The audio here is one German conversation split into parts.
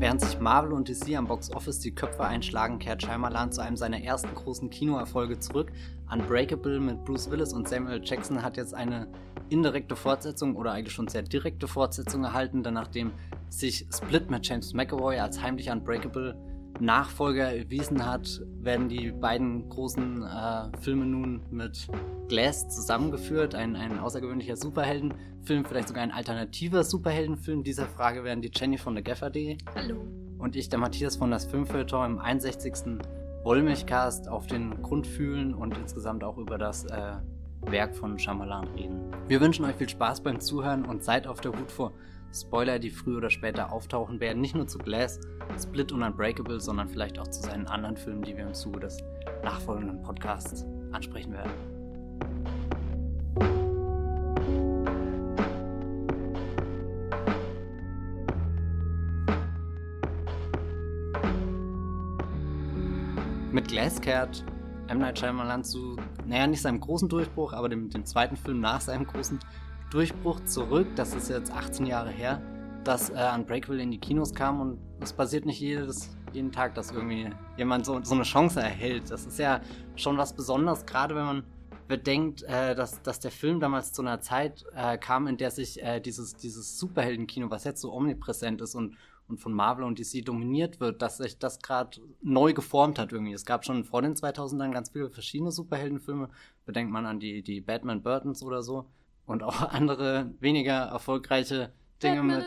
Während sich Marvel und DC am Box Office die Köpfe einschlagen, kehrt Shyamalan zu einem seiner ersten großen Kinoerfolge zurück. Unbreakable mit Bruce Willis und Samuel Jackson hat jetzt eine indirekte Fortsetzung oder eigentlich schon sehr direkte Fortsetzung erhalten, denn nachdem sich Split mit James McAvoy als heimlich Unbreakable Nachfolger erwiesen hat, werden die beiden großen äh, Filme nun mit Glass zusammengeführt. Ein, ein außergewöhnlicher Superheldenfilm, vielleicht sogar ein alternativer Superheldenfilm. Dieser Frage werden die Jenny von der Gaffer.de Hallo. und ich, der Matthias von das Filmfeuilleton im 61. Wollmilchcast auf den Grund fühlen und insgesamt auch über das äh, Werk von Shyamalan reden. Wir wünschen euch viel Spaß beim Zuhören und seid auf der Hut vor Spoiler, die früher oder später auftauchen werden, nicht nur zu Glass, Split und Unbreakable, sondern vielleicht auch zu seinen anderen Filmen, die wir im Zuge des nachfolgenden Podcasts ansprechen werden. Mit Glass kehrt M. Night Shyamalan zu, naja, nicht seinem großen Durchbruch, aber dem, dem zweiten Film nach seinem großen Durchbruch zurück. Das ist jetzt 18 Jahre her, dass äh, Unbreakable in die Kinos kam und es passiert nicht jedes, jeden Tag, dass irgendwie jemand so, so eine Chance erhält. Das ist ja schon was Besonderes, gerade wenn man bedenkt, äh, dass, dass der Film damals zu einer Zeit äh, kam, in der sich äh, dieses, dieses Superheldenkino, was jetzt so omnipräsent ist und, und von Marvel und DC dominiert wird, dass sich das gerade neu geformt hat irgendwie. Es gab schon vor den 2000ern ganz viele verschiedene Superheldenfilme. Bedenkt man an die, die Batman Burtons oder so und auch andere weniger erfolgreiche Dinge Batman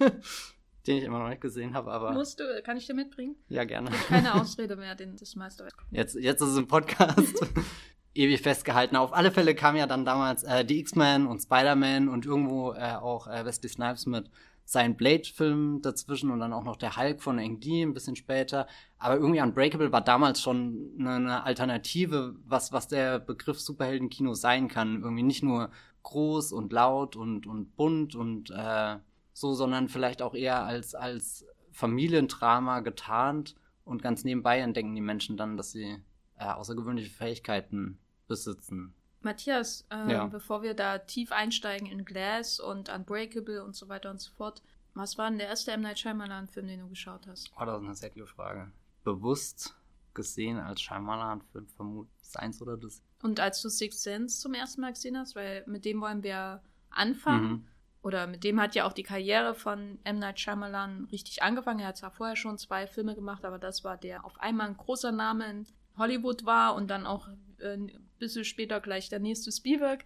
mit, den ich immer noch nicht gesehen habe, aber Musst du, kann ich dir mitbringen? ja gerne. Keine Ausrede mehr, den, das Meisterwerk. Jetzt, jetzt ist es im Podcast ewig festgehalten. Auf alle Fälle kam ja dann damals äh, die X-Men und Spider-Man und irgendwo äh, auch äh, Wesley Snipes mit seinen Blade-Film dazwischen und dann auch noch der Hulk von Ang Lee ein bisschen später. Aber irgendwie Unbreakable war damals schon eine, eine Alternative, was, was der Begriff Superheldenkino sein kann. Irgendwie nicht nur groß und laut und, und bunt und äh, so, sondern vielleicht auch eher als, als Familiendrama getarnt. Und ganz nebenbei entdecken die Menschen dann, dass sie äh, außergewöhnliche Fähigkeiten besitzen. Matthias, äh, Ja. bevor wir da tief einsteigen in Glass und Unbreakable und so weiter und so fort, was war denn der erste M. Night Shyamalan-Film, den du geschaut hast? Oh, das ist eine sehr gute Frage. Bewusst gesehen als Shyamalan-Film vermutlich eins oder das. Und als du Sixth Sense zum ersten Mal gesehen hast, weil mit dem wollen wir anfangen, Mhm. oder mit dem hat ja auch die Karriere von M. Night Shyamalan richtig angefangen. Er hat zwar vorher schon zwei Filme gemacht, aber das war der auf einmal ein großer Name in Hollywood war und dann auch äh, bisschen später gleich der nächste Spielberg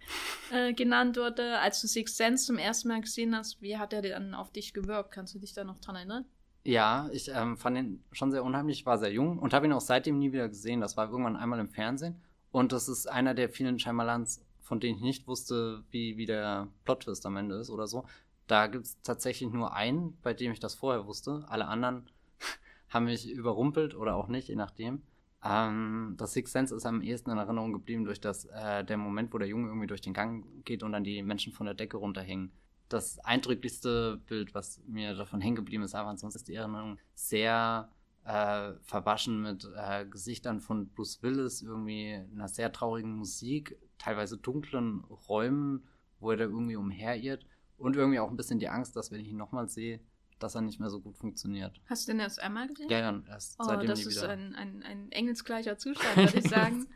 äh, genannt wurde. Als du Sixth Sense zum ersten Mal gesehen hast, wie hat er dann auf dich gewirkt? Kannst du dich da noch dran erinnern? Ja, ich ähm, fand ihn schon sehr unheimlich, war sehr jung und habe ihn auch seitdem nie wieder gesehen. Das war irgendwann einmal im Fernsehen. Und das ist einer der vielen Shyamalans, von denen ich nicht wusste, wie, wie der Plot-Twist am Ende ist oder so. Da gibt es tatsächlich nur einen, bei dem ich das vorher wusste. Alle anderen haben mich überrumpelt oder auch nicht, je nachdem. Ähm, das Sixth Sense ist am ehesten in Erinnerung geblieben durch das, äh, der Moment, wo der Junge irgendwie durch den Gang geht und dann die Menschen von der Decke runterhängen. Das eindrücklichste Bild, was mir davon hängen geblieben ist, aber ansonsten ist die Erinnerung sehr äh, verwaschen mit äh, Gesichtern von Bruce Willis, irgendwie einer sehr traurigen Musik, teilweise dunklen Räumen, wo er da irgendwie umherirrt und irgendwie auch ein bisschen die Angst, dass wenn ich ihn nochmal sehe, dass er nicht mehr so gut funktioniert. Hast du den erst einmal gesehen? Ja, ja, erst Oh, seitdem das nie ist wieder. ein, ein, ein engelsgleicher Zustand, würde ich sagen.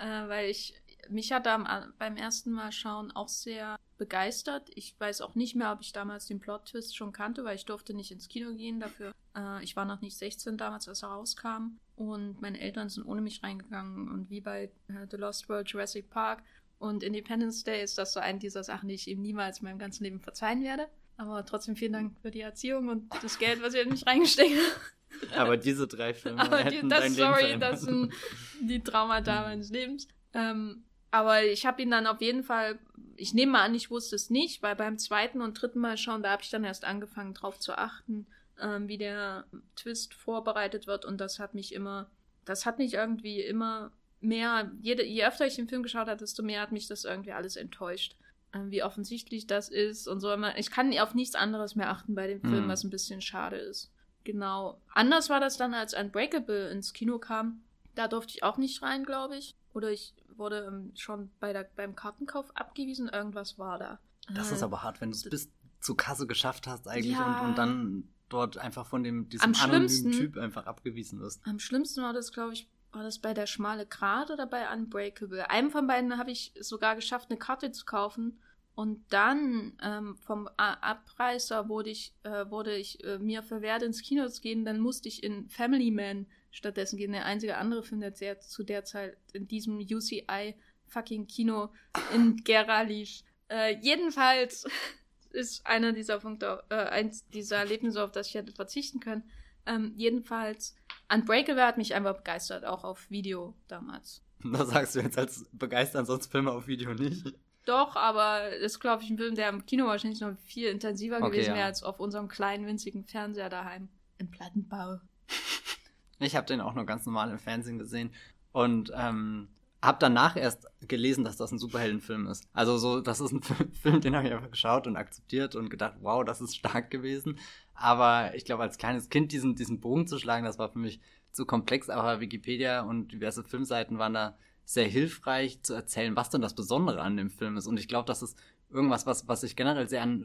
äh, weil ich, mich hat er am, beim ersten Mal schauen auch sehr begeistert. Ich weiß auch nicht mehr, ob ich damals den Plot-Twist schon kannte, weil ich durfte nicht ins Kino gehen dafür. Äh, ich war noch nicht 16 damals, als er rauskam. Und meine Eltern sind ohne mich reingegangen. Und wie bei äh, The Lost World, Jurassic Park und Independence Day ist das so eine dieser Sachen, die ich ihm niemals in meinem ganzen Leben verzeihen werde. Aber trotzdem vielen Dank für die Erziehung und das Geld, was ihr in mich reingesteckt habt. Aber diese drei Filme Aber die, hätten das, Leben sorry, verändert. das sind die Traumata meines Lebens. Ähm, aber ich habe ihn dann auf jeden Fall, ich nehme mal an, ich wusste es nicht, weil beim zweiten und dritten Mal schauen, da habe ich dann erst angefangen drauf zu achten, ähm, wie der Twist vorbereitet wird und das hat mich immer, das hat mich irgendwie immer mehr, jede, je öfter ich den Film geschaut habe, desto mehr hat mich das irgendwie alles enttäuscht. Ähm, wie offensichtlich das ist und so. Ich kann auf nichts anderes mehr achten bei dem Film, Hm. was ein bisschen schade ist. Genau. Anders war das dann, als Unbreakable ins Kino kam. Da durfte ich auch nicht rein, glaube ich. Oder ich wurde ähm, schon bei der, beim Kartenkauf abgewiesen. Irgendwas war da. Das Äh, ist aber hart, wenn du es bis zur Kasse geschafft hast eigentlich Ja. und, und dann dort einfach von dem diesem Am anonymen Typ einfach abgewiesen wirst. Am schlimmsten war das, glaube ich, war das bei der schmale Grat oder bei Unbreakable. Einem von beiden habe ich sogar geschafft, eine Karte zu kaufen. Und dann ähm, vom Abreißer wurde ich, äh, wurde ich äh, mir verwehrt, ins Kino zu gehen. Dann musste ich in Family Man stattdessen gehen. Der einzige andere Film, der sehr, zu der Zeit in diesem UCI fucking Kino in Gera lief. Äh, jedenfalls ist einer dieser Punkte, äh, eins dieser Erlebnisse, auf das ich hätte verzichten können. Ähm, jedenfalls, Unbreakable hat mich einfach begeistert, auch auf Video damals. Das sagst du jetzt als begeistern, sonst Filme auf Video nicht. Doch, aber das ist, glaube ich, ein Film, der im Kino wahrscheinlich noch viel intensiver Okay, gewesen ja. wäre als auf unserem kleinen, winzigen Fernseher daheim. Im Plattenbau. Ich habe den auch nur ganz normal im Fernsehen gesehen und ähm, habe danach erst gelesen, dass das ein Superheldenfilm ist. Also so, das ist ein Film, den habe ich einfach geschaut und akzeptiert und gedacht, wow, das ist stark gewesen. Aber ich glaube, als kleines Kind diesen, diesen Bogen zu schlagen, das war für mich zu komplex. Aber Wikipedia und diverse Filmseiten waren da sehr hilfreich zu erzählen, was denn das Besondere an dem Film ist. Und ich glaube, das ist irgendwas, was, was ich generell sehr an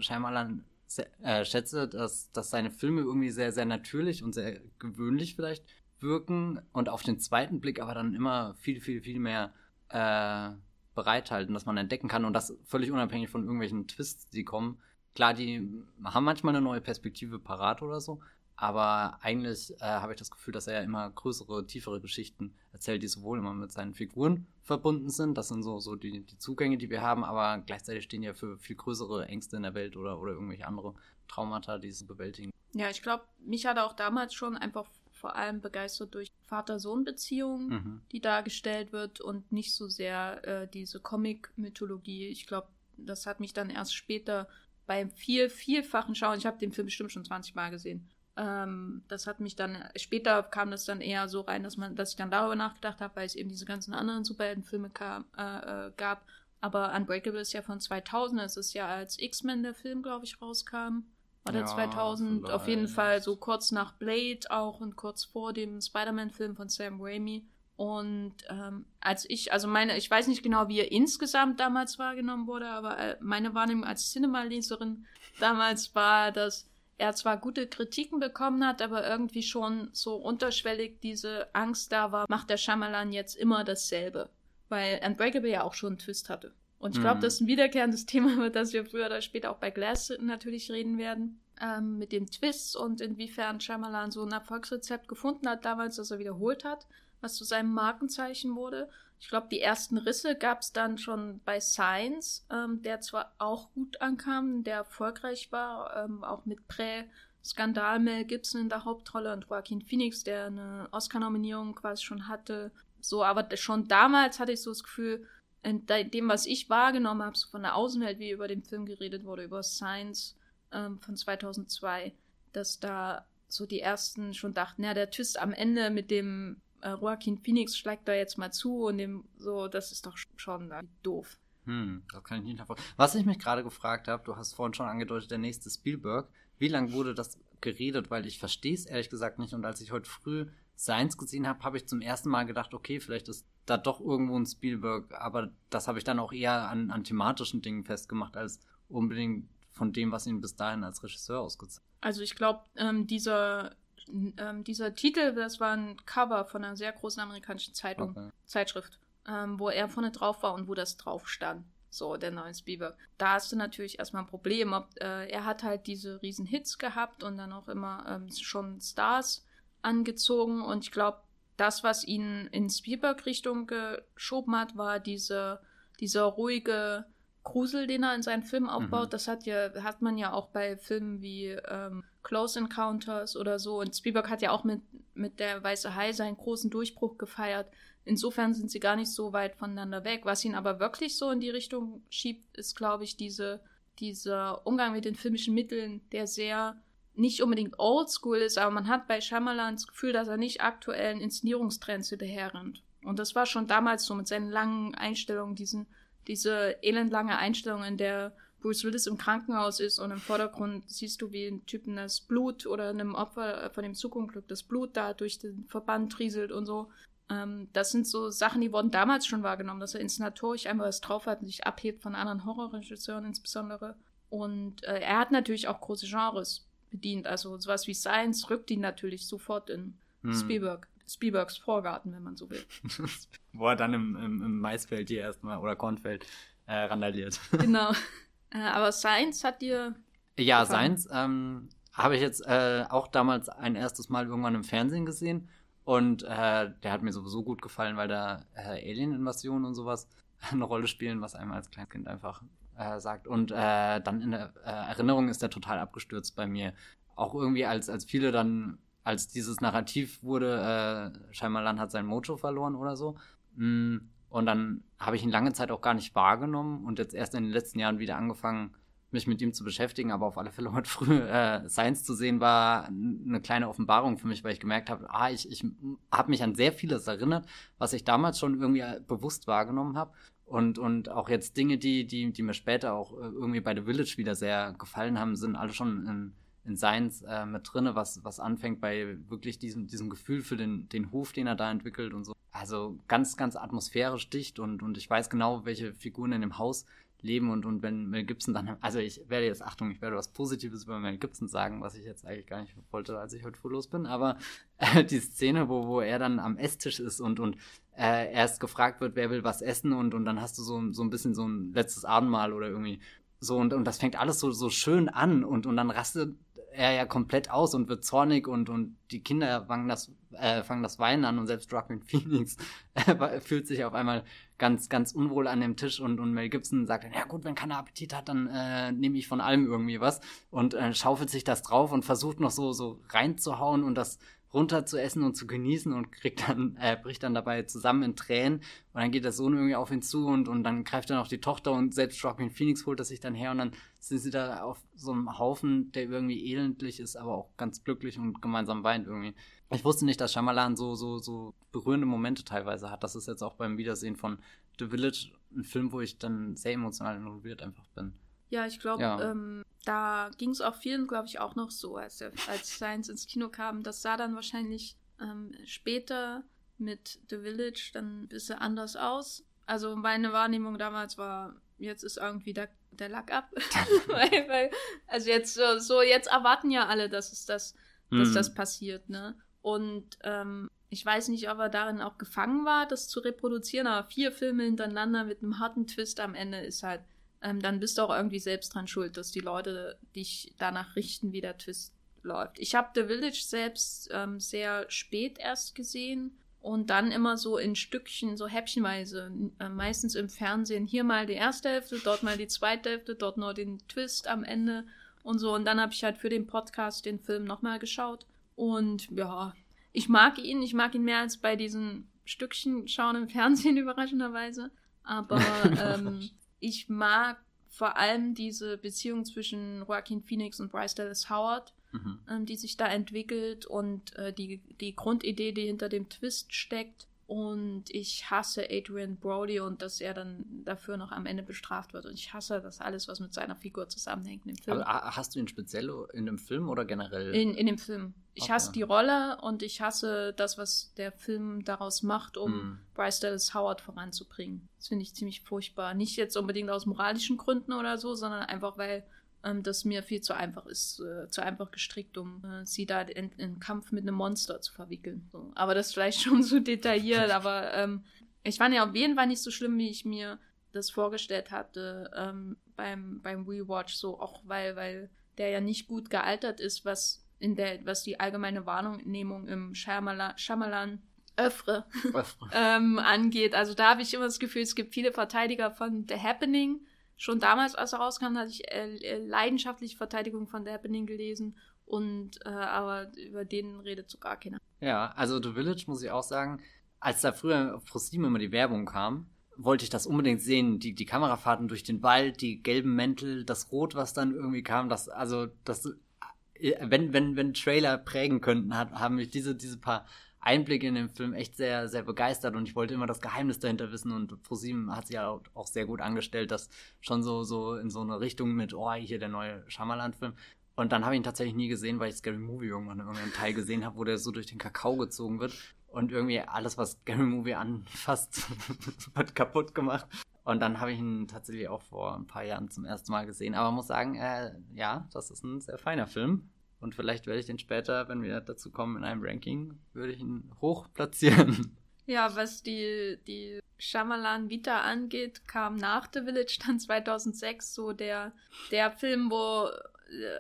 sehr, äh, schätze, dass, dass seine Filme irgendwie sehr, sehr natürlich und sehr gewöhnlich vielleicht wirken und auf den zweiten Blick aber dann immer viel, viel, viel mehr äh, bereithalten, dass man entdecken kann und das völlig unabhängig von irgendwelchen Twists, die kommen. Klar, die haben manchmal eine neue Perspektive parat oder so, aber eigentlich äh, habe ich das Gefühl, dass er ja immer größere, tiefere Geschichten erzählt, die sowohl immer mit seinen Figuren verbunden sind, das sind so, so die, die Zugänge, die wir haben, aber gleichzeitig stehen ja für viel größere Ängste in der Welt oder, oder irgendwelche andere Traumata, die sie bewältigen. Ja, ich glaube, mich hat er auch damals schon einfach vor allem begeistert durch Vater-Sohn-Beziehungen, Mhm. die dargestellt wird und nicht so sehr äh, diese Comic-Mythologie. Ich glaube, das hat mich dann erst später beim viel, vielfachen Schauen, ich habe den Film bestimmt schon 20 Mal gesehen, ähm, das hat mich dann, später kam das dann eher so rein, dass man, dass ich dann darüber nachgedacht habe, weil es eben diese ganzen anderen Superheldenfilme kam, äh, äh, gab. Aber Unbreakable ist ja von 2000, es ist ja als X-Men der Film, glaube ich, rauskam. Oder Ja, 2000, auf jeden vielleicht. Fall so kurz nach Blade auch und kurz vor dem Spider-Man-Film von Sam Raimi. Und ähm, als ich, also meine, ich weiß nicht genau, wie er insgesamt damals wahrgenommen wurde, aber äh, meine Wahrnehmung als Cinema-Leserin damals war, dass er zwar gute Kritiken bekommen hat, aber irgendwie schon so unterschwellig diese Angst da war, macht der Shyamalan jetzt immer dasselbe. Weil Unbreakable ja auch schon einen Twist hatte. Und ich glaube, Mhm. das ist ein wiederkehrendes Thema, über das wir früher oder später auch bei Glass natürlich reden werden. Ähm, mit dem Twist und inwiefern Shyamalan so ein Erfolgsrezept gefunden hat damals, das er wiederholt hat, was zu seinem Markenzeichen wurde. Ich glaube, die ersten Risse gab es dann schon bei Science, ähm, der zwar auch gut ankam, der erfolgreich war, ähm, auch mit Prä-Skandal Mel Gibson in der Hauptrolle und Joaquin Phoenix, der eine Oscar-Nominierung quasi schon hatte. So, aber schon damals hatte ich so das Gefühl, in de- dem, was ich wahrgenommen habe, so von der Außenwelt, wie über den Film geredet wurde, über Science ähm, von 2002, dass da so die ersten schon dachten, ja, der Twist am Ende mit dem äh, Joaquin Phoenix schlägt da jetzt mal zu und dem so, das ist doch schon äh, doof. Hm, das kann ich nicht nachvollziehen. Was ich mich gerade gefragt habe, du hast vorhin schon angedeutet, der nächste Spielberg. Wie lange wurde das geredet? Weil ich verstehe es ehrlich gesagt nicht. Und als ich heute früh Science gesehen habe, habe ich zum ersten Mal gedacht, okay, vielleicht ist da doch irgendwo ein Spielberg. Aber das habe ich dann auch eher an, an thematischen Dingen festgemacht, als unbedingt von dem, was ihn bis dahin als Regisseur ausgezeichnet Also ich glaube, ähm, dieser, ähm, dieser Titel, das war ein Cover von einer sehr großen amerikanischen Zeitung. Okay. Zeitschrift, ähm, wo er vorne drauf war und wo das drauf stand. So, der neue Spielberg. Da hast du natürlich erstmal ein Problem. Ob, äh, er hat halt diese riesen Hits gehabt und dann auch immer ähm, schon Stars angezogen. Und ich glaube, das, was ihn in Spielberg-Richtung geschoben hat, war diese, dieser ruhige Grusel, den er in seinen Filmen aufbaut. Mhm. Das hat ja, hat man ja auch bei Filmen wie ähm, Close Encounters oder so. Und Spielberg hat ja auch mit, mit der Weiße Hai seinen großen Durchbruch gefeiert. Insofern sind sie gar nicht so weit voneinander weg. Was ihn aber wirklich so in die Richtung schiebt, ist, glaube ich, diese, dieser Umgang mit den filmischen Mitteln, der sehr nicht unbedingt oldschool ist, aber man hat bei Shyamalan das Gefühl, dass er nicht aktuellen Inszenierungstrends hinterherrennt. Und das war schon damals so mit seinen langen Einstellungen, diesen, diese elendlange Einstellung, in der Bruce Willis im Krankenhaus ist und im Vordergrund siehst du, wie ein Typen das Blut oder einem Opfer von dem Zugunglück das Blut da durch den Verband rieselt und so. Ähm, das sind so Sachen, die wurden damals schon wahrgenommen, dass er inszenatorisch einfach was drauf hat und sich abhebt von anderen Horrorregisseuren insbesondere. Und äh, er hat natürlich auch große Genres bedient. Also sowas wie Science rückt ihn natürlich sofort in hm. Spielberg. Spielbergs Vorgarten, wenn man so will. Wo er dann im, im, im Maisfeld hier erstmal oder Kornfeld äh, randaliert. Genau. Äh, aber Science hat dir. Ja, gefallen? Science ähm, habe ich jetzt äh, auch damals ein erstes Mal irgendwann im Fernsehen gesehen. Und äh, der hat mir sowieso gut gefallen, weil da äh, Alien-Invasionen und sowas eine Rolle spielen, was einem als Kleinkind einfach äh, sagt. Und äh, dann in der äh, Erinnerung ist der total abgestürzt bei mir. Auch irgendwie, als, als viele dann, als dieses Narrativ wurde, äh, Scheinmalan hat sein Mojo verloren oder so. Mm, und dann habe ich ihn lange Zeit auch gar nicht wahrgenommen und jetzt erst in den letzten Jahren wieder angefangen, mich mit ihm zu beschäftigen, aber auf alle Fälle heute früh äh, Science zu sehen, war eine kleine Offenbarung für mich, weil ich gemerkt habe, ah, ich, ich habe mich an sehr vieles erinnert, was ich damals schon irgendwie bewusst wahrgenommen habe. Und, und auch jetzt Dinge, die, die, die mir später auch äh, irgendwie bei The Village wieder sehr gefallen haben, sind alle schon in, in Science äh, mit drinne, was, was anfängt bei wirklich diesem, diesem Gefühl für den, den Hof, den er da entwickelt und so. Also ganz, ganz atmosphärisch dicht und, und ich weiß genau, welche Figuren in dem Haus leben und, und wenn Mel Gibson dann, also ich werde jetzt, Achtung, ich werde was Positives über Mel Gibson sagen, was ich jetzt eigentlich gar nicht wollte, als ich heute früh los bin, aber äh, die Szene, wo, wo er dann am Esstisch ist und, und äh, erst gefragt wird, wer will was essen und, und dann hast du so, so ein bisschen so ein letztes Abendmahl oder irgendwie so und, und das fängt alles so, so schön an und, und dann rastet er ja komplett aus und wird zornig und, und die Kinder fangen das, äh, fangen das Weinen an und selbst Joaquin Phoenix äh, fühlt sich auf einmal ganz, ganz unwohl an dem Tisch und, und Mel Gibson sagt dann, ja gut, wenn keiner Appetit hat, dann äh, nehme ich von allem irgendwie was und äh, schaufelt sich das drauf und versucht noch so, so reinzuhauen und das runter zu essen und zu genießen und kriegt dann, äh, bricht dann dabei zusammen in Tränen und dann geht der Sohn irgendwie auf ihn zu und, und dann greift dann auch die Tochter und selbst Joaquin Phoenix holt das sich dann her und dann sind sie da auf so einem Haufen, der irgendwie elendlich ist, aber auch ganz glücklich und gemeinsam weint irgendwie. Ich wusste nicht, dass Shyamalan so, so, so berührende Momente teilweise hat. Das ist jetzt auch beim Wiedersehen von The Village ein Film, wo ich dann sehr emotional involviert einfach bin. Ja, ich glaube, ja. ähm, da ging es auch vielen, glaube ich, auch noch so, als, der, als Science ins Kino kam. Das sah dann wahrscheinlich ähm, später mit The Village dann ein bisschen anders aus. Also meine Wahrnehmung damals war, jetzt ist irgendwie der, der Lack ab. weil, weil, also jetzt so, so, jetzt erwarten ja alle, dass es das, hm. dass das passiert, ne? Und ähm, ich weiß nicht, ob er darin auch gefangen war, das zu reproduzieren, aber vier Filme hintereinander mit einem harten Twist am Ende ist halt ähm, dann bist du auch irgendwie selbst dran schuld, dass die Leute dich danach richten, wie der Twist läuft. Ich habe The Village selbst ähm, sehr spät erst gesehen und dann immer so in Stückchen, so häppchenweise, äh, meistens im Fernsehen. Hier mal die erste Hälfte, dort mal die zweite Hälfte, dort nur den Twist am Ende und so. Und dann habe ich halt für den Podcast den Film nochmal geschaut. Und ja, ich mag ihn, ich mag ihn mehr als bei diesen Stückchen schauen im Fernsehen, überraschenderweise. Aber ähm, ich mag vor allem diese Beziehung zwischen Joaquin Phoenix und Bryce Dallas Howard, mhm. ähm, die sich da entwickelt und äh, die, die Grundidee, die hinter dem Twist steckt. Und ich hasse Adrian Brody und dass er dann dafür noch am Ende bestraft wird. Und ich hasse das alles, was mit seiner Figur zusammenhängt im Film. Aber hast du ihn speziell in dem Film oder generell? In, in dem Film. Ich okay. hasse die Rolle und ich hasse das, was der Film daraus macht, um mm. Bryce Dallas Howard voranzubringen. Das finde ich ziemlich furchtbar. Nicht jetzt unbedingt aus moralischen Gründen oder so, sondern einfach, weil ähm, das mir viel zu einfach ist, äh, zu einfach gestrickt, um äh, sie da in, in Kampf mit einem Monster zu verwickeln. So. Aber das ist vielleicht schon so detailliert, aber ähm, ich fand ja auf jeden Fall nicht so schlimm, wie ich mir das vorgestellt hatte ähm, beim, beim Rewatch, so auch weil, weil der ja nicht gut gealtert ist, was in der, was die allgemeine Wahrnehmung im Shyamalan, Shyamalan Öffre, ähm, angeht. Also da habe ich immer das Gefühl, es gibt viele Verteidiger von The Happening, schon damals, als er rauskam, hatte ich äh, äh, leidenschaftlich Verteidigung von The Happening gelesen. Und äh, aber über den redet so gar keiner. Ja, also The Village muss ich auch sagen, als da früher auf ProSieben immer die Werbung kam, wollte ich das unbedingt sehen. Die, die Kamerafahrten durch den Wald, die gelben Mäntel, das Rot, was dann irgendwie kam, das, also, das, äh, wenn, wenn, wenn Trailer prägen könnten, hat, haben mich diese, diese paar Einblick in den Film echt sehr, sehr begeistert und ich wollte immer das Geheimnis dahinter wissen und ProSieben hat sich ja auch sehr gut angestellt, das schon so, so in so eine Richtung mit, oh, hier der neue Schamaland-Film. Und dann habe ich ihn tatsächlich nie gesehen, weil ich Scary Movie irgendwann in irgendeinem Teil gesehen habe, wo der so durch den Kakao gezogen wird und irgendwie alles, was Scary Movie anfasst, wird kaputt gemacht. Und dann habe ich ihn tatsächlich auch vor ein paar Jahren zum ersten Mal gesehen. Aber muss sagen, äh, ja, das ist ein sehr feiner Film. Und vielleicht werde ich den später, wenn wir dazu kommen, in einem Ranking, würde ich ihn hoch platzieren. Ja, was die, die Shyamalan Vita angeht, kam nach The Village dann 2006 so der, der Film, wo,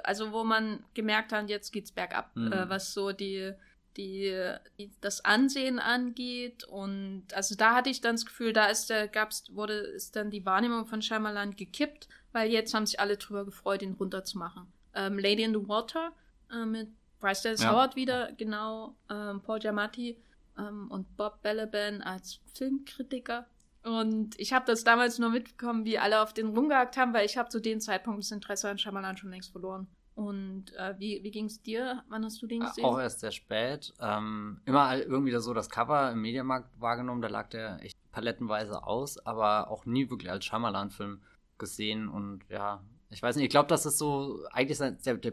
also wo man gemerkt hat, jetzt geht's bergab, mhm. äh, was so die, die, die, das Ansehen angeht. Und also da hatte ich dann das Gefühl, da ist der, gab's, wurde, ist dann die Wahrnehmung von Shyamalan gekippt, weil jetzt haben sich alle drüber gefreut, ihn runterzumachen. Ähm, Lady in the Water äh, mit Bryce Dallas ja. Howard wieder, genau, ähm, Paul Giamatti ähm, und Bob Balaban als Filmkritiker. Und ich habe das damals nur mitbekommen, wie alle auf den rumgehakt haben, weil ich habe zu dem Zeitpunkt das Interesse an Shyamalan schon längst verloren. Und äh, wie, wie ging es dir? Wann hast du den gesehen? Auch erst sehr spät. Ähm, immer irgendwie so das Cover im Mediamarkt wahrgenommen, da lag der echt palettenweise aus, aber auch nie wirklich als Shyamalan-Film gesehen. Und ja, ich weiß nicht, ich glaube, das ist so eigentlich der, der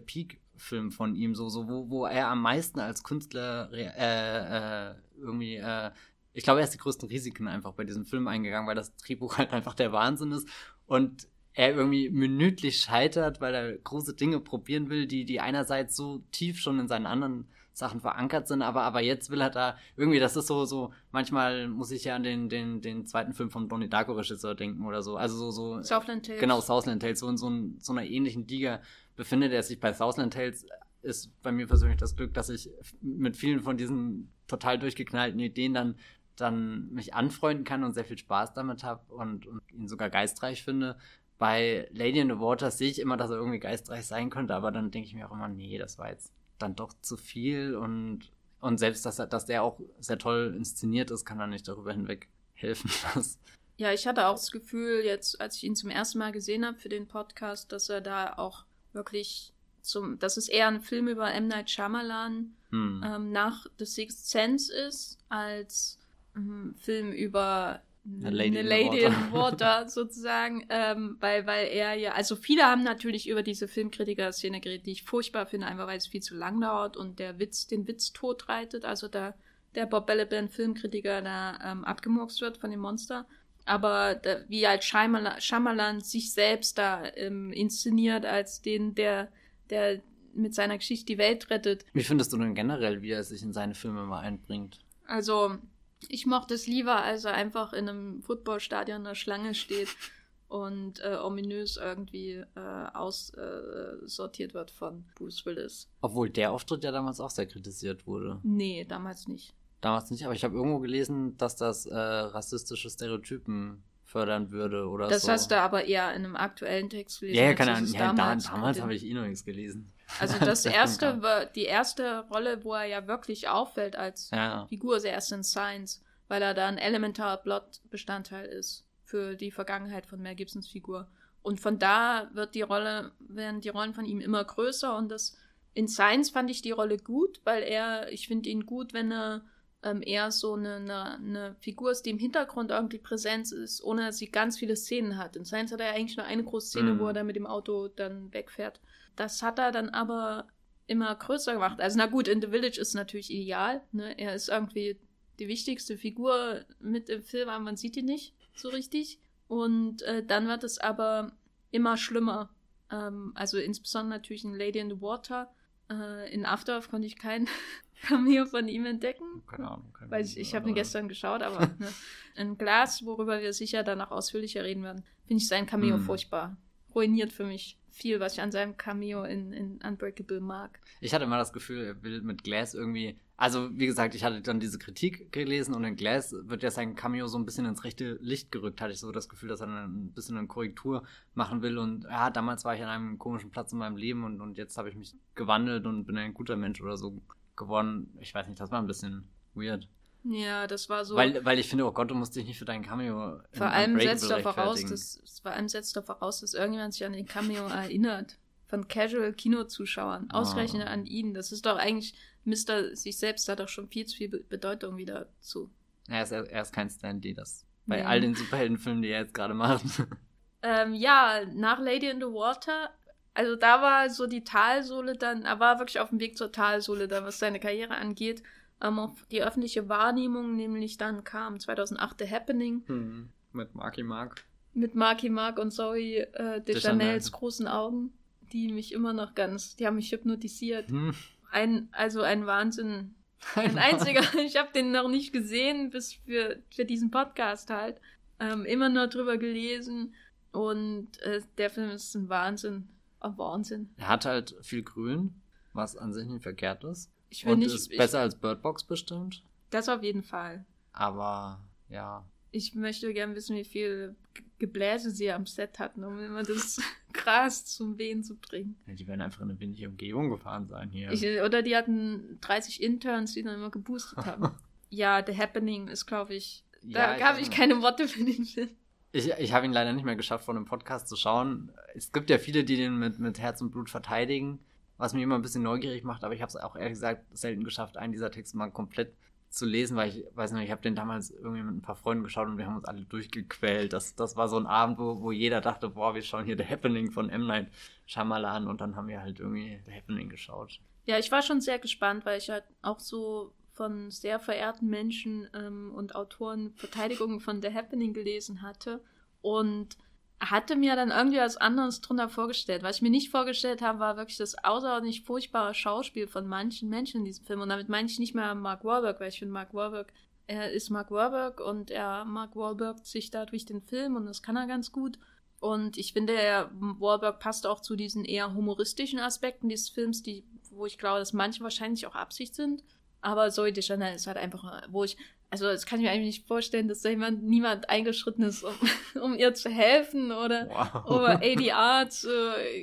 Peak-Film von ihm, so, so wo, wo er am meisten als Künstler äh, äh, irgendwie, äh, ich glaube, er ist die größten Risiken einfach bei diesem Film eingegangen, weil das Drehbuch halt einfach der Wahnsinn ist und er irgendwie minütlich scheitert, weil er große Dinge probieren will, die, die einerseits so tief schon in seinen anderen Sachen verankert sind, aber, aber jetzt will er da irgendwie, das ist so, so, manchmal muss ich ja an den, den, den zweiten Film von Donnie Darko Regisseur denken oder so, also so, so. Southland Tales. Genau, Southland Tales, so in so, ein, so einer ähnlichen Liga befindet er sich bei Southland Tales, ist bei mir persönlich das Glück, dass ich mit vielen von diesen total durchgeknallten Ideen dann, dann mich anfreunden kann und sehr viel Spaß damit habe und, und ihn sogar geistreich finde. Bei Lady in the Water sehe ich immer, dass er irgendwie geistreich sein könnte, aber dann denke ich mir auch immer, nee, das war jetzt dann doch zu viel und, und selbst, dass, er, dass der auch sehr toll inszeniert ist, kann er nicht darüber hinweg helfen. Dass ja, ich hatte auch das Gefühl, jetzt, als ich ihn zum ersten Mal gesehen habe für den Podcast, dass er da auch wirklich zum, dass es eher ein Film über M. Night Shyamalan hm. ähm, nach The Sixth Sense ist, als ein ähm, Film über eine Lady, eine Lady in, Water. in Water sozusagen, ähm, weil, weil er ja, also viele haben natürlich über diese Filmkritiker-Szene geredet, die ich furchtbar finde, einfach weil es viel zu lang dauert und der Witz, den Witz totreitet, also da der Bob Balaban Filmkritiker da ähm, abgemurkst wird von dem Monster. Aber da, wie halt Shyamalan, Shyamalan sich selbst da ähm, inszeniert als den, der der mit seiner Geschichte die Welt rettet. Wie findest du denn generell, wie er sich in seine Filme mal einbringt? Also, ich mochte es lieber, als er einfach in einem Footballstadion in der Schlange steht und äh, ominös irgendwie äh, aussortiert äh, wird von Bruce Willis. Obwohl der Auftritt ja damals auch sehr kritisiert wurde. Nee, damals nicht. Damals nicht, aber ich habe irgendwo gelesen, dass das äh, rassistische Stereotypen fördern würde oder das so. Das hast du aber eher in einem aktuellen Text gelesen. Ja, keine Ahnung. Ja, damals, damals habe ich eh noch nichts gelesen. Also das erste, die erste Rolle, wo er ja wirklich auffällt als ja. Figur, ist erst in Science, weil er da ein elementarer Plot-Bestandteil ist für die Vergangenheit von Mel Gibsons Figur. Und von da wird die Rolle, werden die Rollen von ihm immer größer und das in Science fand ich die Rolle gut, weil er, ich finde ihn gut, wenn er ähm, eher so eine, eine, eine, Figur ist, die im Hintergrund irgendwie Präsenz ist, ohne dass sie ganz viele Szenen hat. In Science hat er eigentlich nur eine große Szene, mm. wo er dann mit dem Auto dann wegfährt. Das hat er dann aber immer größer gemacht. Also na gut, in The Village ist natürlich ideal. Ne? Er ist irgendwie die wichtigste Figur mit im Film, aber man sieht ihn nicht so richtig. Und äh, dann wird es aber immer schlimmer. Ähm, also insbesondere natürlich in Lady in the Water. Äh, in After Earth konnte ich keinen Cameo von ihm entdecken. Keine Ahnung. Keine weil ich, ich habe ihn gestern geschaut, aber ne, in Glas, worüber wir sicher danach ausführlicher reden werden, finde ich sein Cameo hm. furchtbar. Ruiniert für mich viel, was ich an seinem Cameo in, in Unbreakable mag. Ich hatte immer das Gefühl, er will mit Glass irgendwie. Also, wie gesagt, ich hatte dann diese Kritik gelesen und in Glass wird ja sein Cameo so ein bisschen ins rechte Licht gerückt. Hatte ich so das Gefühl, dass er ein bisschen eine Korrektur machen will. Und ja, damals war ich an einem komischen Platz in meinem Leben und, und jetzt habe ich mich gewandelt und bin ein guter Mensch oder so geworden. Ich weiß nicht, das war ein bisschen weird. Ja, das war so. Weil, weil ich finde, oh Gott, du musst dich nicht für deinen Cameo. Vor allem setzt er voraus, dass, vor allem setzt er voraus, dass irgendjemand sich an den Cameo erinnert. Von Casual-Kinozuschauern. Ausgerechnet oh. an ihn. Das ist doch eigentlich, Mister sich selbst hat doch schon viel zu viel Bedeutung wieder zu. Er ist, er ist kein Stanley, das. Bei nee. all den Superheldenfilmen, die er jetzt gerade macht. Ähm, ja, nach Lady in the Water also da war so die Talsohle dann, er war wirklich auf dem Weg zur Talsohle, dann was seine Karriere angeht. Ähm, auf die öffentliche Wahrnehmung, nämlich dann kam 2008 The Happening. Hm, mit Marky Mark. Mit Marky Mark und Zoe äh, Deschanels großen Augen. die mich immer noch ganz, die haben mich hypnotisiert. Hm. Ein, also ein Wahnsinn. Ein, ein einziger, ich habe den noch nicht gesehen, bis für, für diesen Podcast halt. Ähm, immer nur drüber gelesen und äh, der Film ist ein Wahnsinn. Ein Wahnsinn. Er hat halt viel Grün, was an sich nicht verkehrt ist. Ich will und nicht, ist besser ich, als Bird Box bestimmt. Das auf jeden Fall. Aber ja. Ich möchte gerne wissen, wie viel Gebläse sie am Set hatten, um immer das Gras zum Wehen zu bringen. Ja, die werden einfach in eine windige Umgebung gefahren sein hier. Ich, oder die hatten 30 Interns, die dann immer geboostet haben. ja, The Happening ist, glaube ich, da ja, habe ich keine Worte für den Film. Ich, ich habe ihn leider nicht mehr geschafft, von einem Podcast zu schauen. Es gibt ja viele, die den mit, mit Herz und Blut verteidigen, was mich immer ein bisschen neugierig macht, aber ich habe es auch ehrlich gesagt selten geschafft, einen dieser Texte mal komplett zu lesen, weil ich weiß nicht, ich habe den damals irgendwie mit ein paar Freunden geschaut und wir haben uns alle durchgequält. Das, das war so ein Abend, wo, wo jeder dachte, boah, wir schauen hier The Happening von M. Night Shyamalan und dann haben wir halt irgendwie The Happening geschaut. Ja, ich war schon sehr gespannt, weil ich halt auch so von sehr verehrten Menschen ähm, und Autoren Verteidigungen von The Happening gelesen hatte und hatte mir dann irgendwie was anderes drunter vorgestellt. Was ich mir nicht vorgestellt habe, war wirklich das außerordentlich furchtbare Schauspiel von manchen Menschen in diesem Film. Und damit meine ich nicht mehr Mark Wahlberg, weil ich finde, Mark Wahlberg, er ist Mark Wahlberg und er, Mark Wahlberg sich da durch den Film und das kann er ganz gut. Und ich finde, er, Wahlberg passt auch zu diesen eher humoristischen Aspekten dieses Films, die, wo ich glaube, dass manche wahrscheinlich auch Absicht sind. Aber Zoe Deschanel ist halt einfach, wo ich, also das kann ich mir eigentlich nicht vorstellen, dass da jemand, niemand eingeschritten ist, um, um ihr zu helfen oder, wow. oder ADR zu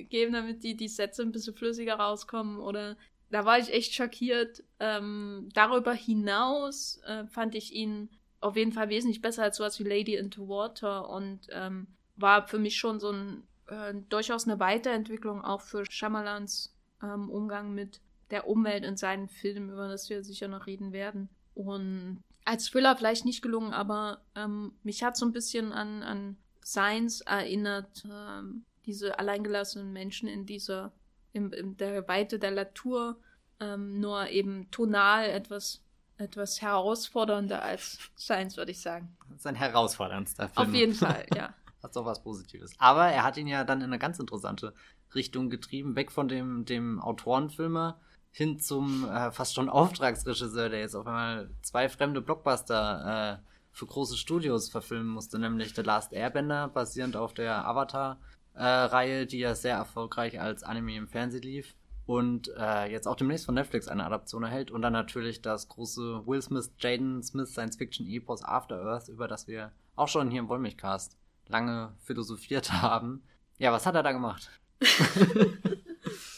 geben, damit die, die Sätze ein bisschen flüssiger rauskommen oder da war ich echt schockiert. Ähm, darüber hinaus äh, fand ich ihn auf jeden Fall wesentlich besser als sowas wie Lady into Water und ähm, war für mich schon so ein äh, durchaus eine Weiterentwicklung auch für Shyamalans ähm, Umgang mit der Umwelt in seinen Filmen, über das wir sicher noch reden werden. Und als Thriller vielleicht nicht gelungen, aber ähm, mich hat so ein bisschen an, an Science erinnert, ähm, diese alleingelassenen Menschen in dieser, in, in der Weite der Natur, ähm, nur eben tonal etwas, etwas herausfordernder als Science, würde ich sagen. Das ist ein herausforderndster Film. Auf jeden Fall, ja. Hat doch was Positives. Aber er hat ihn ja dann in eine ganz interessante Richtung getrieben, weg von dem, dem Autorenfilmer hin zum äh, fast schon Auftragsregisseur, der jetzt auf einmal zwei fremde Blockbuster äh, für große Studios verfilmen musste, nämlich The Last Airbender, basierend auf der Avatar-Reihe, äh, die ja sehr erfolgreich als Anime im Fernsehen lief. Und äh, jetzt auch demnächst von Netflix eine Adaption erhält. Und dann natürlich das große Will Smith, Jaden Smith Science-Fiction-Epos After Earth, über das wir auch schon hier im Wollmilchcast lange philosophiert haben. Ja, was hat er da gemacht?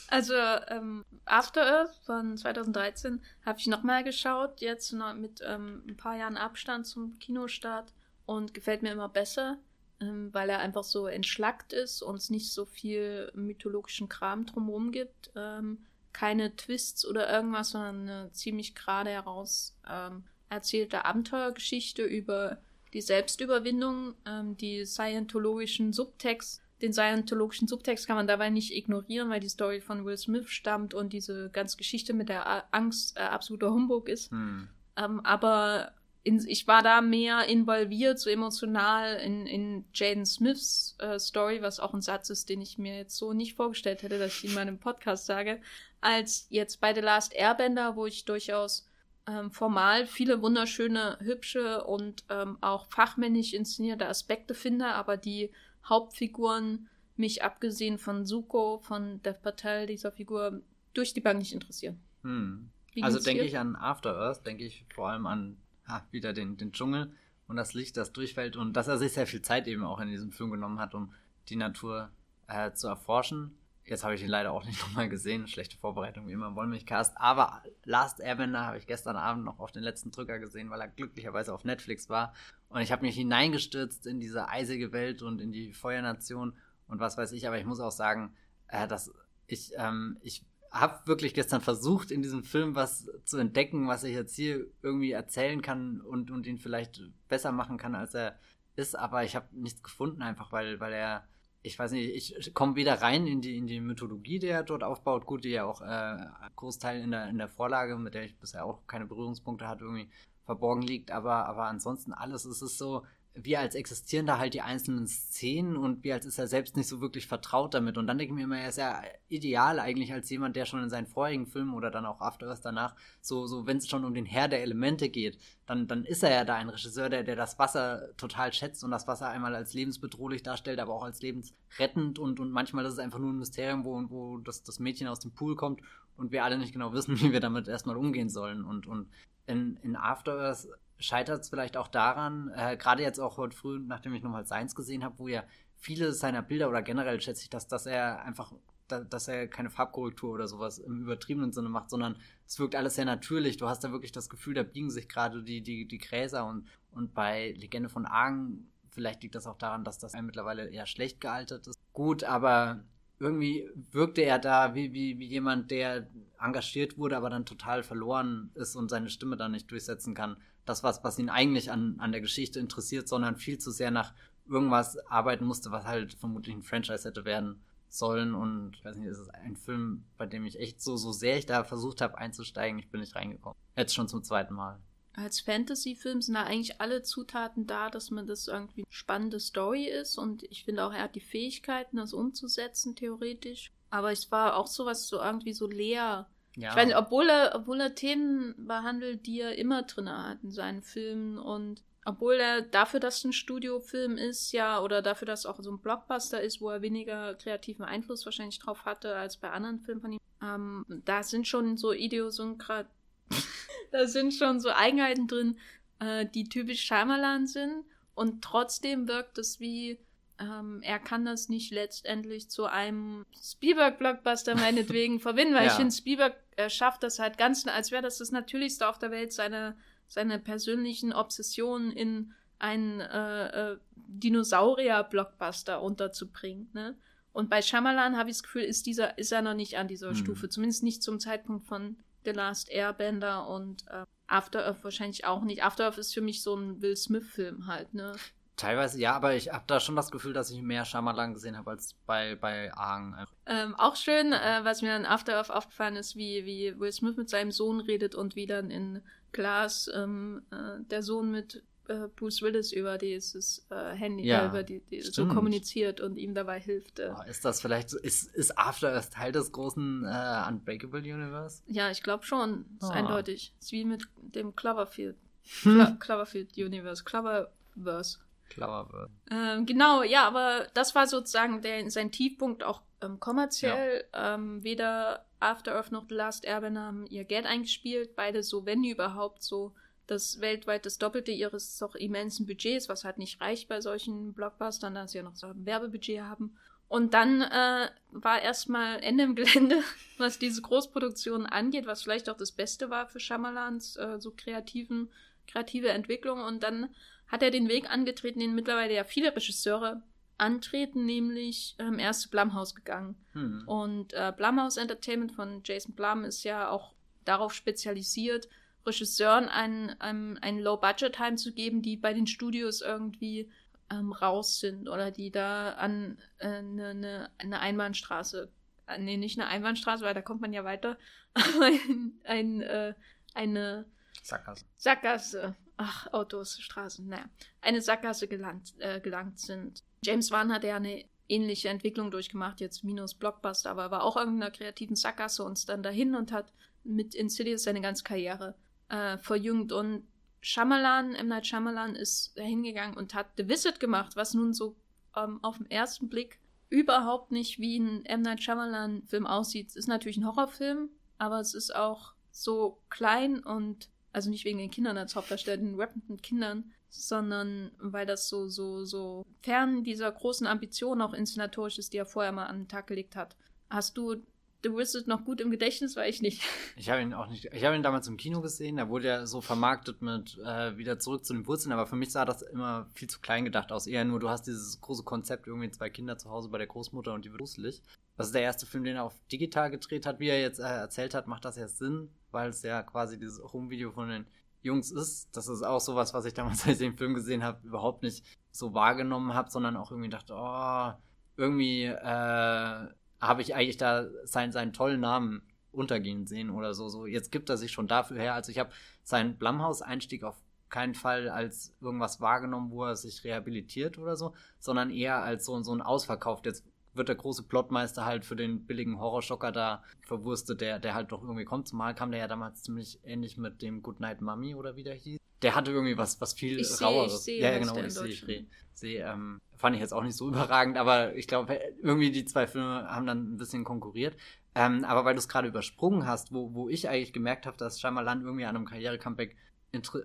Also ähm, After Earth von 2013 habe ich nochmal geschaut, jetzt mit ähm, ein paar Jahren Abstand zum Kinostart und gefällt mir immer besser, ähm, weil er einfach so entschlackt ist und es nicht so viel mythologischen Kram drumherum gibt. Ähm, keine Twists oder irgendwas, sondern eine ziemlich gerade heraus ähm, erzählte Abenteuergeschichte über die Selbstüberwindung, ähm, die scientologischen Subtexte den scientologischen Subtext kann man dabei nicht ignorieren, weil die Story von Will Smith stammt und diese ganze Geschichte mit der Angst äh, absoluter Humbug ist. Hm. Ähm, aber in, ich war da mehr involviert, so emotional in, in Jaden Smiths äh, Story, was auch ein Satz ist, den ich mir jetzt so nicht vorgestellt hätte, dass ich in meinem Podcast sage, als jetzt bei The Last Airbender, wo ich durchaus ähm, formal viele wunderschöne, hübsche und ähm, auch fachmännisch inszenierte Aspekte finde, aber die Hauptfiguren mich abgesehen von Suko, von Dev Patel, dieser Figur, durch die Bank nicht interessieren. Hm. Also denke ich an After Earth, denke ich vor allem an ha, wieder den, den Dschungel und das Licht, das durchfällt und dass er sich sehr viel Zeit eben auch in diesem Film genommen hat, um die Natur äh, zu erforschen. Jetzt habe ich ihn leider auch nicht nochmal gesehen. Schlechte Vorbereitung wie immer im Wollmilchcast. Aber Last Airbender habe ich gestern Abend noch auf den letzten Drücker gesehen, weil er glücklicherweise auf Netflix war. Und ich habe mich hineingestürzt in diese eisige Welt und in die Feuernation und was weiß ich. Aber ich muss auch sagen, äh, dass ich, ähm, ich habe wirklich gestern versucht, in diesem Film was zu entdecken, was ich jetzt hier irgendwie erzählen kann und, und ihn vielleicht besser machen kann, als er ist. Aber ich habe nichts gefunden, einfach weil, weil er ich weiß nicht, ich komme wieder rein in die, in die Mythologie, die er dort aufbaut. Gut, die ja auch äh, Großteil in der, in der Vorlage, mit der ich bisher auch keine Berührungspunkte hatte, irgendwie verborgen liegt. Aber, aber ansonsten alles, es ist so, wie als existieren da halt die einzelnen Szenen und wie als ist er selbst nicht so wirklich vertraut damit. Und dann denke ich mir immer, er ist ja ideal eigentlich als jemand, der schon in seinen vorigen Filmen oder dann auch After Earth danach, so, so wenn es schon um den Herr der Elemente geht, dann, dann ist er ja da ein Regisseur, der, der das Wasser total schätzt und das Wasser einmal als lebensbedrohlich darstellt, aber auch als lebensrettend und, und manchmal ist es einfach nur ein Mysterium, wo, wo das, das Mädchen aus dem Pool kommt und wir alle nicht genau wissen, wie wir damit erstmal umgehen sollen. Und, und in, in After Earth scheitert es vielleicht auch daran, äh, gerade jetzt auch heute früh, nachdem ich nochmal Seins gesehen habe, wo ja viele seiner Bilder oder generell schätze ich, dass, dass er einfach, da, dass er keine Farbkorrektur oder sowas im übertriebenen Sinne macht, sondern es wirkt alles sehr natürlich. Du hast da wirklich das Gefühl, da biegen sich gerade die, die, die Gräser und, und bei Legende von Argen, vielleicht liegt das auch daran, dass das mittlerweile eher schlecht gealtert ist. Gut, aber irgendwie wirkte er da wie, wie, wie jemand, der engagiert wurde, aber dann total verloren ist und seine Stimme dann nicht durchsetzen kann das, was, was ihn eigentlich an, an der Geschichte interessiert, sondern viel zu sehr nach irgendwas arbeiten musste, was halt vermutlich ein Franchise hätte werden sollen. Und ich weiß nicht, ist es ein Film, bei dem ich echt so, so sehr ich da versucht habe einzusteigen, ich bin nicht reingekommen. Jetzt schon zum zweiten Mal. Als Fantasy-Film sind da eigentlich alle Zutaten da, dass man das irgendwie eine spannende Story ist. Und ich finde auch, er hat die Fähigkeiten, das umzusetzen, theoretisch. Aber es war auch sowas so irgendwie so leer ja. Ich weiß nicht, obwohl er, obwohl er Themen behandelt, die er immer drin hat in seinen Filmen und obwohl er dafür, dass es ein Studiofilm ist, ja, oder dafür, dass es auch so ein Blockbuster ist, wo er weniger kreativen Einfluss wahrscheinlich drauf hatte als bei anderen Filmen von ihm, ähm, da sind schon so Idiosynkratie, da sind schon so Eigenheiten drin, äh, die typisch Shyamalan sind und trotzdem wirkt es wie ähm, er kann das nicht letztendlich zu einem Spielberg-Blockbuster meinetwegen verbinden, weil ja. ich finde, Spielberg äh, schafft das halt ganz, als wäre das das Natürlichste auf der Welt, seine, seine persönlichen Obsessionen in einen äh, äh, Dinosaurier-Blockbuster unterzubringen. Ne? Und bei Shyamalan habe ich das Gefühl, ist, dieser, ist er noch nicht an dieser hm. Stufe, zumindest nicht zum Zeitpunkt von The Last Airbender und äh, After Earth wahrscheinlich auch nicht. After Earth ist für mich so ein Will Smith-Film halt, ne? Teilweise ja, aber ich habe da schon das Gefühl, dass ich mehr Shyamalan gesehen habe als bei, bei Aang. Ähm, auch schön, äh, was mir an After Earth aufgefallen ist, wie, wie Will Smith mit seinem Sohn redet und wie dann in Glass ähm, äh, der Sohn mit äh, Bruce Willis über dieses äh, Handy, ja, über die, die so kommuniziert und ihm dabei hilft. Oh, ist das vielleicht so, ist, ist After Earth Teil des großen äh, Unbreakable Universe? Ja, ich glaube schon. Ist oh. eindeutig. Ist wie mit dem Cloverfield. Hm. Cloverfield Universe. Cloververse. Clever wird. Ähm, genau, ja, aber das war sozusagen der, sein Tiefpunkt auch ähm, kommerziell. Ja. Ähm, weder After Earth noch The Last Airbender haben ihr Geld eingespielt. Beide so, wenn überhaupt, so das weltweit das Doppelte ihres doch immensen Budgets, was halt nicht reicht bei solchen Blockbustern, da sie ja noch so ein Werbebudget haben. Und dann äh, war erstmal Ende im Gelände, was diese Großproduktion angeht, was vielleicht auch das Beste war für Schamalans äh, so kreativen, kreative Entwicklung. Und dann hat er den Weg angetreten, den mittlerweile ja viele Regisseure antreten, nämlich ähm, erst zu Blumhouse gegangen. Hm. Und äh, Blumhouse Entertainment von Jason Blum ist ja auch darauf spezialisiert, Regisseuren ein, ein, ein Low-Budget-Heim zu geben, die bei den Studios irgendwie ähm, raus sind oder die da an eine äh, ne, ne Einbahnstraße, äh, nee, nicht eine Einbahnstraße, weil da kommt man ja weiter, ein, ein, äh, eine Sackgasse. Sackgasse ach, Autos, Straßen, naja, eine Sackgasse gelangt, äh, gelangt sind. James Wan hat ja eine ähnliche Entwicklung durchgemacht, jetzt minus Blockbuster, aber war auch irgendeiner kreativen Sackgasse und dann dahin und hat mit Insidious seine ganze Karriere äh, verjüngt. Und Shyamalan, M. Night Shyamalan ist hingegangen und hat The Visit gemacht, was nun so ähm, auf den ersten Blick überhaupt nicht wie ein M. Night Shyamalan-Film aussieht. Es ist natürlich ein Horrorfilm, aber es ist auch so klein und also nicht wegen den Kindern als Hauptdarsteller, den rappenden Kindern, sondern weil das so, so, so fern dieser großen Ambition auch inszenatorisch ist, die er vorher mal an den Tag gelegt hat. Hast du The Wizard noch gut im Gedächtnis, weil ich nicht. Ich habe ihn auch nicht. Ich habe ihn damals im Kino gesehen. Da wurde er so vermarktet mit äh, wieder zurück zu den Wurzeln. Aber für mich sah das immer viel zu klein gedacht aus. Eher nur, du hast dieses große Konzept, irgendwie zwei Kinder zu Hause bei der Großmutter und die wird gruselig. Das ist der erste Film, den er auf digital gedreht hat. Wie er jetzt äh, erzählt hat, macht das erst Sinn, weil es ja quasi dieses Home-Video von den Jungs ist. Das ist auch sowas, was ich damals, als ich den Film gesehen habe, überhaupt nicht so wahrgenommen habe, sondern auch irgendwie dachte, oh, irgendwie äh, habe ich eigentlich da seinen, seinen tollen Namen untergehen sehen oder so. so. Jetzt gibt er sich schon dafür her. Also ich habe seinen Blumhouse-Einstieg auf keinen Fall als irgendwas wahrgenommen, wo er sich rehabilitiert oder so, sondern eher als so, so ein Ausverkauf. Jetzt wird der große Plotmeister halt für den billigen Horrorschocker da verwurstet, der, der halt doch irgendwie kommt. Zumal kam der ja damals ziemlich ähnlich mit dem Goodnight Mummy oder wie der hieß. Der hatte irgendwie was, was viel Ich seh, raueres. ich seh, ja, ja, was genau, ich sehe, ich sehe. Ähm, fand ich jetzt auch nicht so überragend, aber ich glaube, irgendwie die zwei Filme haben dann ein bisschen konkurriert. Ähm, aber weil du es gerade übersprungen hast, wo, wo ich eigentlich gemerkt habe, dass Shyamalan irgendwie an einem Karriere-Comeback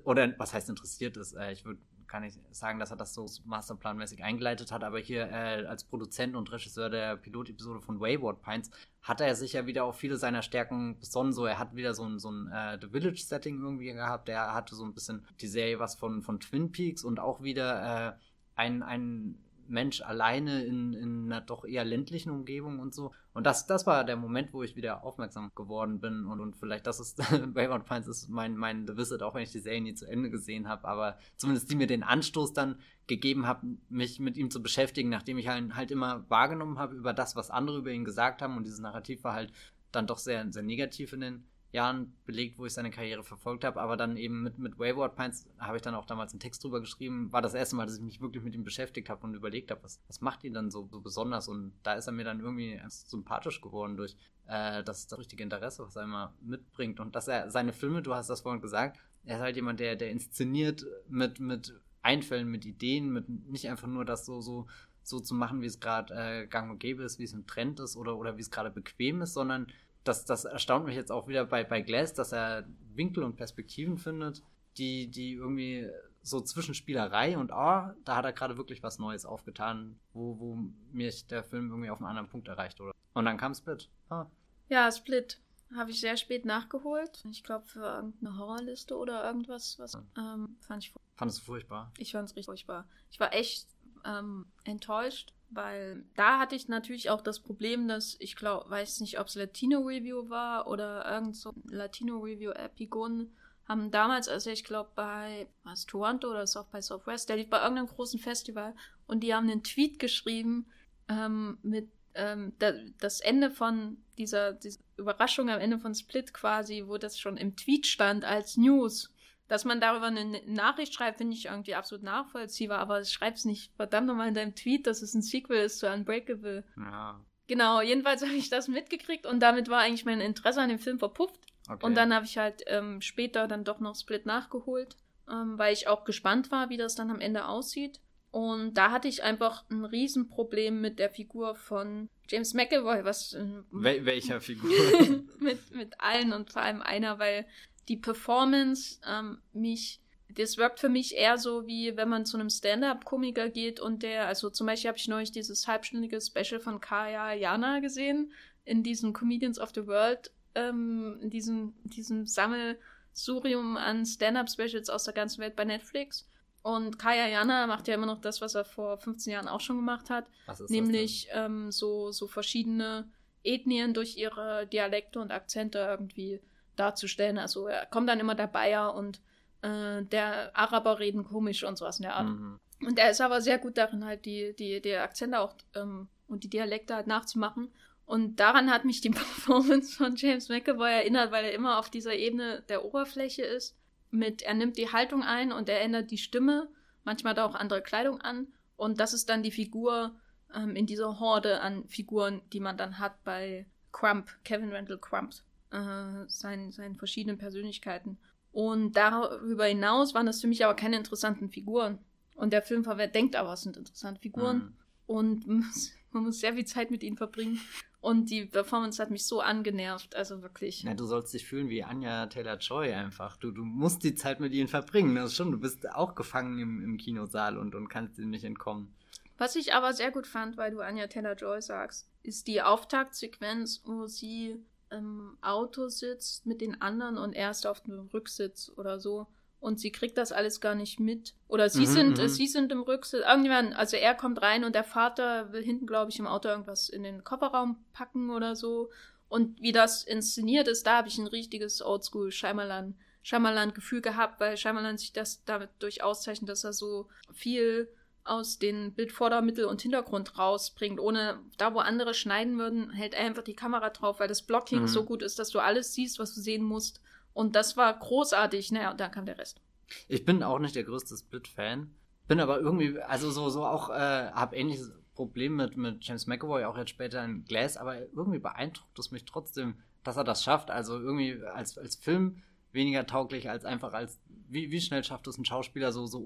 oder was heißt interessiert ist. Äh, ich würde kann nicht sagen, dass er das so masterplanmäßig eingeleitet hat, aber hier äh, als Produzent und Regisseur der Pilotepisode von Wayward Pines hat er sich ja wieder auf viele seiner Stärken besonnen. So, er hat wieder so ein, so ein äh, The Village-Setting irgendwie gehabt. Er hatte so ein bisschen die Serie was von, von Twin Peaks und auch wieder äh, ein, ein Mensch alleine in, in einer doch eher ländlichen Umgebung und so. Und das, das war der Moment, wo ich wieder aufmerksam geworden bin. Und, und vielleicht, das ist, Wayward Pines ist mein, mein The Visit, auch wenn ich die Serie nie zu Ende gesehen habe, aber zumindest die mir den Anstoß dann gegeben hat, mich mit ihm zu beschäftigen, nachdem ich halt, halt immer wahrgenommen habe über das, was andere über ihn gesagt haben. Und dieses Narrativ war halt dann doch sehr, sehr negativ in den Jahren belegt, wo ich seine Karriere verfolgt habe, aber dann eben mit, mit Wayward Pines habe ich dann auch damals einen Text drüber geschrieben, war das erste Mal, dass ich mich wirklich mit ihm beschäftigt habe und überlegt habe, was, was macht ihn dann so, so besonders? Und da ist er mir dann irgendwie sympathisch geworden durch äh, das, das richtige Interesse, was er immer mitbringt. Und dass er seine Filme, du hast das vorhin gesagt, er ist halt jemand, der, der inszeniert mit, mit Einfällen, mit Ideen, mit nicht einfach nur das so, so, so zu machen, wie es gerade äh, gang und gäbe ist, wie es im Trend ist oder, oder wie es gerade bequem ist, sondern das, das erstaunt mich jetzt auch wieder bei, bei Glass, dass er Winkel und Perspektiven findet, die, die irgendwie so zwischen Spielerei und oh, da hat er gerade wirklich was Neues aufgetan, wo, wo mich der Film irgendwie auf einen anderen Punkt erreicht, oder? Und dann kam Split. Ah. Ja, Split habe ich sehr spät nachgeholt. Ich glaube für irgendeine Horrorliste oder irgendwas, was ähm, fand ich Fandest du furchtbar? Ich fand es richtig furchtbar. Ich war echt ähm, enttäuscht, weil da hatte ich natürlich auch das Problem, dass ich glaube, weiß nicht, ob es Latino Review war oder irgend so Latino Review Epigon haben damals, also ich glaube bei was Toronto oder auch bei Southwest, der lief bei irgendeinem großen Festival und die haben einen Tweet geschrieben ähm, mit ähm, da, das Ende von dieser, dieser Überraschung am Ende von Split quasi, wo das schon im Tweet stand als News. Dass man darüber eine Nachricht schreibt, finde ich irgendwie absolut nachvollziehbar, aber schreib es nicht verdammt nochmal in deinem Tweet, dass es ein Sequel ist zu Unbreakable. Ja. Genau, jedenfalls habe ich das mitgekriegt und damit war eigentlich mein Interesse an dem Film verpufft. Okay. Und dann habe ich halt ähm, später dann doch noch Split nachgeholt, ähm, weil ich auch gespannt war, wie das dann am Ende aussieht. Und da hatte ich einfach ein Riesenproblem mit der Figur von James McAvoy, was Wel welcher Figur? mit, mit allen und vor allem einer, weil die Performance ähm, mich, das wirkt für mich eher so, wie wenn man zu einem Stand-up-Komiker geht und der, also zum Beispiel habe ich neulich dieses halbstündige Special von Kaya Jana gesehen, in diesem Comedians of the World, ähm, in diesem, diesem Sammelsurium an Stand-up-Specials aus der ganzen Welt bei Netflix. Und Kaya Jana macht ja immer noch das, was er vor 15 Jahren auch schon gemacht hat, nämlich ähm, so, so verschiedene Ethnien durch ihre Dialekte und Akzente irgendwie darzustellen. Also er kommt dann immer der Bayer und äh, der Araber reden komisch und sowas in der Art. Mhm. Und er ist aber sehr gut darin, halt die, die, die Akzente auch ähm, und die Dialekte halt nachzumachen. Und daran hat mich die Performance von James McAvoy erinnert, weil er immer auf dieser Ebene der Oberfläche ist. Mit, er nimmt die Haltung ein und er ändert die Stimme. Manchmal er auch andere Kleidung an. Und das ist dann die Figur ähm, in dieser Horde an Figuren, die man dann hat bei Crump, Kevin Randall Crump, äh, seinen, seinen verschiedenen Persönlichkeiten. Und darüber hinaus waren das für mich aber keine interessanten Figuren. Und der Film denkt aber, es sind interessante Figuren. Mhm. Und man muss, sehr viel Zeit mit ihnen verbringen. Und die Performance hat mich so angenervt, also wirklich. Na, du sollst dich fühlen wie Anja Taylor-Joy einfach. Du, du musst die Zeit mit ihnen verbringen. Das ist schon, du bist auch gefangen im, im Kinosaal und, und kannst ihm nicht entkommen. Was ich aber sehr gut fand, weil du Anja Taylor-Joy sagst, ist die Auftaktsequenz, wo sie im Auto sitzt mit den anderen und erst auf dem Rücksitz oder so. Und sie kriegt das alles gar nicht mit. Oder sie Mhm, sind, mhm. äh, sie sind im Rücksitz. Irgendwann, also er kommt rein und der Vater will hinten, glaube ich, im Auto irgendwas in den Kofferraum packen oder so. Und wie das inszeniert ist, da habe ich ein richtiges Oldschool Shyamalan, Shyamalan Gefühl gehabt, weil Shyamalan sich das damit durch auszeichnet, dass er so viel aus den Bildvorder-, Mittel- und Hintergrund rausbringt, ohne da, wo andere schneiden würden, hält er einfach die Kamera drauf, weil das Blocking Mhm. so gut ist, dass du alles siehst, was du sehen musst. Und das war großartig. Naja, und dann kam der Rest. Ich bin auch nicht der größte Split-Fan. Bin aber irgendwie, also so, so auch, äh, hab ähnliches Problem mit, mit James McAvoy, auch jetzt später in Glass, aber irgendwie beeindruckt es mich trotzdem, dass er das schafft. Also irgendwie als, als Film weniger tauglich als einfach als, wie, wie schnell schafft es ein Schauspieler so, so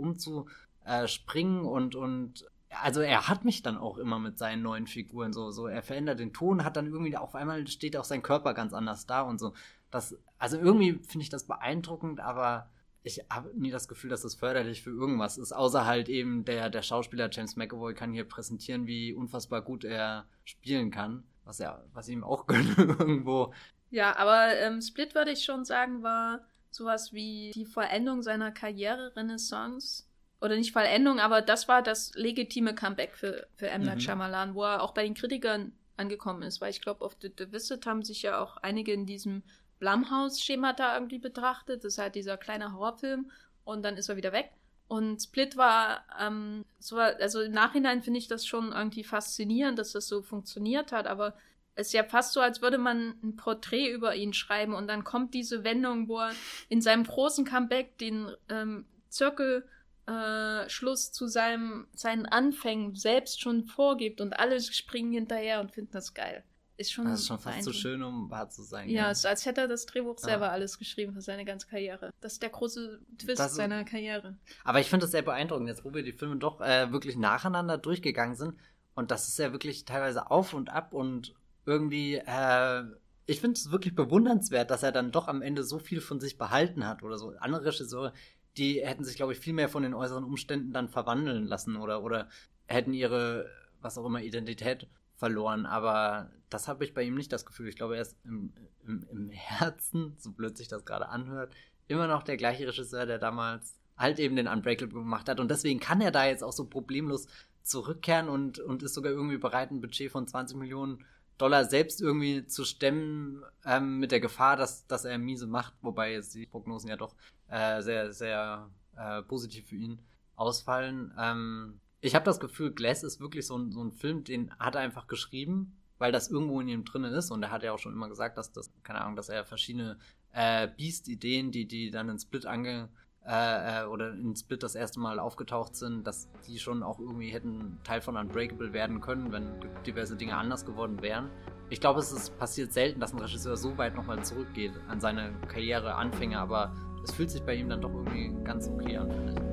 umzuspringen und, und also er hat mich dann auch immer mit seinen neuen Figuren so, so er verändert den Ton, hat dann irgendwie auf einmal steht auch sein Körper ganz anders da und so. Das, also irgendwie finde ich das beeindruckend, aber ich habe nie das Gefühl, dass das förderlich für irgendwas ist, außer halt eben der, der Schauspieler James McAvoy kann hier präsentieren, wie unfassbar gut er spielen kann, was er, was ihm auch gönne irgendwo. Ja, aber ähm, Split würde ich schon sagen, war sowas wie die Vollendung seiner Karriere-Renaissance. Oder nicht Vollendung, aber das war das legitime Comeback für, für M. Night mhm. Shyamalan, wo er auch bei den Kritikern angekommen ist, weil ich glaube, auf The, The Visit haben sich ja auch einige in diesem Blumhouse-Schema da irgendwie betrachtet. Das ist halt dieser kleine Horrorfilm und dann ist er wieder weg. Und Split war, ähm, so, also im Nachhinein finde ich das schon irgendwie faszinierend, dass das so funktioniert hat, aber es ist ja fast so, als würde man ein Porträt über ihn schreiben und dann kommt diese Wendung, wo er in seinem großen Comeback den ähm, Zirkelschluss äh, zu seinem, seinen Anfängen selbst schon vorgibt und alle springen hinterher und finden das geil. Ist schon, das ist schon fast zu so schön, um wahr zu sein. Ja, ja. ist, als hätte er das Drehbuch ja. selber alles geschrieben für seine ganze Karriere. Das ist der große Twist das, seiner Karriere. Aber ich finde es sehr beeindruckend, jetzt wo wir die Filme doch äh, wirklich nacheinander durchgegangen sind. Und das ist ja wirklich teilweise auf und ab und irgendwie, äh, ich finde es wirklich bewundernswert, dass er dann doch am Ende so viel von sich behalten hat oder so. Andere Regisseure, die hätten sich, glaube ich, viel mehr von den äußeren Umständen dann verwandeln lassen oder, oder hätten ihre, was auch immer, Identität verloren. Aber das habe ich bei ihm nicht das Gefühl. Ich glaube, er ist im, im, im Herzen, so blöd sich das gerade anhört, immer noch der gleiche Regisseur, der damals halt eben den Unbreakable gemacht hat. Und deswegen kann er da jetzt auch so problemlos zurückkehren und, und ist sogar irgendwie bereit, ein Budget von 20 Millionen Dollar selbst irgendwie zu stemmen, ähm, mit der Gefahr, dass, dass er miese macht, wobei jetzt die Prognosen ja doch äh, sehr, sehr äh, positiv für ihn ausfallen. Ähm, ich habe das Gefühl, Glass ist wirklich so ein, so ein Film, den hat er einfach geschrieben weil das irgendwo in ihm drin ist. Und er hat ja auch schon immer gesagt, dass das, keine Ahnung, dass er verschiedene äh, Beast-Ideen, die, die dann in Split ange äh, äh, oder in Split das erste Mal aufgetaucht sind, dass die schon auch irgendwie hätten Teil von Unbreakable werden können, wenn diverse Dinge anders geworden wären. Ich glaube, es ist passiert selten, dass ein Regisseur so weit nochmal zurückgeht an seine Karriereanfänge, aber es fühlt sich bei ihm dann doch irgendwie ganz okay an, finde ich.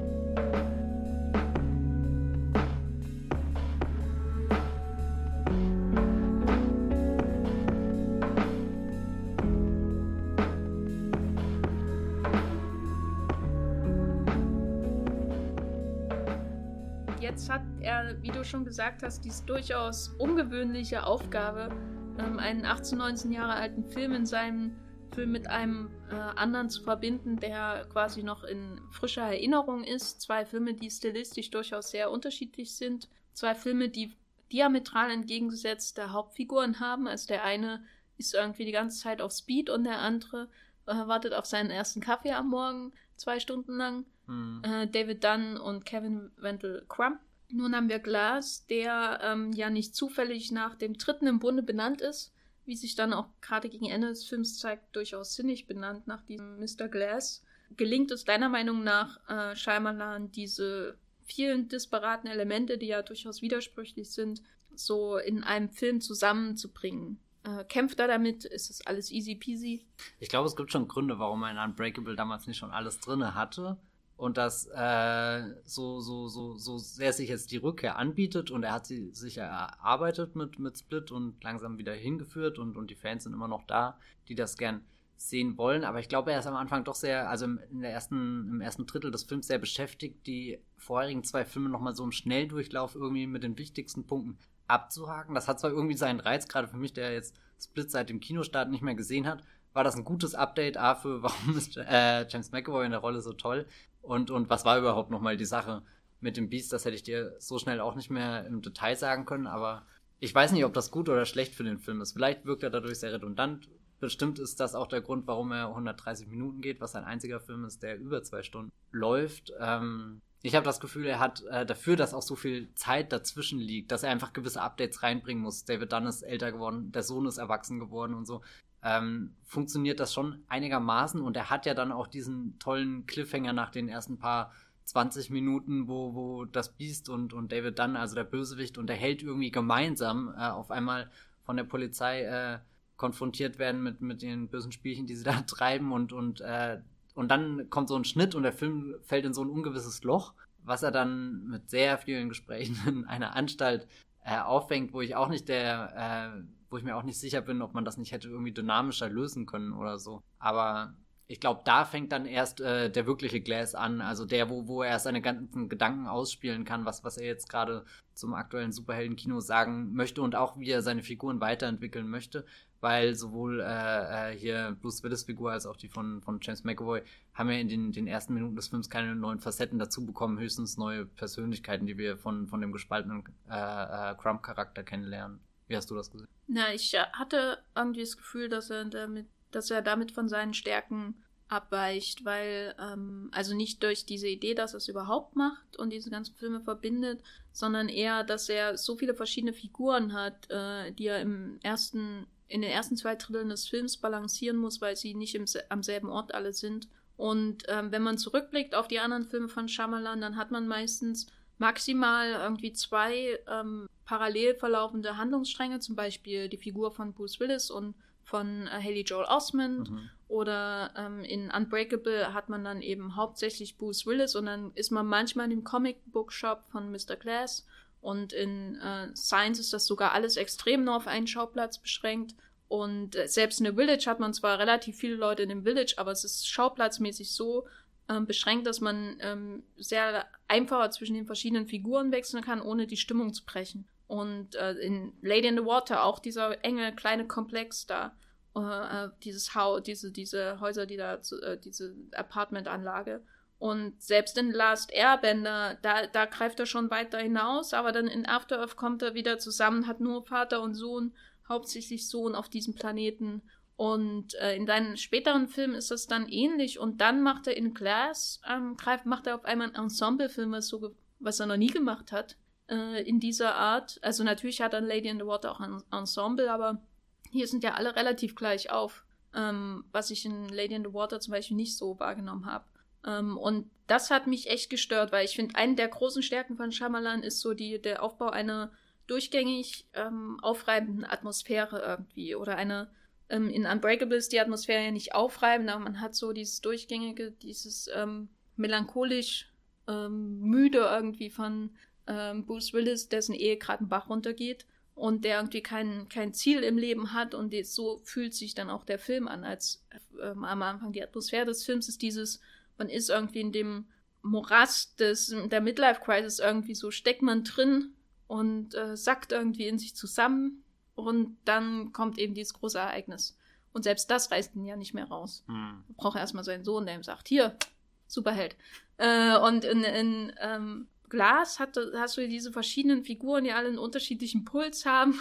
wie du schon gesagt hast, die durchaus ungewöhnliche Aufgabe, ähm, einen 18, 19 Jahre alten Film in seinem Film mit einem äh, anderen zu verbinden, der quasi noch in frischer Erinnerung ist. Zwei Filme, die stilistisch durchaus sehr unterschiedlich sind. Zwei Filme, die diametral entgegengesetzte Hauptfiguren haben. Also der eine ist irgendwie die ganze Zeit auf Speed und der andere äh, wartet auf seinen ersten Kaffee am Morgen, zwei Stunden lang. Mhm. Äh, David Dunn und Kevin Wendell Crump nun haben wir Glass, der ähm, ja nicht zufällig nach dem dritten im Bunde benannt ist, wie sich dann auch gerade gegen Ende des Films zeigt, durchaus sinnig benannt nach diesem Mr. Glass. Gelingt es deiner Meinung nach äh, Shyamalan diese vielen disparaten Elemente, die ja durchaus widersprüchlich sind, so in einem Film zusammenzubringen? Äh, kämpft er damit? Ist das alles easy peasy? Ich glaube, es gibt schon Gründe, warum ein Unbreakable damals nicht schon alles drin hatte und das äh, so, so, so, so sehr sich jetzt die Rückkehr anbietet und er hat sie sich erarbeitet mit, mit Split und langsam wieder hingeführt und, und die Fans sind immer noch da, die das gern sehen wollen. Aber ich glaube, er ist am Anfang doch sehr, also der ersten, im ersten Drittel des Films sehr beschäftigt, die vorherigen zwei Filme nochmal so im Schnelldurchlauf irgendwie mit den wichtigsten Punkten abzuhaken. Das hat zwar irgendwie seinen Reiz, gerade für mich, der jetzt Split seit dem Kinostart nicht mehr gesehen hat, war das ein gutes Update A für, warum ist äh, James McAvoy in der Rolle so toll und, und was war überhaupt nochmal die Sache mit dem Beast? Das hätte ich dir so schnell auch nicht mehr im Detail sagen können, aber ich weiß nicht, ob das gut oder schlecht für den Film ist. Vielleicht wirkt er dadurch sehr redundant. Bestimmt ist das auch der Grund, warum er 130 Minuten geht, was ein einziger Film ist, der über zwei Stunden läuft. Ähm, ich habe das Gefühl, er hat äh, dafür, dass auch so viel Zeit dazwischen liegt, dass er einfach gewisse Updates reinbringen muss. David Dunn ist älter geworden, der Sohn ist erwachsen geworden und so ähm, funktioniert das schon einigermaßen und er hat ja dann auch diesen tollen Cliffhanger nach den ersten paar 20 Minuten, wo, wo das Biest und, und David Dunn, also der Bösewicht und der Held irgendwie gemeinsam äh, auf einmal von der Polizei äh, konfrontiert werden mit, mit den bösen Spielchen, die sie da treiben und, und, äh, und dann kommt so ein Schnitt und der Film fällt in so ein ungewisses Loch, was er dann mit sehr vielen Gesprächen in einer Anstalt äh, auffängt, wo ich auch nicht der, äh, wo ich mir auch nicht sicher bin, ob man das nicht hätte irgendwie dynamischer lösen können oder so. Aber ich glaube, da fängt dann erst äh, der wirkliche Glass an, also der, wo, wo er seine ganzen Gedanken ausspielen kann, was, was er jetzt gerade zum aktuellen Superhelden-Kino sagen möchte und auch wie er seine Figuren weiterentwickeln möchte, weil sowohl äh, äh, hier Bruce Willis Figur als auch die von, von James McAvoy haben ja in den, den ersten Minuten des Films keine neuen Facetten dazu bekommen, höchstens neue Persönlichkeiten, die wir von, von dem gespaltenen äh, äh, Crump-Charakter kennenlernen. Wie hast du das gesehen? Na, ich hatte irgendwie das Gefühl, dass er damit dass er damit von seinen Stärken abweicht, weil, ähm, also nicht durch diese Idee, dass er es überhaupt macht und diese ganzen Filme verbindet, sondern eher, dass er so viele verschiedene Figuren hat, äh, die er im ersten, in den ersten zwei Dritteln des Films balancieren muss, weil sie nicht im, am selben Ort alle sind. Und ähm, wenn man zurückblickt auf die anderen Filme von Shyamalan, dann hat man meistens maximal irgendwie zwei ähm, parallel verlaufende Handlungsstränge, zum Beispiel die Figur von Bruce Willis und von äh, Haley Joel Osment mhm. oder ähm, in Unbreakable hat man dann eben hauptsächlich Bruce Willis und dann ist man manchmal in dem Comic Book Shop von Mr. Glass und in äh, Science ist das sogar alles extrem nur auf einen Schauplatz beschränkt und äh, selbst in der Village hat man zwar relativ viele Leute in dem Village, aber es ist schauplatzmäßig so ähm, beschränkt, dass man ähm, sehr einfacher zwischen den verschiedenen Figuren wechseln kann, ohne die Stimmung zu brechen. Und äh, in Lady in the Water auch dieser enge kleine Komplex da, äh, äh dieses Haus, diese, diese Häuser, die da, äh, diese Apartmentanlage. Und selbst in Last Airbender, da, da greift er schon weiter hinaus, aber dann in After Earth kommt er wieder zusammen, hat nur Vater und Sohn, hauptsächlich Sohn auf diesem Planeten. Und äh, in deinen späteren Filmen ist das dann ähnlich. Und dann macht er in Glass, ähm, greift, macht er auf einmal einen Ensemblefilm, was, so, was er noch nie gemacht hat äh, in dieser Art. Also natürlich hat dann Lady in the Water auch ein Ensemble, aber hier sind ja alle relativ gleich auf, ähm, was ich in Lady in the Water zum Beispiel nicht so wahrgenommen habe. Ähm, und das hat mich echt gestört, weil ich finde, eine der großen Stärken von Shyamalan ist so die, der Aufbau einer durchgängig ähm, aufreibenden Atmosphäre irgendwie oder eine ähm, in Unbreakable ist die Atmosphäre ja nicht aufreibend, aber man hat so dieses durchgängige, dieses ähm, melancholisch ähm, müde irgendwie von ähm, Bruce Willis, dessen Ehe gerade einen Bach runtergeht und der irgendwie kein, kein Ziel im Leben hat und so fühlt sich dann auch der Film an, als ähm, am Anfang die Atmosphäre des Films ist dieses, man ist irgendwie in dem Morast des, der Midlife Crisis irgendwie so, steckt man drin und äh, sackt irgendwie in sich zusammen und dann kommt eben dieses große Ereignis. Und selbst das reißt ihn ja nicht mehr raus. Mhm. Er braucht erstmal seinen Sohn, der ihm sagt, hier, Superheld. Äh, und in, in ähm, Glas hat, hast du diese verschiedenen Figuren, die alle einen unterschiedlichen Puls haben.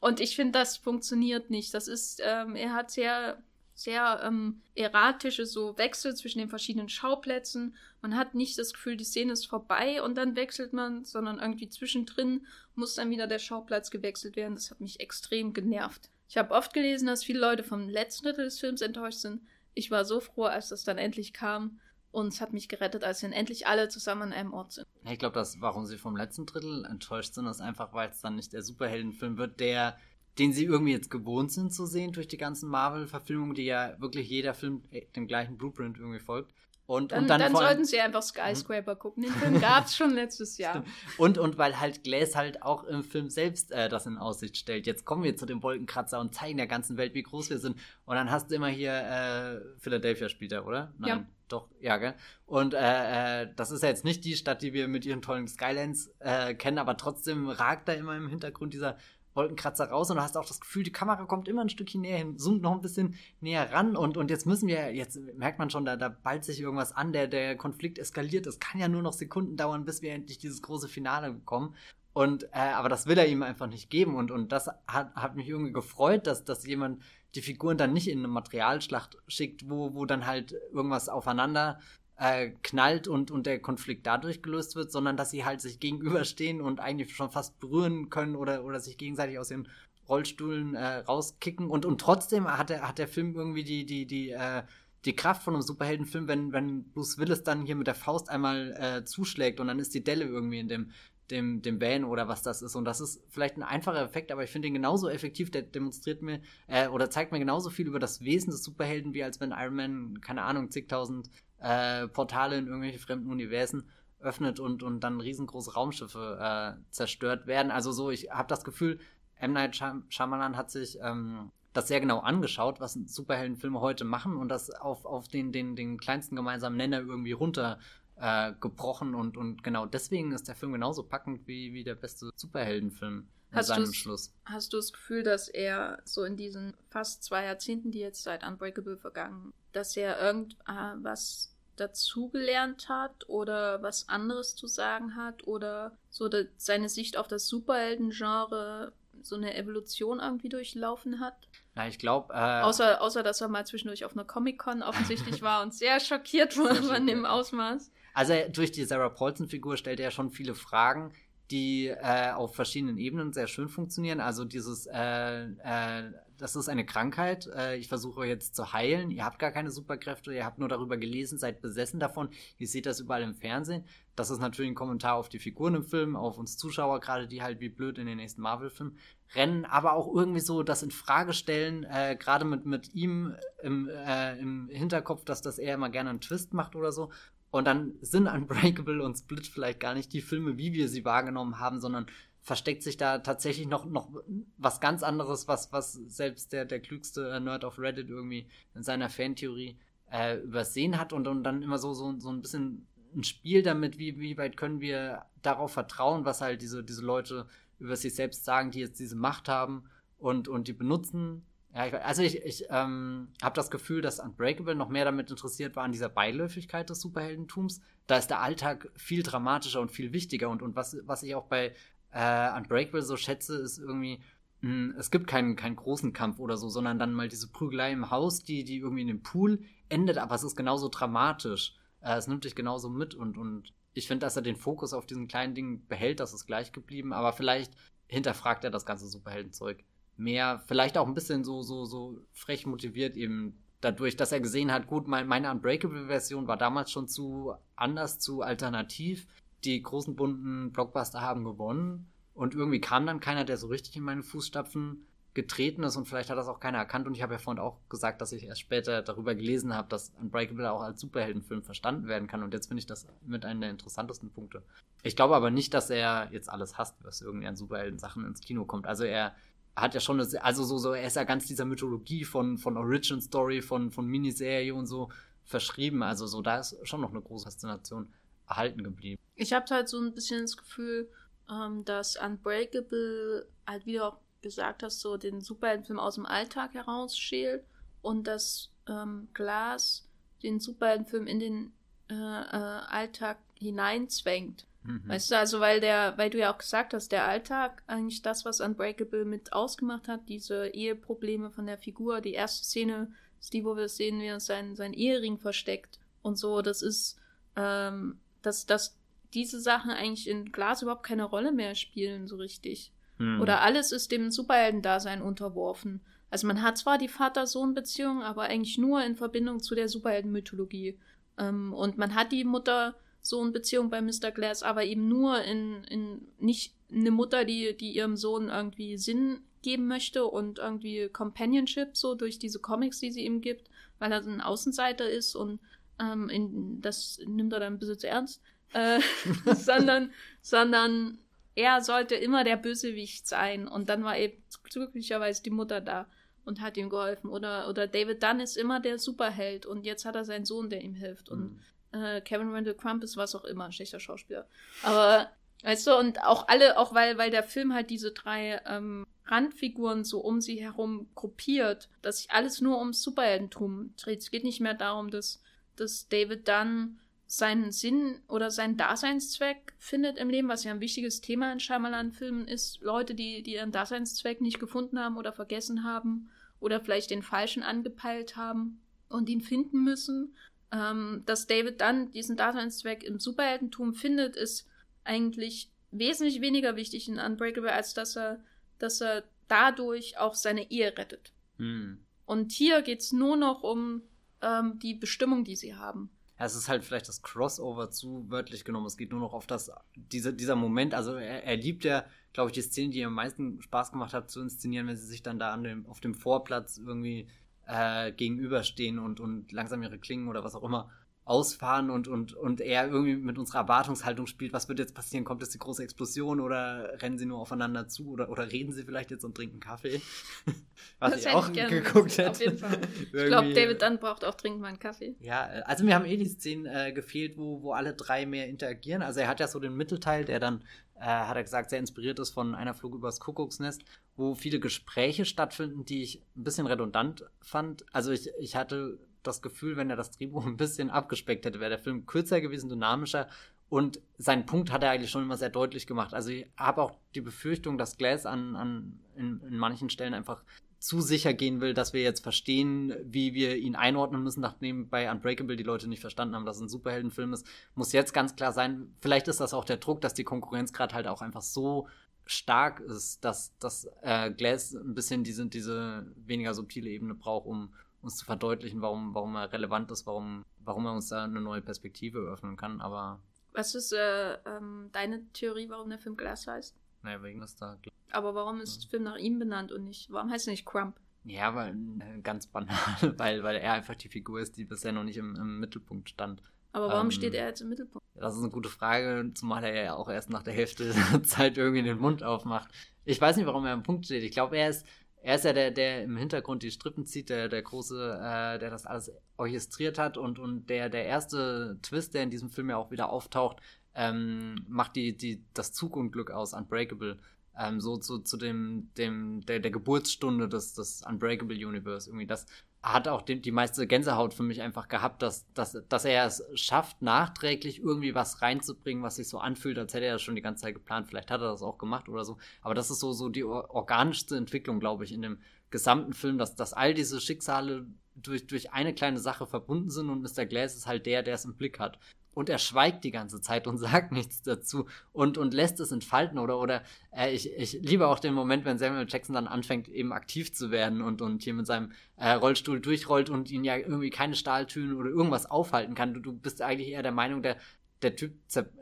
Und ich finde, das funktioniert nicht. Das ist, ähm, er hat sehr, sehr ähm, erratische so Wechsel zwischen den verschiedenen Schauplätzen. Man hat nicht das Gefühl, die Szene ist vorbei und dann wechselt man, sondern irgendwie zwischendrin muss dann wieder der Schauplatz gewechselt werden. Das hat mich extrem genervt. Ich habe oft gelesen, dass viele Leute vom letzten Drittel des Films enttäuscht sind. Ich war so froh, als das dann endlich kam. Und es hat mich gerettet, als wir endlich alle zusammen an einem Ort sind. Ich glaube, warum sie vom letzten Drittel enttäuscht sind, ist einfach, weil es dann nicht der Superheldenfilm wird, der, den sie irgendwie jetzt gewohnt sind zu sehen durch die ganzen Marvel-Verfilmungen, die ja wirklich jeder Film dem gleichen Blueprint irgendwie folgt. Und, dann, und dann, dann sollten sie einfach Skyscraper gucken. Den Film gab es schon letztes Jahr. Und, und weil halt Glass halt auch im Film selbst äh, das in Aussicht stellt. Jetzt kommen wir zu dem Wolkenkratzer und zeigen der ganzen Welt, wie groß wir sind. Und dann hast du immer hier äh, Philadelphia spielt er, oder? Nein. Ja. Doch, ja, gell? Und äh, äh, das ist ja jetzt nicht die Stadt, die wir mit ihren tollen Skylands äh, kennen, aber trotzdem ragt da immer im Hintergrund dieser Wolkenkratzer raus und du hast auch das Gefühl, die Kamera kommt immer ein Stückchen näher hin, zoomt noch ein bisschen näher ran und, und jetzt müssen wir, jetzt merkt man schon, da, da ballt sich irgendwas an, der, der Konflikt eskaliert. Es kann ja nur noch Sekunden dauern, bis wir endlich dieses große Finale bekommen. Und, äh, aber das will er ihm einfach nicht geben und, und das hat, hat mich irgendwie gefreut, dass, dass jemand die Figuren dann nicht in eine Materialschlacht schickt, wo, wo dann halt irgendwas aufeinander äh, knallt und, und der Konflikt dadurch gelöst wird, sondern dass sie halt sich gegenüberstehen und eigentlich schon fast berühren können oder, oder sich gegenseitig aus den Rollstuhlen äh, rauskicken und, und trotzdem hat der, hat der Film irgendwie die, die, die, äh, die Kraft von einem Superheldenfilm, wenn, wenn Bruce Willis dann hier mit der Faust einmal äh, zuschlägt und dann ist die Delle irgendwie in dem, dem, dem Van oder was das ist. Und das ist vielleicht ein einfacher Effekt, aber ich finde ihn genauso effektiv, der demonstriert mir äh, oder zeigt mir genauso viel über das Wesen des Superhelden, wie als wenn Iron Man, keine Ahnung, zigtausend äh, Portale in irgendwelche fremden Universen öffnet und, und dann riesengroße Raumschiffe äh, zerstört werden. Also so, ich habe das Gefühl, M. Night Shyamalan hat sich ähm, das sehr genau angeschaut, was Superheldenfilme heute machen und das auf, auf den, den, den kleinsten gemeinsamen Nenner irgendwie runter äh, gebrochen und, und genau deswegen ist der Film genauso packend wie, wie der beste Superheldenfilm in hast seinem Schluss. Hast du das Gefühl, dass er so in diesen fast zwei Jahrzehnten, die jetzt seit Unbreakable vergangen, dass er irgendwas äh, dazugelernt hat oder was anderes zu sagen hat oder so seine Sicht auf das Superhelden-Genre so eine Evolution irgendwie durchlaufen hat? Ja, ich glaube. Äh, außer, außer, dass er mal zwischendurch auf einer Comic-Con offensichtlich war und sehr schockiert war von dem Ausmaß. Also durch die Sarah Paulson-Figur stellt er schon viele Fragen, die äh, auf verschiedenen Ebenen sehr schön funktionieren. Also dieses, äh, äh, das ist eine Krankheit, äh, ich versuche jetzt zu heilen, ihr habt gar keine Superkräfte, ihr habt nur darüber gelesen, seid besessen davon, ihr seht das überall im Fernsehen. Das ist natürlich ein Kommentar auf die Figuren im Film, auf uns Zuschauer, gerade die halt wie blöd in den nächsten Marvel-Film rennen, aber auch irgendwie so das in Frage stellen, äh, gerade mit, mit ihm im, äh, im Hinterkopf, dass das er immer gerne einen Twist macht oder so. Und dann sind Unbreakable und Split vielleicht gar nicht die Filme, wie wir sie wahrgenommen haben, sondern versteckt sich da tatsächlich noch, noch was ganz anderes, was, was selbst der, der klügste Nerd auf Reddit irgendwie in seiner Fantheorie äh, übersehen hat und, und dann immer so, so, so ein bisschen ein Spiel damit, wie, wie weit können wir darauf vertrauen, was halt diese, diese Leute über sich selbst sagen, die jetzt diese Macht haben und, und die benutzen ja, ich, also ich, ich ähm, habe das Gefühl, dass Unbreakable noch mehr damit interessiert war an dieser Beiläufigkeit des Superheldentums. Da ist der Alltag viel dramatischer und viel wichtiger. Und, und was, was ich auch bei äh, Unbreakable so schätze, ist irgendwie, mh, hm, es gibt keinen, keinen großen Kampf oder so, sondern dann mal diese Prügelei im Haus, die, die irgendwie in dem Pool endet, aber es ist genauso dramatisch. Äh, es nimmt dich genauso mit und, und ich finde, dass er den Fokus auf diesen kleinen Dingen behält, das ist gleich geblieben, aber vielleicht hinterfragt er das ganze Superheldenzeug mehr, vielleicht auch ein bisschen so, so, so frech motiviert eben dadurch, dass er gesehen hat, gut, mein, meine Unbreakable-Version war damals schon zu anders, zu alternativ. Die großen bunten Blockbuster haben gewonnen und irgendwie kam dann keiner, der so richtig in meine Fußstapfen getreten ist und vielleicht hat das auch keiner erkannt und ich habe ja vorhin auch gesagt, dass ich erst später darüber gelesen habe, dass Unbreakable auch als Superheldenfilm verstanden werden kann und jetzt finde ich das mit einem der interessantesten Punkte. Ich glaube aber nicht, dass er jetzt alles hasst, was irgendwie an Superhelden-Sachen ins Kino kommt. Also er hat ja schon, eine, also so, so, er ist ja ganz dieser Mythologie von, von Origin Story, von, von Miniserie und so verschrieben. Also so, da ist schon noch eine große Faszination erhalten geblieben. Ich habe halt so ein bisschen das Gefühl, ähm, dass Unbreakable halt wie du auch gesagt hast, so den Superheldenfilm aus dem Alltag herausschält und dass ähm, Glass den Superheldenfilm in den äh, äh, Alltag hineinzwängt. Mhm. Weißt du, also weil der, weil du ja auch gesagt hast, der Alltag eigentlich das, was Unbreakable mit ausgemacht hat, diese Eheprobleme von der Figur, die erste Szene ist die, wo wir sehen, wie er sein, sein Ehering versteckt und so, das ist, ähm, dass, dass diese Sachen eigentlich in Glas überhaupt keine Rolle mehr spielen, so richtig. Mhm. Oder alles ist dem Superhelden-Dasein unterworfen. Also man hat zwar die Vater-Sohn-Beziehung, aber eigentlich nur in Verbindung zu der Superhelden-Mythologie. Ähm, und man hat die Mutter Sohn-Beziehung bei Mr. Glass, aber eben nur in, in nicht eine Mutter, die, die ihrem Sohn irgendwie Sinn geben möchte und irgendwie Companionship so durch diese Comics, die sie ihm gibt, weil er so ein Außenseiter ist und ähm, in, das nimmt er dann ein bisschen zu ernst, äh, sondern, sondern er sollte immer der Bösewicht sein und dann war eben glücklicherweise die Mutter da und hat ihm geholfen oder, oder David Dunn ist immer der Superheld und jetzt hat er seinen Sohn, der ihm hilft und mhm äh, Kevin Randall Crump ist was auch immer, ein schlechter Schauspieler. Aber, weißt du, und auch alle, auch weil, weil der Film halt diese drei ähm, Randfiguren so um sie herum gruppiert, dass sich alles nur ums Superheldentum dreht. Es geht nicht mehr darum, dass, dass David Dunn seinen Sinn oder seinen Daseinszweck findet im Leben, was ja ein wichtiges Thema in Shyamalan-Filmen ist. Leute, die, die ihren Daseinszweck nicht gefunden haben oder vergessen haben oder vielleicht den falschen angepeilt haben und ihn finden müssen ähm, dass David dann diesen Daseinszweck im Superheldentum findet, ist eigentlich wesentlich weniger wichtig in Unbreakable, als dass er, dass er dadurch auch seine Ehe rettet. Hm. Und hier geht es nur noch um ähm, die Bestimmung, die sie haben. Ja, es ist halt vielleicht das Crossover zu wörtlich genommen. Es geht nur noch auf das, diese, dieser Moment. Also er, er liebt ja, glaube ich, die Szene, die ihm am meisten Spaß gemacht hat zu inszenieren, wenn sie sich dann da an dem, auf dem Vorplatz irgendwie äh, gegenüberstehen und, und langsam ihre Klingen oder was auch immer ausfahren und, und, und er irgendwie mit unserer Erwartungshaltung spielt, was wird jetzt passieren? Kommt jetzt die große Explosion oder rennen sie nur aufeinander zu oder, oder reden sie vielleicht jetzt und trinken Kaffee? was das ich auch ich geguckt hätte. Auf jeden Fall. ich glaube, David Dunn braucht auch dringend mal einen Kaffee. Ja, also mir haben eh die Szenen äh, gefehlt, wo, wo alle drei mehr interagieren. Also er hat ja so den Mittelteil, der dann, äh, hat er gesagt, sehr inspiriert ist von einer Flug übers Kuckucksnest, wo viele Gespräche stattfinden, die ich ein bisschen redundant fand. Also ich, ich hatte das Gefühl, wenn er das Drehbuch ein bisschen abgespeckt hätte, wäre der Film kürzer gewesen, dynamischer. Und seinen Punkt hat er eigentlich schon immer sehr deutlich gemacht. Also ich habe auch die Befürchtung, dass Glass an, an in, in manchen Stellen einfach zu sicher gehen will, dass wir jetzt verstehen, wie wir ihn einordnen müssen, nachdem bei Unbreakable die Leute nicht verstanden haben, dass es ein Superheldenfilm ist, muss jetzt ganz klar sein, vielleicht ist das auch der Druck, dass die Konkurrenz gerade halt auch einfach so stark ist, dass, dass äh, Glass ein bisschen diese, diese weniger subtile Ebene braucht, um, uns zu verdeutlichen, warum, warum er relevant ist, warum, warum er uns da eine neue Perspektive eröffnen kann. Aber. Was ist äh, ähm, deine Theorie, warum der Film Glass heißt? Naja, wegen des da. Aber warum ist der Film nach ihm benannt und nicht, warum heißt er nicht Crump? Ja, weil äh, ganz banal, weil, weil er einfach die Figur ist, die bisher noch nicht im, im Mittelpunkt stand. Aber warum ähm, steht er jetzt im Mittelpunkt? Das ist eine gute Frage, zumal er ja auch erst nach der Hälfte der Zeit irgendwie den Mund aufmacht. Ich weiß nicht, warum er im Punkt steht. Ich glaube, er ist, er ist ja der, der im Hintergrund die Strippen zieht, der, der große, äh, der das alles orchestriert hat und, und der, der erste Twist, der in diesem Film ja auch wieder auftaucht, ähm, macht die, die, das Zugunglück aus Unbreakable. Ähm, so zu, zu dem, dem, der, der Geburtsstunde des, des Unbreakable Universe. Irgendwie das, hat auch die, die meiste Gänsehaut für mich einfach gehabt, dass, dass, dass er es schafft, nachträglich irgendwie was reinzubringen, was sich so anfühlt, als hätte er das schon die ganze Zeit geplant. Vielleicht hat er das auch gemacht oder so. Aber das ist so, so die organischste Entwicklung, glaube ich, in dem gesamten Film, dass, dass all diese Schicksale durch, durch eine kleine Sache verbunden sind und Mr. Glass ist halt der, der es im Blick hat und er schweigt die ganze Zeit und sagt nichts dazu und, und lässt es entfalten oder, oder äh, ich, ich liebe auch den Moment, wenn Samuel Jackson dann anfängt, eben aktiv zu werden und, und hier mit seinem äh, Rollstuhl durchrollt und ihn ja irgendwie keine Stahltüren oder irgendwas aufhalten kann. Du, du bist eigentlich eher der Meinung, der, der Typ,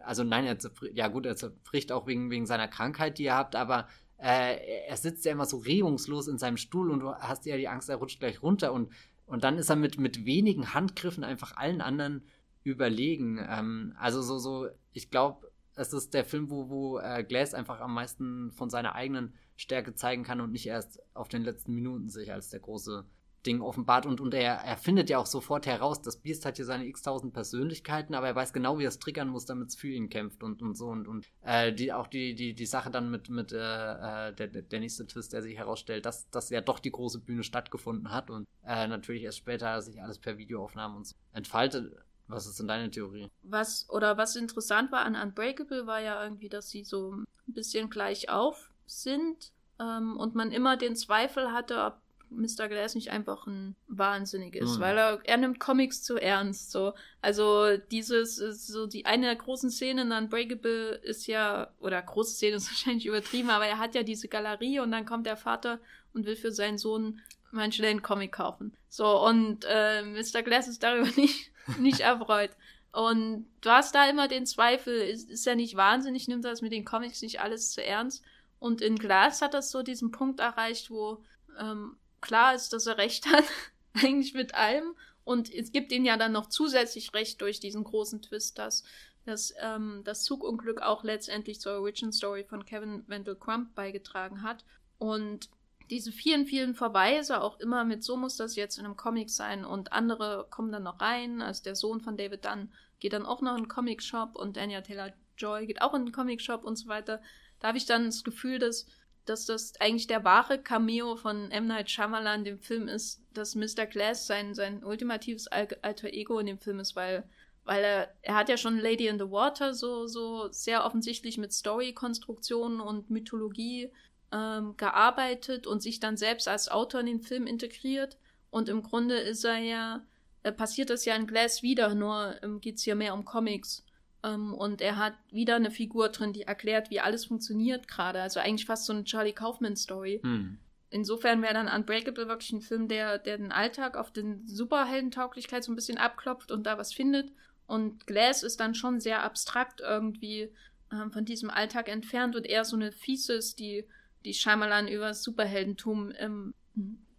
also nein, er ja gut, er zerbricht auch wegen, wegen seiner Krankheit, die er habt, aber äh, er sitzt ja immer so regungslos in seinem Stuhl und du hast ja die Angst, er rutscht gleich runter und, und dann ist er mit, mit wenigen Handgriffen einfach allen anderen überlegen. Ähm, also so, so, ich glaube, es ist der Film, wo, wo äh, Glass einfach am meisten von seiner eigenen Stärke zeigen kann und nicht erst auf den letzten Minuten sich als der große Ding offenbart. Und, und er, er findet ja auch sofort heraus, das Biest hat hier seine x-tausend Persönlichkeiten, aber er weiß genau, wie er es triggern muss, damit es für ihn kämpft und, und so. Und, und äh, die, auch die, die, die Sache dann mit, mit äh, äh der, der nächste Twist, der sich herausstellt, dass, dass ja doch die große Bühne stattgefunden hat und äh, natürlich erst später sich alles per Videoaufnahmen und so entfaltet was ist denn deine Theorie? Was, oder was interessant war an Unbreakable, war ja irgendwie, dass sie so ein bisschen gleich auf sind ähm, und man immer den Zweifel hatte, ob Mr. Glass nicht einfach ein Wahnsinnig ist, mhm. weil er, er nimmt Comics zu ernst, so. Also dieses, so die eine der großen Szenen in Unbreakable ist ja, oder große Szene ist wahrscheinlich übertrieben, aber er hat ja diese Galerie und dann kommt der Vater und will für seinen Sohn mal einen Comic kaufen. So, und äh, Mr. Glass ist darüber nicht nicht erfreut. Und du hast da immer den Zweifel, ist, ist er nicht wahnsinnig, nimmt das mit den Comics nicht alles zu ernst. Und in Glass hat das so diesen Punkt erreicht, wo ähm, klar ist, dass er recht hat, eigentlich mit allem. Und es gibt ihm ja dann noch zusätzlich recht durch diesen großen Twist, dass, dass ähm, das Zugunglück auch letztendlich zur Origin Story von Kevin Wendell Crump beigetragen hat. Und diese vielen, vielen Verweise auch immer mit, so muss das jetzt in einem Comic sein und andere kommen dann noch rein. Also der Sohn von David Dunn geht dann auch noch in einen Comic-Shop und Daniel Taylor-Joy geht auch in einen Comic-Shop und so weiter. Da habe ich dann das Gefühl, dass, dass das eigentlich der wahre Cameo von M. Night Shyamalan dem Film ist, dass Mr. Glass sein, sein ultimatives alter Ego in dem Film ist, weil weil er, er hat ja schon Lady in the Water so, so sehr offensichtlich mit Story-Konstruktionen und Mythologie ähm, gearbeitet und sich dann selbst als Autor in den Film integriert. Und im Grunde ist er ja, äh, passiert das ja in Glass wieder, nur ähm, geht es hier mehr um Comics. Ähm, und er hat wieder eine Figur drin, die erklärt, wie alles funktioniert gerade. Also eigentlich fast so eine Charlie Kaufman-Story. Hm. Insofern wäre dann Unbreakable wirklich ein Film, der, der den Alltag auf den Superheldentauglichkeit so ein bisschen abklopft und da was findet. Und Glass ist dann schon sehr abstrakt irgendwie ähm, von diesem Alltag entfernt und eher so eine Thesis, die, die Shyamalan über das Superheldentum im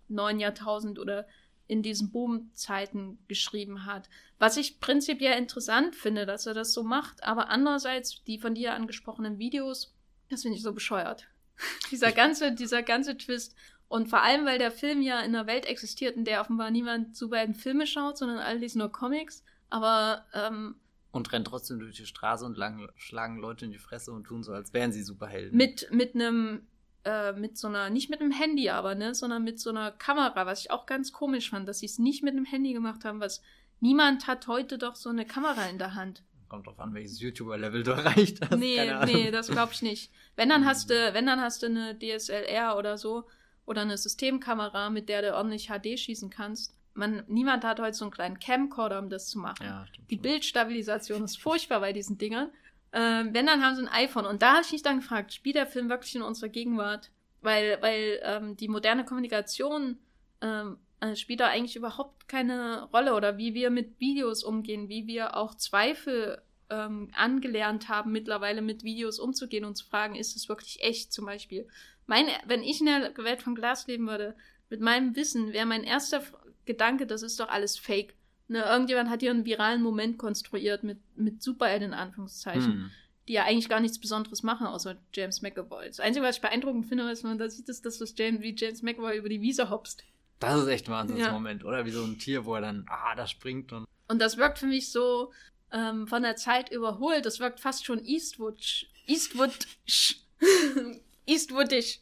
neuen Jahrtausend oder in diesen Boomzeiten geschrieben hat. Was ich prinzipiell interessant finde, dass er das so macht, aber andererseits die von dir angesprochenen Videos, das finde ich so bescheuert. dieser ganze, dieser ganze Twist. Und vor allem, weil der Film ja in einer Welt existiert, in der offenbar niemand Superhelden Filme schaut, sondern all dies nur Comics. Aber ähm, und rennen trotzdem durch die Straße und lang, schlagen Leute in die Fresse und tun so, als wären sie Superhelden. Mit, mit einem, äh, mit so einer, nicht mit einem Handy aber, ne, sondern mit so einer Kamera, was ich auch ganz komisch fand, dass sie es nicht mit einem Handy gemacht haben, was niemand hat heute doch so eine Kamera in der Hand. Kommt drauf an, welches YouTuber-Level du erreicht hast. Nee, nee, das glaube ich nicht. Wenn dann hast du, wenn dann hast du eine DSLR oder so oder eine Systemkamera, mit der du ordentlich HD schießen kannst. Man, niemand hat heute so einen kleinen Camcorder, um das zu machen. Ja, Die Bildstabilisation ist furchtbar bei diesen Dingern. Ähm, wenn, dann haben sie ein iPhone. Und da habe ich mich dann gefragt, spielt der Film wirklich in unserer Gegenwart? Weil, weil ähm, die moderne Kommunikation ähm, äh, spielt da eigentlich überhaupt keine Rolle oder wie wir mit Videos umgehen, wie wir auch Zweifel ähm, angelernt haben, mittlerweile mit Videos umzugehen und zu fragen, ist es wirklich echt zum Beispiel. Meine, wenn ich in der Welt von Glas leben würde, mit meinem Wissen, wäre mein erster Gedanke, das ist doch alles Fake. Ne, irgendjemand hat hier einen viralen Moment konstruiert mit, mit Superhelden in Anführungszeichen, hm. die ja eigentlich gar nichts Besonderes machen, außer James McAvoy. Das Einzige, was ich beeindruckend finde, ist, wenn man da sieht, ist, dass das James, wie James McAvoy über die Wiese hopst. Das ist echt ein Wahnsinnsmoment, ja. oder? Wie so ein Tier, wo er dann, ah, da springt und. Und das wirkt für mich so ähm, von der Zeit überholt. Das wirkt fast schon Eastwood. Eastwood. Eastwoodisch.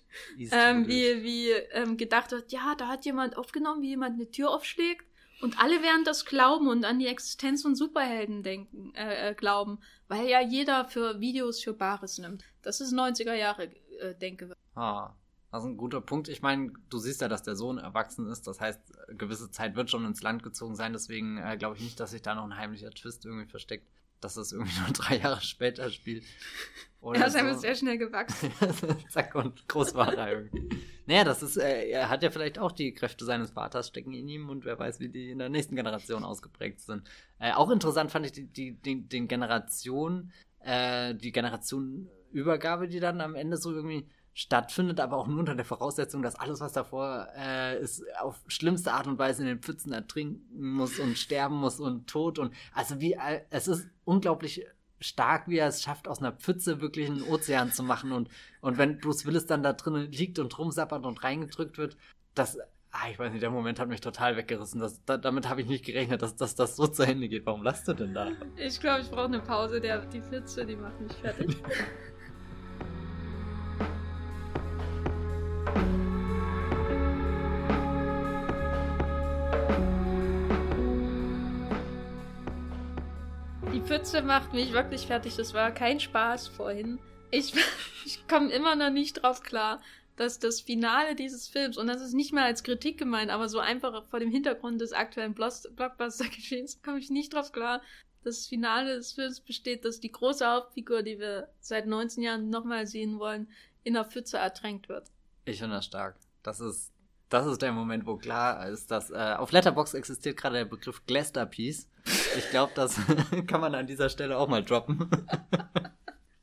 Ähm, wie wie ähm, gedacht wird, ja, da hat jemand aufgenommen, wie jemand eine Tür aufschlägt und alle werden das glauben und an die Existenz von Superhelden denken, äh, äh, glauben, weil ja jeder für Videos für Bares nimmt. Das ist 90er Jahre, äh, denke. Ah, das ist ein guter Punkt. Ich meine, du siehst ja, dass der Sohn erwachsen ist. Das heißt, gewisse Zeit wird schon ins Land gezogen sein. Deswegen äh, glaube ich nicht, dass sich da noch ein heimlicher Twist irgendwie versteckt, dass das irgendwie nur drei Jahre später spielt. Oder er ist so. einfach sehr schnell gewachsen. Zack und groß war er irgendwie. Naja, das ist, äh, er hat ja vielleicht auch die Kräfte seines Vaters stecken in ihm und wer weiß, wie die in der nächsten Generation ausgeprägt sind. Äh, auch interessant fand ich die, die, die, den Generation, äh, die Generationenübergabe, die dann am Ende so irgendwie stattfindet, aber auch nur unter der Voraussetzung, dass alles, was davor äh, ist, auf schlimmste Art und Weise in den Pfützen ertrinken muss und sterben muss und tot und also wie es ist unglaublich stark, wie er es schafft, aus einer Pfütze wirklich einen Ozean zu machen und und wenn Bruce Willis dann da drinnen liegt und rumsappert und reingedrückt wird, das ah, ich weiß nicht, der Moment hat mich total weggerissen. Das, da, damit habe ich nicht gerechnet, dass, dass das so zu Ende geht. Warum lasst du denn da? Ich glaube, ich brauche eine Pause. Der, die Pfütze, die macht mich fertig. Die Pfütze macht mich wirklich fertig. Das war kein Spaß vorhin. Ich, ich komme immer noch nicht drauf klar, dass das Finale dieses Films, und das ist nicht mal als Kritik gemeint, aber so einfach vor dem Hintergrund des aktuellen Blockbuster-Geschehens, komme ich nicht drauf klar, dass das Finale des Films besteht, dass die große Hauptfigur, die wir seit 19 Jahren nochmal sehen wollen, in der Pfütze ertränkt wird. Ich finde das stark. Das ist, das ist der Moment, wo klar ist, dass äh, auf Letterbox existiert gerade der Begriff Glasterpiece. Ich glaube, das kann man an dieser Stelle auch mal droppen.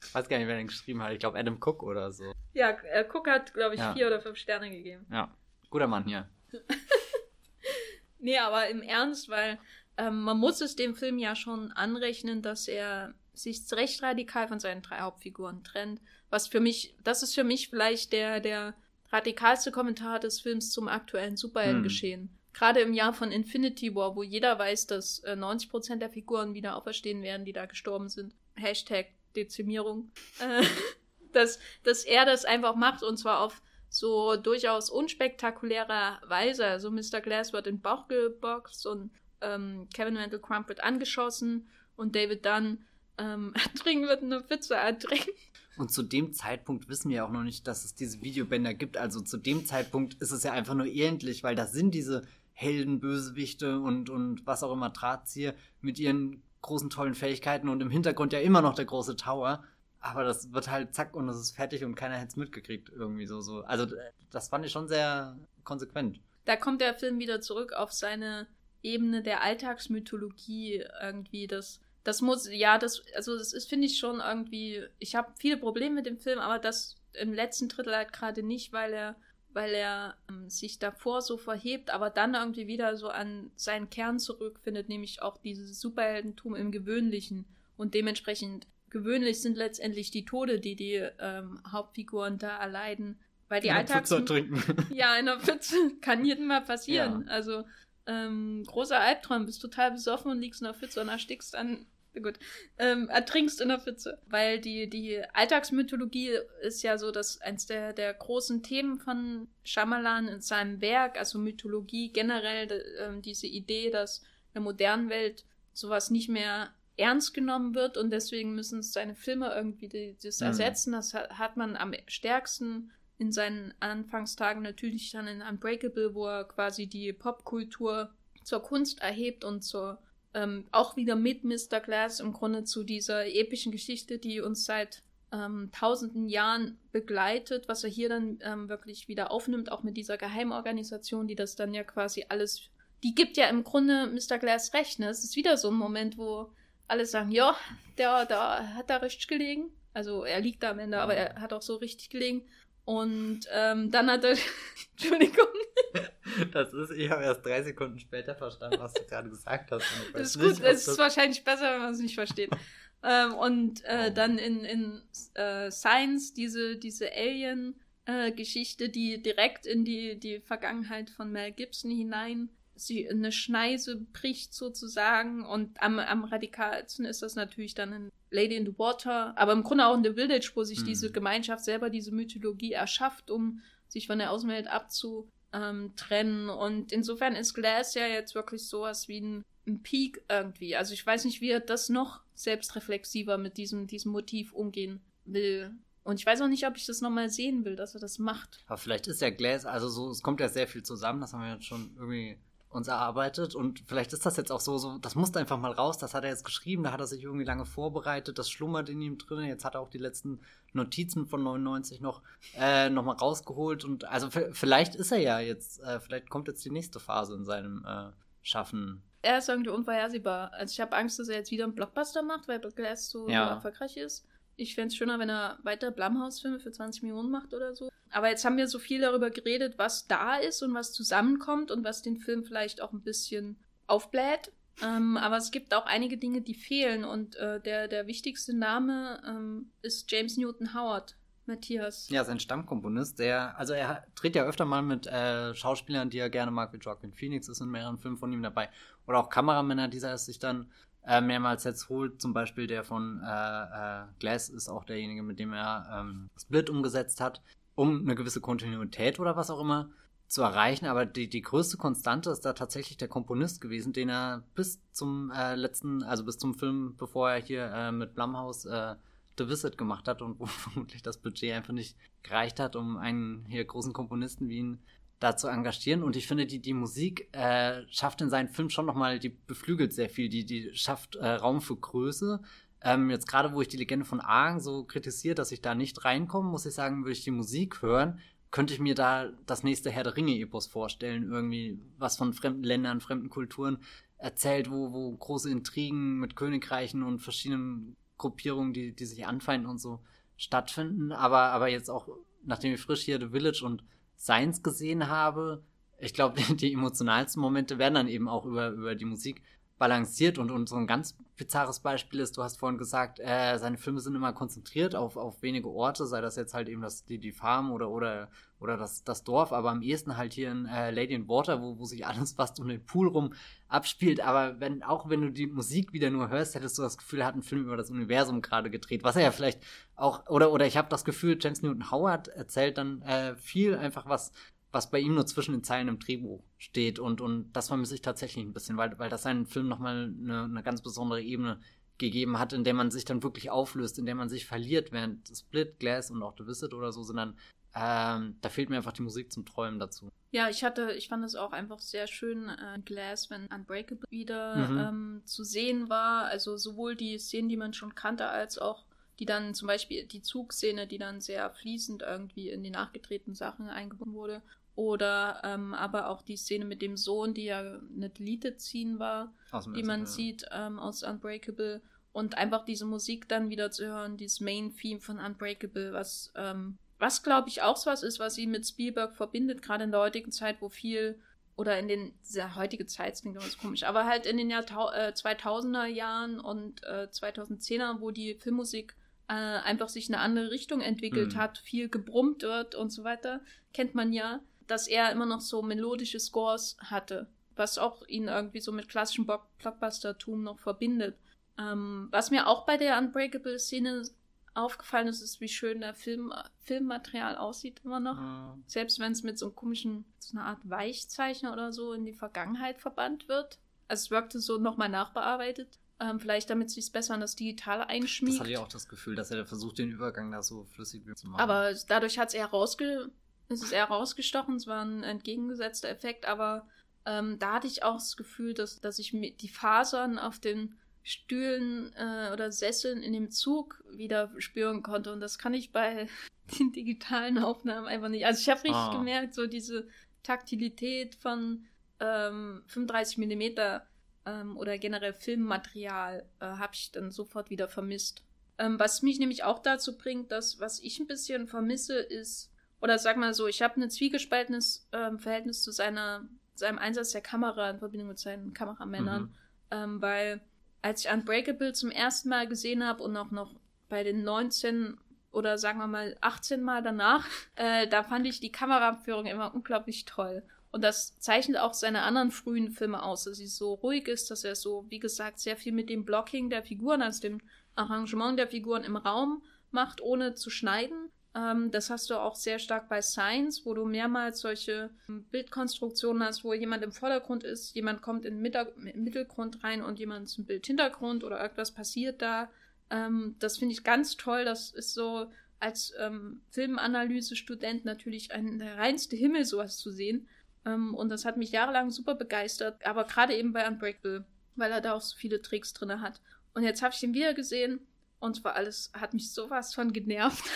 ich weiß gar nicht, wer den geschrieben hat. Ich glaube, Adam Cook oder so. Ja, äh, Cook hat, glaube ich, ja. vier oder fünf Sterne gegeben. Ja, guter Mann hier. nee, aber im Ernst, weil ähm, man muss es dem Film ja schon anrechnen, dass er sich recht radikal von seinen drei Hauptfiguren trennt. Was für mich, das ist für mich vielleicht der, der radikalste Kommentar des Films zum aktuellen Superheldengeschehen. Hm. Gerade im Jahr von Infinity War, wo jeder weiß, dass äh, 90% der Figuren wieder auferstehen werden, die da gestorben sind. Hashtag Dezimierung. Äh, dass, dass er das einfach macht und zwar auf so durchaus unspektakulärer Weise. Also Mr. Glass wird in den Bauch geboxt und ähm, Kevin Wendell Crump wird angeschossen und David Dunn ähm, ertrinken wird eine Pfütze ertrinken. Und zu dem Zeitpunkt wissen wir auch noch nicht, dass es diese Videobänder gibt. Also zu dem Zeitpunkt ist es ja einfach nur ähnlich, weil das sind diese Helden, Bösewichte und, und was auch immer Drahtzieher mit ihren großen, tollen Fähigkeiten und im Hintergrund ja immer noch der große Tower. Aber das wird halt zack und es ist fertig und keiner hätte es mitgekriegt irgendwie so, so. Also das fand ich schon sehr konsequent. Da kommt der Film wieder zurück auf seine Ebene der Alltagsmythologie irgendwie. Das, das muss, ja, das, also das ist, finde ich schon irgendwie, ich habe viele Probleme mit dem Film, aber das im letzten Drittel halt gerade nicht, weil er weil er ähm, sich davor so verhebt, aber dann irgendwie wieder so an seinen Kern zurückfindet, nämlich auch dieses Superheldentum im Gewöhnlichen. Und dementsprechend gewöhnlich sind letztendlich die Tode, die die ähm, Hauptfiguren da erleiden. Weil die Alltags... trinken. Ja, in der Pfütze kann jedem mal passieren. Ja. Also ähm, großer Albtraum, bist total besoffen und liegst in der Pfütze und erstickst an gut, ähm, ertrinkst in der Pfütze. Weil die, die Alltagsmythologie ist ja so, dass eins der, der großen Themen von Shyamalan in seinem Werk, also Mythologie generell, äh, diese Idee, dass in der modernen Welt sowas nicht mehr ernst genommen wird und deswegen müssen seine Filme irgendwie die, das mhm. ersetzen. Das hat, hat man am stärksten in seinen Anfangstagen natürlich dann in Unbreakable, wo er quasi die Popkultur zur Kunst erhebt und zur ähm, auch wieder mit Mr. Glass im Grunde zu dieser epischen Geschichte, die uns seit ähm, tausenden Jahren begleitet, was er hier dann ähm, wirklich wieder aufnimmt, auch mit dieser Geheimorganisation, die das dann ja quasi alles, die gibt ja im Grunde Mr. Glass recht. Ne? Es ist wieder so ein Moment, wo alle sagen, ja, der, der hat da richtig gelegen. Also er liegt da am Ende, aber er hat auch so richtig gelegen. Und ähm, dann hat er, Entschuldigung. Das ist, ich habe erst drei Sekunden später verstanden, was du gerade gesagt hast. Das ist gut, es ist wahrscheinlich besser, wenn man es nicht versteht. ähm, und äh, oh. dann in, in äh, Science diese, diese Alien-Geschichte, äh, die direkt in die, die Vergangenheit von Mel Gibson hinein sie eine Schneise bricht sozusagen und am, am radikalsten ist das natürlich dann in Lady in the Water, aber im Grunde auch in The Village, wo sich hm. diese Gemeinschaft selber diese Mythologie erschafft, um sich von der Außenwelt abzutrennen und insofern ist Glass ja jetzt wirklich sowas wie ein, ein Peak irgendwie. Also ich weiß nicht, wie er das noch selbstreflexiver mit diesem, diesem Motiv umgehen will. Und ich weiß auch nicht, ob ich das nochmal sehen will, dass er das macht. Aber vielleicht ist ja Glass, also so, es kommt ja sehr viel zusammen, das haben wir jetzt schon irgendwie uns erarbeitet und vielleicht ist das jetzt auch so, so, das musste einfach mal raus, das hat er jetzt geschrieben, da hat er sich irgendwie lange vorbereitet, das schlummert in ihm drin, jetzt hat er auch die letzten Notizen von 99 noch, äh, noch mal rausgeholt und also vielleicht ist er ja jetzt, äh, vielleicht kommt jetzt die nächste Phase in seinem äh, Schaffen. Er ist irgendwie unvorhersehbar. Also ich habe Angst, dass er jetzt wieder einen Blockbuster macht, weil Glass so, ja. so erfolgreich ist. Ich fände es schöner, wenn er weiter Blumhouse-Filme für 20 Millionen macht oder so. Aber jetzt haben wir so viel darüber geredet, was da ist und was zusammenkommt und was den Film vielleicht auch ein bisschen aufbläht. Ähm, aber es gibt auch einige Dinge, die fehlen. Und äh, der, der wichtigste Name ähm, ist James Newton Howard. Matthias. Ja, sein Stammkomponist, der, also er tritt ja öfter mal mit äh, Schauspielern, die er gerne mag, wie Joaquin Phoenix ist in mehreren Filmen von ihm dabei. Oder auch Kameramänner, die er sich dann äh, mehrmals jetzt holt. Zum Beispiel der von äh, äh, Glass ist auch derjenige, mit dem er ähm, Split umgesetzt hat, um eine gewisse Kontinuität oder was auch immer zu erreichen. Aber die, die größte Konstante ist da tatsächlich der Komponist gewesen, den er bis zum äh, letzten, also bis zum Film, bevor er hier äh, mit Blumhouse äh, The Visit gemacht hat und wo vermutlich das Budget einfach nicht gereicht hat, um einen hier großen Komponisten wie ihn da zu engagieren. Und ich finde, die, die Musik äh, schafft in seinen Filmen schon nochmal, die beflügelt sehr viel, die, die schafft äh, Raum für Größe. Ähm, jetzt gerade, wo ich die Legende von Aang so kritisiere, dass ich da nicht reinkomme, muss ich sagen, würde ich die Musik hören, könnte ich mir da das nächste Herr der Ringe-Epos vorstellen. Irgendwie was von fremden Ländern, fremden Kulturen erzählt, wo, wo große Intrigen mit Königreichen und verschiedenen Gruppierungen, die, die sich anfeinden und so stattfinden. Aber, aber jetzt auch, nachdem ich frisch hier The Village und Science gesehen habe, ich glaube, die emotionalsten Momente werden dann eben auch über, über die Musik balanciert. Und, und so ein ganz bizarres Beispiel ist, du hast vorhin gesagt, äh, seine Filme sind immer konzentriert auf, auf wenige Orte, sei das jetzt halt eben das, die, die Farm oder, oder, oder das, das Dorf, aber am ehesten halt hier in äh, Lady in Water, wo, wo sich alles fast um den Pool rum abspielt, aber wenn, auch wenn du die Musik wieder nur hörst, hättest du das Gefühl, er hat einen Film über das Universum gerade gedreht, was er ja vielleicht auch, oder, oder ich habe das Gefühl, James Newton Howard erzählt dann äh, viel einfach was, was bei ihm nur zwischen den Zeilen im Drehbuch steht. Und, und das vermisse ich tatsächlich ein bisschen, weil, weil das seinen Film nochmal eine, eine ganz besondere Ebene gegeben hat, in der man sich dann wirklich auflöst, in der man sich verliert, während Split, Glass und auch The Visit oder so sind dann ähm, da fehlt mir einfach die Musik zum Träumen dazu. Ja, ich hatte, ich fand es auch einfach sehr schön, äh, Glass, wenn Unbreakable wieder mhm. ähm, zu sehen war. Also sowohl die Szenen, die man schon kannte, als auch die dann zum Beispiel die Zugszene, die dann sehr fließend irgendwie in die nachgetretenen Sachen eingebunden wurde. Oder ähm, aber auch die Szene mit dem Sohn, die ja eine Deleted Scene war, die man ja. sieht ähm, aus Unbreakable. Und einfach diese Musik dann wieder zu hören, dieses Main-Theme von Unbreakable, was, ähm, was glaube ich auch so was ist, was ihn mit Spielberg verbindet, gerade in der heutigen Zeit, wo viel, oder in den, sehr heutige Zeit, klingt so komisch, aber halt in den Jahr, äh, 2000er Jahren und äh, 2010er, wo die Filmmusik äh, einfach sich in eine andere Richtung entwickelt mhm. hat, viel gebrummt wird und so weiter, kennt man ja dass er immer noch so melodische Scores hatte, was auch ihn irgendwie so mit klassischem Blockbuster-Tum noch verbindet. Ähm, was mir auch bei der Unbreakable-Szene aufgefallen ist, ist, wie schön der Film, Filmmaterial aussieht immer noch. Mhm. Selbst wenn es mit so einem komischen, so einer Art Weichzeichner oder so in die Vergangenheit verbannt wird. Also es wirkte so nochmal nachbearbeitet. Ähm, vielleicht damit sich es besser an das Digitale einschmiegt. Das hatte ich auch das Gefühl, dass er versucht, den Übergang da so flüssig zu machen. Aber dadurch hat es eher rausge es ist eher rausgestochen, es war ein entgegengesetzter Effekt, aber ähm, da hatte ich auch das Gefühl, dass, dass ich die Fasern auf den Stühlen äh, oder Sesseln in dem Zug wieder spüren konnte. Und das kann ich bei den digitalen Aufnahmen einfach nicht. Also ich habe richtig ah. gemerkt, so diese Taktilität von ähm, 35 Millimeter ähm, oder generell Filmmaterial äh, habe ich dann sofort wieder vermisst. Ähm, was mich nämlich auch dazu bringt, dass was ich ein bisschen vermisse, ist oder sag mal so, ich habe ein zwiegespaltenes ähm, Verhältnis zu seiner, seinem Einsatz der Kamera in Verbindung mit seinen Kameramännern, mhm. ähm, weil als ich Unbreakable zum ersten Mal gesehen habe und auch noch bei den 19 oder sagen wir mal 18 Mal danach, äh, da fand ich die Kameraführung immer unglaublich toll. Und das zeichnet auch seine anderen frühen Filme aus, dass sie so ruhig ist, dass er so, wie gesagt, sehr viel mit dem Blocking der Figuren, also dem Arrangement der Figuren im Raum macht, ohne zu schneiden. Ähm, das hast du auch sehr stark bei Science, wo du mehrmals solche ähm, Bildkonstruktionen hast, wo jemand im Vordergrund ist, jemand kommt in den Mittelgrund rein und jemand ist im Bildhintergrund oder irgendwas passiert da. Ähm, das finde ich ganz toll. Das ist so als ähm, Filmanalyse-Student natürlich ein, der reinste Himmel, sowas zu sehen. Ähm, und das hat mich jahrelang super begeistert, aber gerade eben bei Unbreakable, weil er da auch so viele Tricks drin hat. Und jetzt habe ich ihn wieder gesehen und zwar alles hat mich sowas von genervt.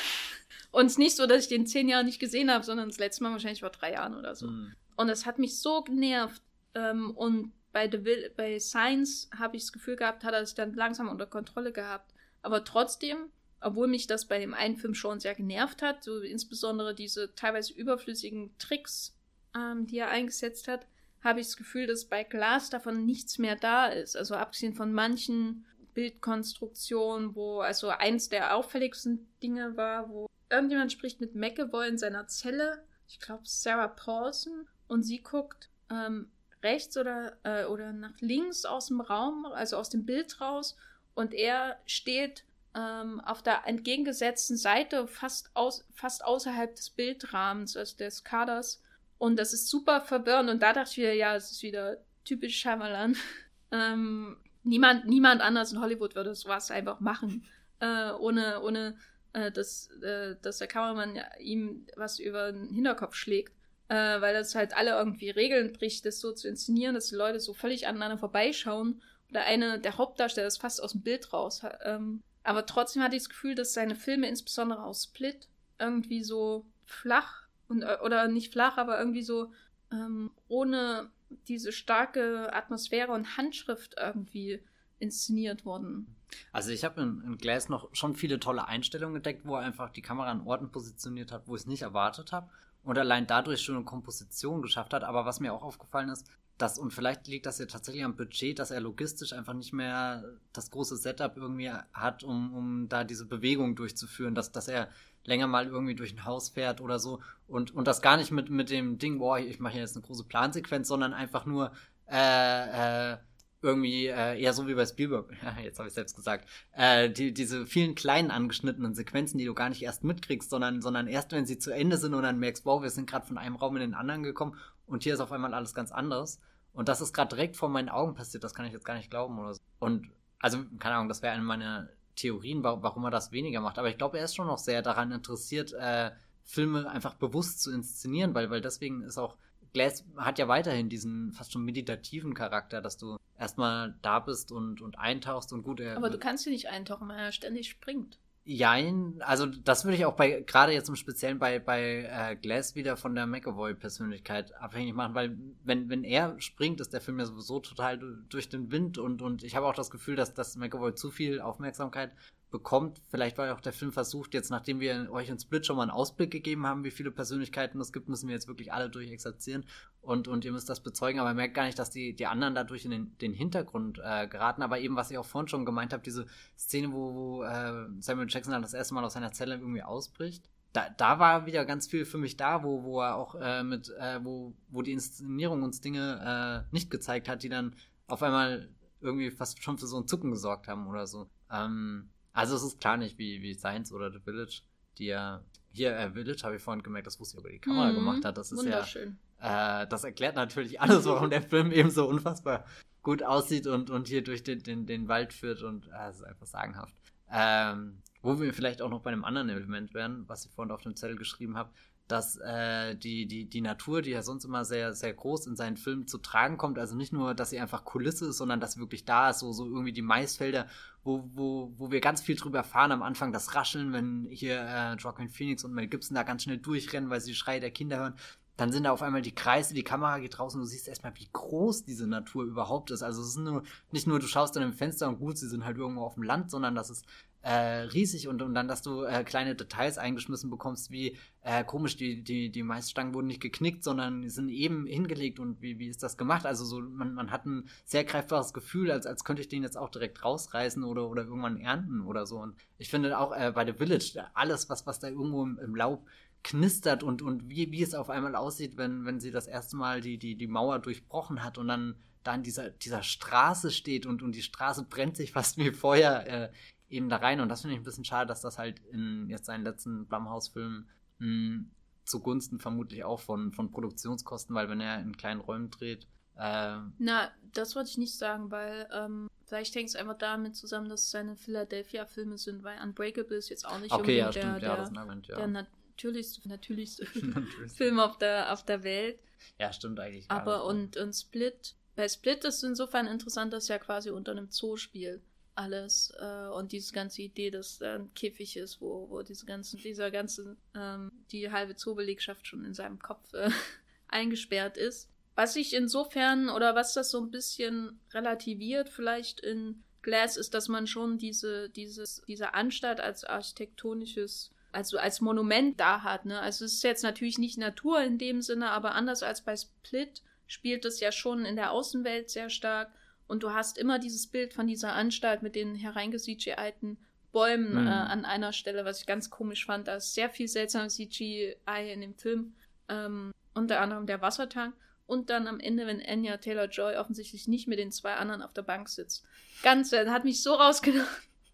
Und es ist nicht so, dass ich den zehn Jahre nicht gesehen habe, sondern das letzte Mal wahrscheinlich vor drei Jahren oder so. Mhm. Und das hat mich so genervt. Ähm, und bei, The bei Science habe ich das Gefühl gehabt, hat er sich dann langsam unter Kontrolle gehabt. Aber trotzdem, obwohl mich das bei dem einen Film schon sehr genervt hat, so insbesondere diese teilweise überflüssigen Tricks, ähm, die er eingesetzt hat, habe ich das Gefühl, dass bei Glass davon nichts mehr da ist. Also abgesehen von manchen Bildkonstruktionen, wo also eins der auffälligsten Dinge war, wo irgendjemand spricht mit McAvoy in seiner Zelle. Ich glaube, Sarah Paulson. Und sie guckt ähm, rechts oder, äh, oder nach links aus dem Raum, also aus dem Bild raus. Und er steht ähm, auf der entgegengesetzten Seite, fast, aus, fast außerhalb des Bildrahmens, also des Kaders. Und das ist super verwirrend. Und da dachte ich wieder, ja, es ist wieder typisch Shyamalan. ähm, niemand, niemand anders in Hollywood würde sowas einfach machen. Äh, ohne, ohne äh, dass, äh, dass der Kameramann ja ihm was über den Hinterkopf schlägt. Äh, weil das halt alle irgendwie Regeln bricht, das so zu inszenieren, dass die Leute so völlig aneinander vorbeischauen. Oder eine, der Hauptdarsteller ist fast aus dem Bild raus. Ähm, aber trotzdem hatte ich das Gefühl, dass seine Filme, insbesondere aus Split, irgendwie so flach und, äh, oder nicht flach, aber irgendwie so ähm, ohne diese starke Atmosphäre und Handschrift irgendwie inszeniert wurden. Also ich habe in, in Glass noch schon viele tolle Einstellungen entdeckt, wo er einfach die Kamera an Orten positioniert hat, wo ich es nicht erwartet habe und allein dadurch schon eine Komposition geschafft hat. Aber was mir auch aufgefallen ist, dass, und vielleicht liegt das ja tatsächlich am Budget, dass er logistisch einfach nicht mehr das große Setup irgendwie hat, um, um da diese Bewegung durchzuführen, dass, dass er länger mal irgendwie durch ein Haus fährt oder so und, und das gar nicht mit, mit dem Ding, boah, ich mache jetzt eine große Plansequenz, sondern einfach nur äh, äh, irgendwie äh, eher so wie bei Spielberg, jetzt habe ich selbst gesagt, äh, die, diese vielen kleinen angeschnittenen Sequenzen, die du gar nicht erst mitkriegst, sondern, sondern erst, wenn sie zu Ende sind und dann merkst, wow, wir sind gerade von einem Raum in den anderen gekommen und hier ist auf einmal alles ganz anderes. Und das ist gerade direkt vor meinen Augen passiert, das kann ich jetzt gar nicht glauben oder so. Und also, keine Ahnung, das wäre eine meiner Theorien, warum er das weniger macht. Aber ich glaube, er ist schon noch sehr daran interessiert, äh, Filme einfach bewusst zu inszenieren, weil, weil deswegen ist auch Glass hat ja weiterhin diesen fast schon meditativen Charakter, dass du erstmal da bist und, und eintauchst und gut. Aber du kannst hier nicht eintauchen, weil er ständig springt. Jein, also das würde ich auch bei, gerade jetzt im Speziellen bei, bei äh, Glass wieder von der McAvoy-Persönlichkeit abhängig machen, weil wenn, wenn er springt, ist der Film ja sowieso total durch den Wind und, und ich habe auch das Gefühl, dass, dass McAvoy zu viel Aufmerksamkeit bekommt. Vielleicht war ja auch der Film versucht, jetzt nachdem wir euch in Split schon mal einen Ausblick gegeben haben, wie viele Persönlichkeiten es gibt, müssen wir jetzt wirklich alle durchexerzieren und, und ihr müsst das bezeugen, aber merkt gar nicht, dass die, die anderen dadurch in den, den Hintergrund äh, geraten. Aber eben, was ich auch vorhin schon gemeint habe, diese Szene, wo, wo äh, Samuel Jackson dann das erste Mal aus seiner Zelle irgendwie ausbricht. Da, da war wieder ganz viel für mich da, wo, wo er auch äh, mit, äh, wo, wo die Inszenierung uns Dinge äh, nicht gezeigt hat, die dann auf einmal irgendwie fast schon für so ein Zucken gesorgt haben oder so. Ähm, also es ist klar nicht wie, wie Science oder The Village, die ja hier äh, Village habe ich vorhin gemerkt, das wusste ich, ob er die Kamera mhm, gemacht hat. Das ist wunderschön. ja äh, das erklärt natürlich alles, warum der Film eben so unfassbar gut aussieht und, und hier durch den, den, den Wald führt und äh, es ist einfach sagenhaft. Ähm, wo wir vielleicht auch noch bei einem anderen Element wären, was ich vorhin auf dem Zettel geschrieben habe, dass äh, die, die, die Natur, die ja sonst immer sehr, sehr groß in seinen Filmen zu tragen kommt, also nicht nur, dass sie einfach Kulisse ist, sondern dass sie wirklich da ist, so, so irgendwie die Maisfelder, wo, wo, wo wir ganz viel drüber erfahren am Anfang, das Rascheln, wenn hier äh, Joaquin Phoenix und Mel Gibson da ganz schnell durchrennen, weil sie die Schreie der Kinder hören, dann sind da auf einmal die Kreise, die Kamera geht draußen, du siehst erstmal, wie groß diese Natur überhaupt ist. Also es ist nur, nicht nur, du schaust dann im Fenster und gut, sie sind halt irgendwo auf dem Land, sondern das ist äh, riesig und, und dann, dass du äh, kleine Details eingeschmissen bekommst, wie äh, komisch, die, die, die Maisstangen wurden nicht geknickt, sondern sind eben hingelegt und wie, wie ist das gemacht? Also so, man, man hat ein sehr greifbares Gefühl, als, als könnte ich den jetzt auch direkt rausreißen oder, oder irgendwann ernten oder so. Und ich finde auch äh, bei The Village, alles, was, was da irgendwo im, im Laub knistert und, und wie, wie es auf einmal aussieht, wenn, wenn sie das erste Mal die, die, die Mauer durchbrochen hat und dann da in dieser, dieser Straße steht und, und die Straße brennt sich fast wie Feuer äh, eben da rein. Und das finde ich ein bisschen schade, dass das halt in jetzt seinen letzten Blumhouse-Filmen hm, zugunsten vermutlich auch von, von Produktionskosten, weil wenn er in kleinen Räumen dreht. Äh, Na, das wollte ich nicht sagen, weil ähm, vielleicht hängt es einfach damit zusammen, dass es seine Philadelphia-Filme sind, weil Unbreakable ist jetzt auch nicht okay, ja, der, stimmt, der, ja, Argument, ja. der natürlichste, natürlichste Film auf der, auf der Welt. Ja, stimmt eigentlich. Aber und, und Split, bei Split ist es insofern interessant, dass er quasi unter einem Zoo spielt alles äh, und diese ganze Idee, dass da ein Käfig ist, wo, wo diese ganzen, dieser ganze, ähm, die halbe Zoobelegschaft schon in seinem Kopf äh, eingesperrt ist. Was ich insofern oder was das so ein bisschen relativiert vielleicht in Glass ist, dass man schon diese, dieses, diese Anstalt als architektonisches, also als Monument da hat. Ne? Also es ist jetzt natürlich nicht Natur in dem Sinne, aber anders als bei Split spielt es ja schon in der Außenwelt sehr stark und du hast immer dieses Bild von dieser Anstalt mit den hereingecgi'ten Bäumen mhm. äh, an einer Stelle, was ich ganz komisch fand. Da ist sehr viel seltsames CGI in dem Film. Ähm, unter anderem der Wassertank. Und dann am Ende, wenn Anya Taylor-Joy offensichtlich nicht mit den zwei anderen auf der Bank sitzt. Ganz, äh, hat mich so rausgenommen.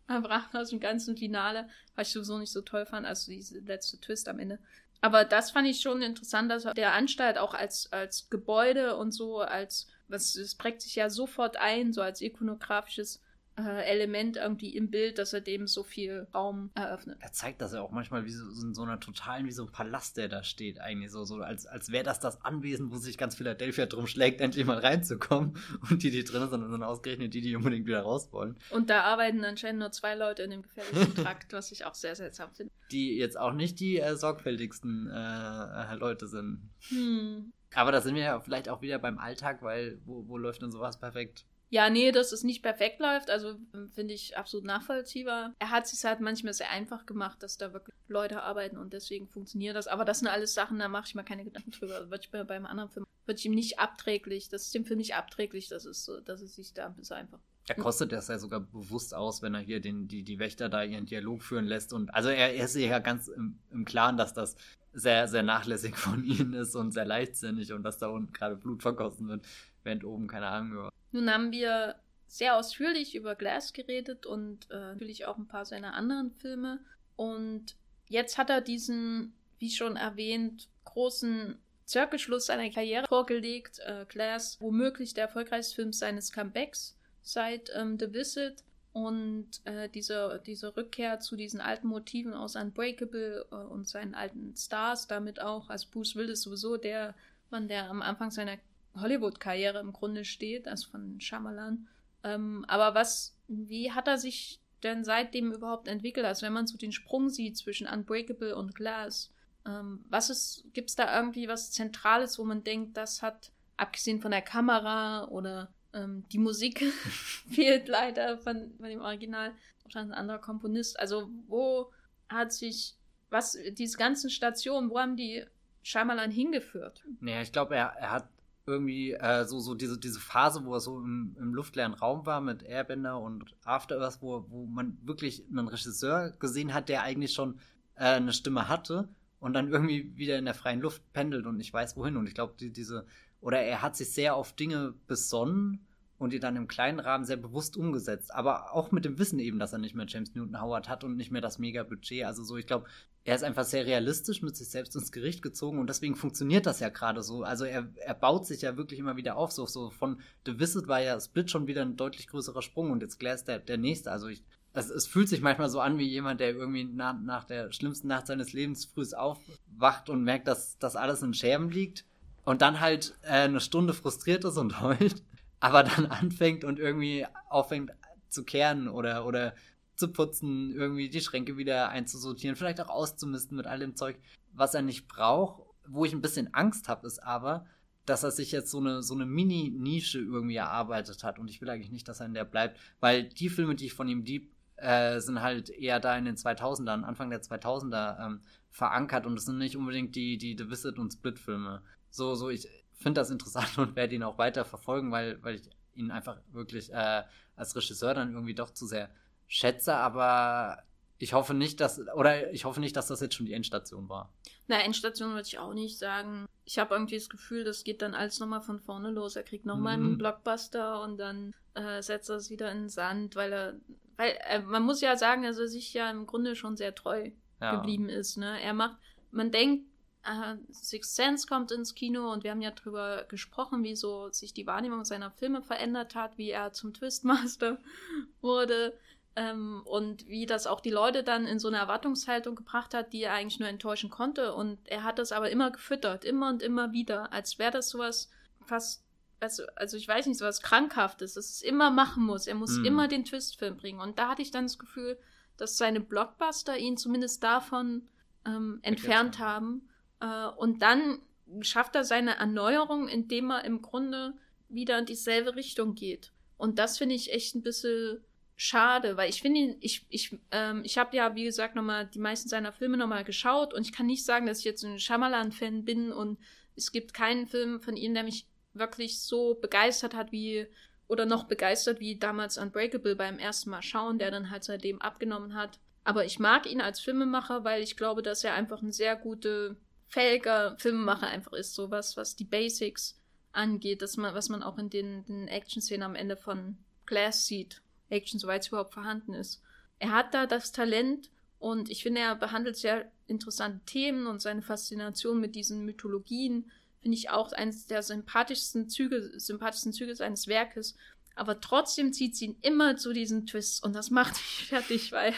aus dem ganzen Finale, was ich sowieso nicht so toll fand, also diese letzte Twist am Ende. Aber das fand ich schon interessant, dass der Anstalt auch als, als Gebäude und so, als was, es prägt sich ja sofort ein, so als ikonografisches äh, Element irgendwie im Bild, dass er dem so viel Raum eröffnet. Er zeigt das ja auch manchmal wie so, in so einer totalen, wie so ein Palast, der da steht, eigentlich so, so als, als wäre das das Anwesen, wo sich ganz Philadelphia drum schlägt, endlich mal reinzukommen. Und die, die drin sind, sind ausgerechnet die, die unbedingt wieder raus wollen. Und da arbeiten anscheinend nur zwei Leute in dem gefährlichen Trakt, was ich auch sehr seltsam finde. Die jetzt auch nicht die äh, sorgfältigsten äh, Leute sind. Hm. Aber da sind wir ja vielleicht auch wieder beim Alltag, weil wo, wo läuft denn sowas perfekt? Ja, nee, dass es nicht perfekt läuft, also finde ich absolut nachvollziehbar. Er hat sich halt manchmal sehr einfach gemacht, dass da wirklich Leute arbeiten und deswegen funktioniert das. Aber das sind alles Sachen, da mache ich mir keine Gedanken drüber. Wird ich mir beim anderen Film, wird ich ihm nicht abträglich, das ist dem Film nicht abträglich, das ist so, dass es sich da ein bisschen einfach. Er kostet das ja sogar bewusst aus, wenn er hier den, die, die Wächter da ihren Dialog führen lässt. Und also er, er ist ja ganz im, im Klaren, dass das sehr, sehr nachlässig von ihnen ist und sehr leichtsinnig und dass da unten gerade Blut vergossen wird, während oben keine Ahnung. Nun haben wir sehr ausführlich über Glass geredet und äh, natürlich auch ein paar seiner anderen Filme. Und jetzt hat er diesen, wie schon erwähnt, großen Zirkelschluss seiner Karriere vorgelegt. Äh, Glass, womöglich der erfolgreichste Film seines Comebacks seit ähm, The Visit. Und äh, diese, diese Rückkehr zu diesen alten Motiven aus Unbreakable äh, und seinen alten Stars damit auch. Also Bruce Willis sowieso der Mann, der am Anfang seiner Hollywood-Karriere im Grunde steht, also von Shyamalan. Ähm, aber was, wie hat er sich denn seitdem überhaupt entwickelt? Also wenn man so den Sprung sieht zwischen Unbreakable und Glass, ähm, was ist, gibt es da irgendwie was Zentrales, wo man denkt, das hat, abgesehen von der Kamera oder ähm, die Musik fehlt leider von, von dem Original, wahrscheinlich ein anderer Komponist. Also wo hat sich, was, diese ganzen Stationen, wo haben die Shyamalan hingeführt? Naja, ich glaube, er, er hat irgendwie äh, so, so diese, diese Phase, wo er so im, im luftleeren Raum war mit Airbender und After Earth, wo, wo man wirklich einen Regisseur gesehen hat, der eigentlich schon äh, eine Stimme hatte und dann irgendwie wieder in der freien Luft pendelt und nicht weiß wohin. Und ich glaube, die, diese, oder er hat sich sehr auf Dinge besonnen und die dann im kleinen Rahmen sehr bewusst umgesetzt. Aber auch mit dem Wissen eben, dass er nicht mehr James Newton Howard hat und nicht mehr das Mega-Budget. Also so, ich glaube, er ist einfach sehr realistisch mit sich selbst ins Gericht gezogen und deswegen funktioniert das ja gerade so. Also er, er baut sich ja wirklich immer wieder auf. So, so von The Visit war ja Split schon wieder ein deutlich größerer Sprung und jetzt Glass der, der nächste. Also ich, es, es fühlt sich manchmal so an wie jemand, der irgendwie nach, nach der schlimmsten Nacht seines Lebens früh aufwacht und merkt, dass das alles in Scherben liegt und dann halt äh, eine Stunde frustriert ist und heult aber dann anfängt und irgendwie aufhängt zu kehren oder, oder zu putzen, irgendwie die Schränke wieder einzusortieren, vielleicht auch auszumisten mit all dem Zeug, was er nicht braucht. Wo ich ein bisschen Angst habe, ist aber, dass er sich jetzt so eine, so eine Mini-Nische irgendwie erarbeitet hat. Und ich will eigentlich nicht, dass er in der bleibt, weil die Filme, die ich von ihm lieb, äh, sind halt eher da in den 2000ern, Anfang der 2000er ähm, verankert und es sind nicht unbedingt die, die The Visit und Split-Filme. So, so, ich, finde das interessant und werde ihn auch weiter verfolgen, weil, weil ich ihn einfach wirklich äh, als Regisseur dann irgendwie doch zu sehr schätze, aber ich hoffe nicht, dass oder ich hoffe nicht, dass das jetzt schon die Endstation war. Na, Endstation würde ich auch nicht sagen. Ich habe irgendwie das Gefühl, das geht dann alles nochmal von vorne los. Er kriegt nochmal mhm. einen Blockbuster und dann äh, setzt er es wieder in den Sand, weil er, weil äh, man muss ja sagen, dass er sich ja im Grunde schon sehr treu ja. geblieben ist. Ne? Er macht, man denkt, äh, Sixth Sense kommt ins Kino und wir haben ja darüber gesprochen, wie so sich die Wahrnehmung seiner Filme verändert hat, wie er zum Twistmaster wurde ähm, und wie das auch die Leute dann in so eine Erwartungshaltung gebracht hat, die er eigentlich nur enttäuschen konnte. Und er hat das aber immer gefüttert, immer und immer wieder, als wäre das sowas fast, also, also ich weiß nicht, sowas Krankhaftes, dass es immer machen muss. Er muss mm. immer den Twistfilm bringen. Und da hatte ich dann das Gefühl, dass seine Blockbuster ihn zumindest davon ähm, entfernt haben äh, und dann schafft er seine Erneuerung, indem er im Grunde wieder in dieselbe Richtung geht. Und das finde ich echt ein bisschen schade, weil ich finde ich, ich, ähm, ich habe ja, wie gesagt, nochmal die meisten seiner Filme nochmal geschaut und ich kann nicht sagen, dass ich jetzt ein Shyamalan-Fan bin und es gibt keinen Film von ihm, der mich wirklich so begeistert hat wie oder noch begeistert wie damals Unbreakable beim ersten Mal schauen, der dann halt seitdem abgenommen hat. Aber ich mag ihn als Filmemacher, weil ich glaube, dass er einfach eine sehr gute fähiger Filmemacher einfach ist, so was, was die Basics angeht, dass man, was man auch in den, den Action-Szenen am Ende von Glass sieht. Action, soweit es überhaupt vorhanden ist. Er hat da das Talent und ich finde, er behandelt sehr interessante Themen und seine Faszination mit diesen Mythologien finde ich auch eines der sympathischsten Züge, sympathischsten Züge seines Werkes. Aber trotzdem zieht sie ihn immer zu diesen Twists und das macht mich fertig, weil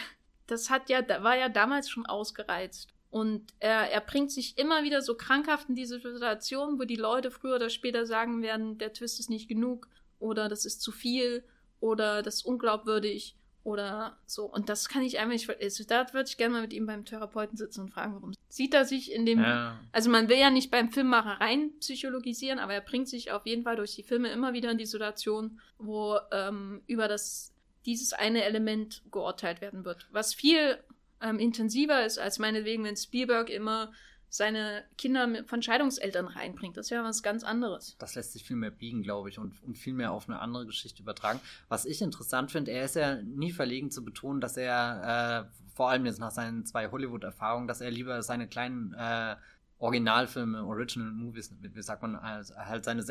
das hat ja, war ja damals schon ausgereizt. Und er, er bringt sich immer wieder so krankhaft in diese Situation, wo die Leute früher oder später sagen werden, der Twist ist nicht genug oder das ist zu viel oder das ist unglaubwürdig oder so. Und das kann ich einfach nicht. Also da würde ich gerne mal mit ihm beim Therapeuten sitzen und fragen, warum. Sieht er sich in dem. Ja. Also man will ja nicht beim Filmmacher rein psychologisieren, aber er bringt sich auf jeden Fall durch die Filme immer wieder in die Situation, wo ähm, über das dieses eine Element geurteilt werden wird. Was viel ähm, intensiver ist, als meinetwegen, wenn Spielberg immer seine Kinder von Scheidungseltern reinbringt. Das ja was ganz anderes. Das lässt sich viel mehr biegen, glaube ich, und, und viel mehr auf eine andere Geschichte übertragen. Was ich interessant finde, er ist ja nie verlegen zu betonen, dass er, äh, vor allem jetzt nach seinen zwei Hollywood-Erfahrungen, dass er lieber seine kleinen äh, Originalfilme, Original Movies, wie sagt man, also halt seine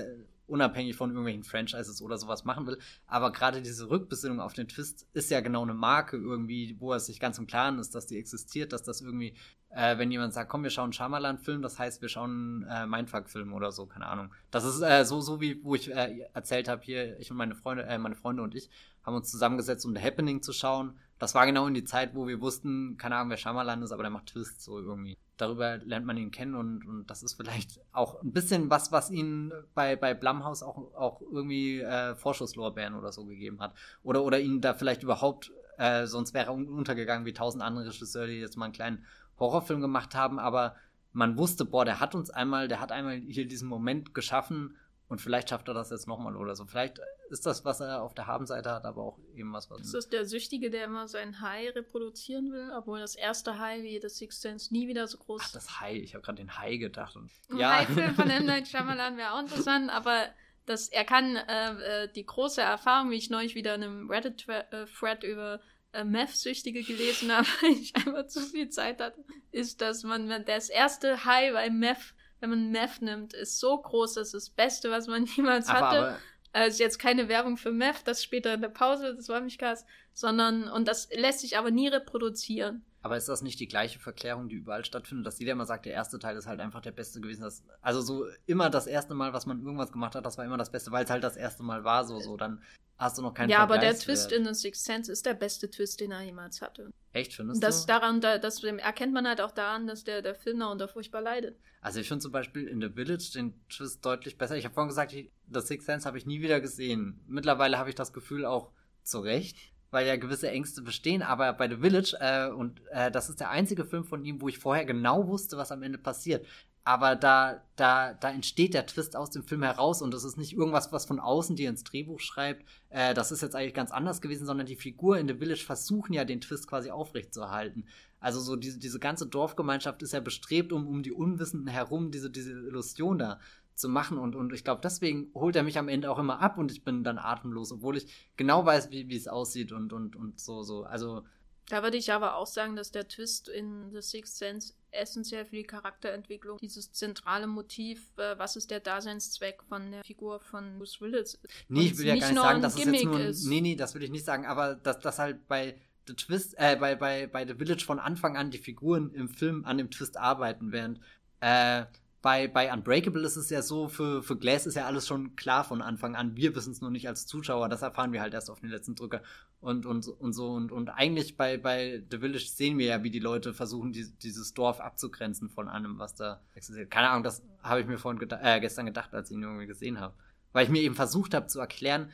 unabhängig von irgendwelchen Franchises oder sowas machen will. Aber gerade diese Rückbesinnung auf den Twist ist ja genau eine Marke irgendwie, wo er sich ganz im Klaren ist, dass die existiert, dass das irgendwie, äh, wenn jemand sagt, komm, wir schauen Shyamalan-Film, das heißt, wir schauen äh, Mindfuck-Film oder so, keine Ahnung. Das ist äh, so, so wie, wo ich äh, erzählt habe, hier, ich und meine Freunde, äh, meine Freunde und ich haben uns zusammengesetzt, um The Happening zu schauen. Das war genau in die Zeit, wo wir wussten, keine Ahnung, wer Shyamalan ist, aber der macht Twists so irgendwie darüber lernt man ihn kennen und, und das ist vielleicht auch ein bisschen was, was ihn bei, bei Blumhaus auch, auch irgendwie äh, Vorschusslorbeeren oder so gegeben hat. Oder, oder ihn da vielleicht überhaupt, äh, sonst wäre er untergegangen wie tausend andere Regisseure, die jetzt mal einen kleinen Horrorfilm gemacht haben, aber man wusste, boah, der hat uns einmal, der hat einmal hier diesen Moment geschaffen und vielleicht schafft er das jetzt nochmal oder so. Vielleicht ist das, was er auf der Habenseite hat, aber auch eben was. was ist das der Süchtige, der immer sein Hai reproduzieren will, obwohl das erste Hai wie das Sixth Sense nie wieder so groß ist? Ach, das Hai. Ich habe gerade den Hai gedacht. Und, Ein ja. Hai-Film von M. Night Shyamalan wäre auch interessant, aber das, er kann äh, äh, die große Erfahrung, wie ich neulich wieder in einem Reddit-Thread über äh, Meth-Süchtige gelesen habe, weil ich einfach zu viel Zeit hatte, ist, dass man, wenn das erste High bei Meth wenn man Meth nimmt, ist so groß, das ist das Beste, was man jemals aber, hatte. Aber also jetzt keine Werbung für Meth, das später in der Pause das war mich krass, sondern, und das lässt sich aber nie reproduzieren. Aber ist das nicht die gleiche Verklärung, die überall stattfindet, dass jeder immer sagt, der erste Teil ist halt einfach der beste gewesen? Das, also so immer das erste Mal, was man irgendwas gemacht hat, das war immer das Beste, weil es halt das erste Mal war, so, so, dann hast du noch keinen Ja, aber der Twist in The Sixth Sense ist der beste Twist, den er jemals hatte. Echt, findest das du? Daran, das erkennt man halt auch daran, dass der, der Film darunter furchtbar leidet. Also ich finde zum Beispiel in The Village den Twist deutlich besser. Ich habe vorhin gesagt, The Sixth Sense habe ich nie wieder gesehen. Mittlerweile habe ich das Gefühl auch zu Recht, weil ja gewisse Ängste bestehen. Aber bei The Village, äh, und äh, das ist der einzige Film von ihm, wo ich vorher genau wusste, was am Ende passiert. Aber da, da, da entsteht der Twist aus dem Film heraus und das ist nicht irgendwas, was von außen dir ins Drehbuch schreibt. Äh, das ist jetzt eigentlich ganz anders gewesen, sondern die Figuren in The Village versuchen ja den Twist quasi aufrechtzuerhalten. Also so diese, diese ganze Dorfgemeinschaft ist ja bestrebt, um, um die Unwissenden herum diese, diese Illusion da zu machen. Und, und ich glaube, deswegen holt er mich am Ende auch immer ab und ich bin dann atemlos, obwohl ich genau weiß, wie, wie es aussieht und, und, und so, so. Also. Da würde ich aber auch sagen, dass der Twist in The Sixth Sense essentiell für die Charakterentwicklung dieses zentrale Motiv, äh, was ist der Daseinszweck von der Figur von Bruce Willis Nee, ich will ja gar nicht sagen, dass es jetzt nur ist. Nee, nee, das will ich nicht sagen, aber dass das halt bei The Twist, äh, bei, bei, bei The Village von Anfang an die Figuren im Film an dem Twist arbeiten, während äh, bei, bei Unbreakable ist es ja so, für, für Glass ist ja alles schon klar von Anfang an. Wir wissen es nur nicht als Zuschauer, das erfahren wir halt erst auf den letzten Drücker. Und, und, und so. Und, und eigentlich bei, bei The Village sehen wir ja, wie die Leute versuchen, die, dieses Dorf abzugrenzen von allem, was da existiert. Keine Ahnung, das habe ich mir vorhin geda äh, gestern gedacht, als ich ihn irgendwie gesehen habe. Weil ich mir eben versucht habe zu erklären,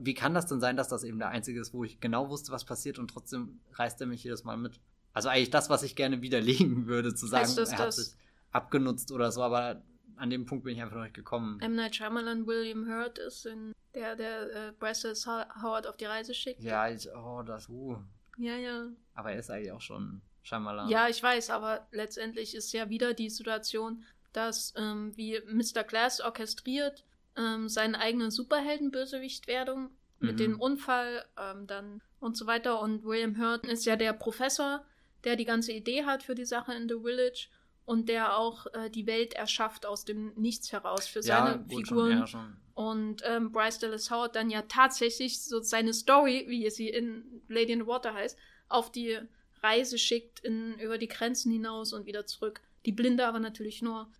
wie kann das denn sein, dass das eben der einzige ist, wo ich genau wusste, was passiert und trotzdem reißt er mich jedes Mal mit. Also eigentlich das, was ich gerne widerlegen würde, zu sagen, heißt er hat sich abgenutzt oder so, aber an dem Punkt bin ich einfach noch nicht gekommen. M. Night Shyamalan William Hurt ist in der, der äh, Bryce Howard auf die Reise schickt. Ja, ich, oh, das, uh. Ja, ja. Aber er ist eigentlich auch schon Shyamalan. Ja, ich weiß, aber letztendlich ist ja wieder die Situation, dass ähm, wie Mr. Glass orchestriert ähm, seinen eigenen Superheldenbösewicht-Werdung mit mhm. dem Unfall ähm, dann und so weiter. Und William Hurt ist ja der Professor, der die ganze Idee hat für die Sache in The Village und der auch äh, die Welt erschafft aus dem Nichts heraus für seine ja, gut, Figuren. Schon, ja, und ähm, Bryce Dallas Howard dann ja tatsächlich so seine Story, wie sie in Lady in the Water heißt, auf die Reise schickt in, über die Grenzen hinaus und wieder zurück. Die Blinde aber natürlich nur,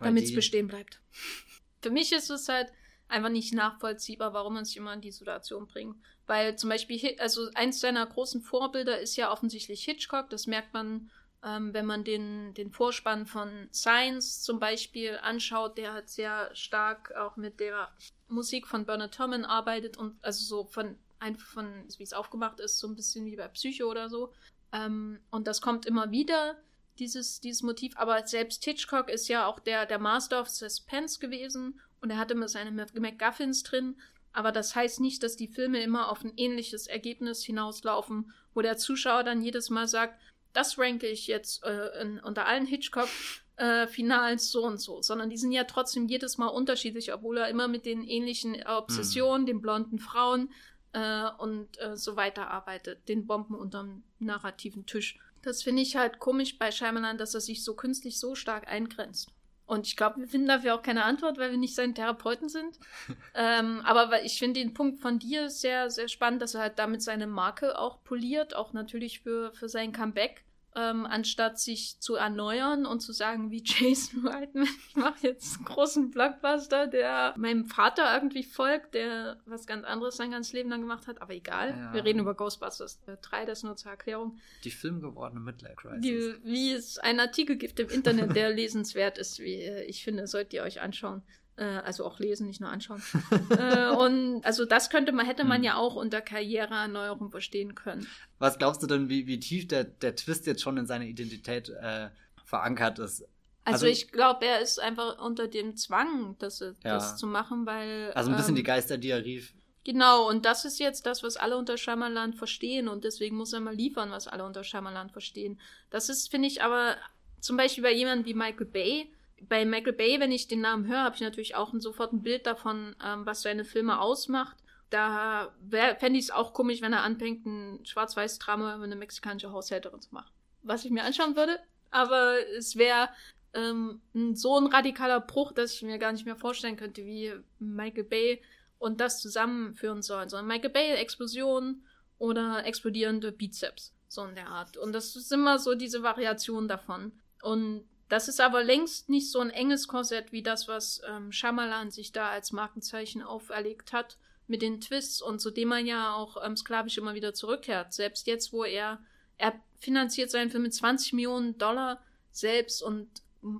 damit es bestehen bleibt. Für mich ist es halt einfach nicht nachvollziehbar, warum man sich immer in die Situation bringt. Weil zum Beispiel, also eins seiner großen Vorbilder ist ja offensichtlich Hitchcock, das merkt man ähm, wenn man den, den Vorspann von Science zum Beispiel anschaut, der hat sehr stark auch mit der Musik von Bernard Herrmann arbeitet und also so von einfach von, wie es aufgemacht ist, so ein bisschen wie bei Psycho oder so. Ähm, und das kommt immer wieder, dieses, dieses Motiv. Aber selbst Hitchcock ist ja auch der, der Master of Suspense gewesen und er hatte immer seine MacGuffins drin. Aber das heißt nicht, dass die Filme immer auf ein ähnliches Ergebnis hinauslaufen, wo der Zuschauer dann jedes Mal sagt, das ranke ich jetzt äh, in, unter allen Hitchcock-Finals äh, so und so, sondern die sind ja trotzdem jedes Mal unterschiedlich, obwohl er immer mit den ähnlichen Obsessionen, mhm. den blonden Frauen äh, und äh, so weiter arbeitet, den Bomben unterm narrativen Tisch. Das finde ich halt komisch bei Shyamalan, dass er sich so künstlich so stark eingrenzt. Und ich glaube, wir finden dafür auch keine Antwort, weil wir nicht seine Therapeuten sind. ähm, aber ich finde den Punkt von dir sehr, sehr spannend, dass er halt damit seine Marke auch poliert, auch natürlich für, für sein Comeback ähm, anstatt sich zu erneuern und zu sagen, wie Jason Reitman, ich mache jetzt einen großen Blockbuster, der meinem Vater irgendwie folgt, der was ganz anderes sein ganzes Leben lang gemacht hat, aber egal. Ja. Wir reden über Ghostbusters 3, das nur zur Erklärung. Die filmgewordene Midlife Crisis. Die, wie es einen Artikel gibt im Internet, der lesenswert ist, wie ich finde, solltet ihr euch anschauen. Äh, also auch lesen, nicht nur anschauen. äh, und also das könnte man, hätte man hm. ja auch unter Karriereerneuerung verstehen können. Was glaubst du denn, wie, wie tief der, der Twist jetzt schon in seiner Identität äh, verankert ist? Also, also ich glaube, er ist einfach unter dem Zwang, das, ja. das zu machen, weil. Also ein bisschen ähm, die Geister, die er rief. Genau, und das ist jetzt das, was alle unter Shyamalan verstehen und deswegen muss er mal liefern, was alle unter Shyamalan verstehen. Das ist, finde ich, aber zum Beispiel bei jemandem wie Michael Bay, bei Michael Bay, wenn ich den Namen höre, habe ich natürlich auch sofort ein Bild davon, ähm, was seine Filme ausmacht. Da fände ich es auch komisch, wenn er anfängt, ein schwarz-weiß Drama über eine mexikanische Haushälterin zu machen. Was ich mir anschauen würde. Aber es wäre ähm, so ein radikaler Bruch, dass ich mir gar nicht mehr vorstellen könnte, wie Michael Bay und das zusammenführen soll. Sondern Michael Bay, Explosion oder explodierende Bizeps. So in der Art. Und das ist immer so diese Variation davon. Und das ist aber längst nicht so ein enges Korsett wie das, was ähm, Shyamalan sich da als Markenzeichen auferlegt hat, mit den Twists und zu dem man ja auch ähm, sklavisch immer wieder zurückkehrt. Selbst jetzt, wo er, er finanziert seinen Film mit 20 Millionen Dollar selbst und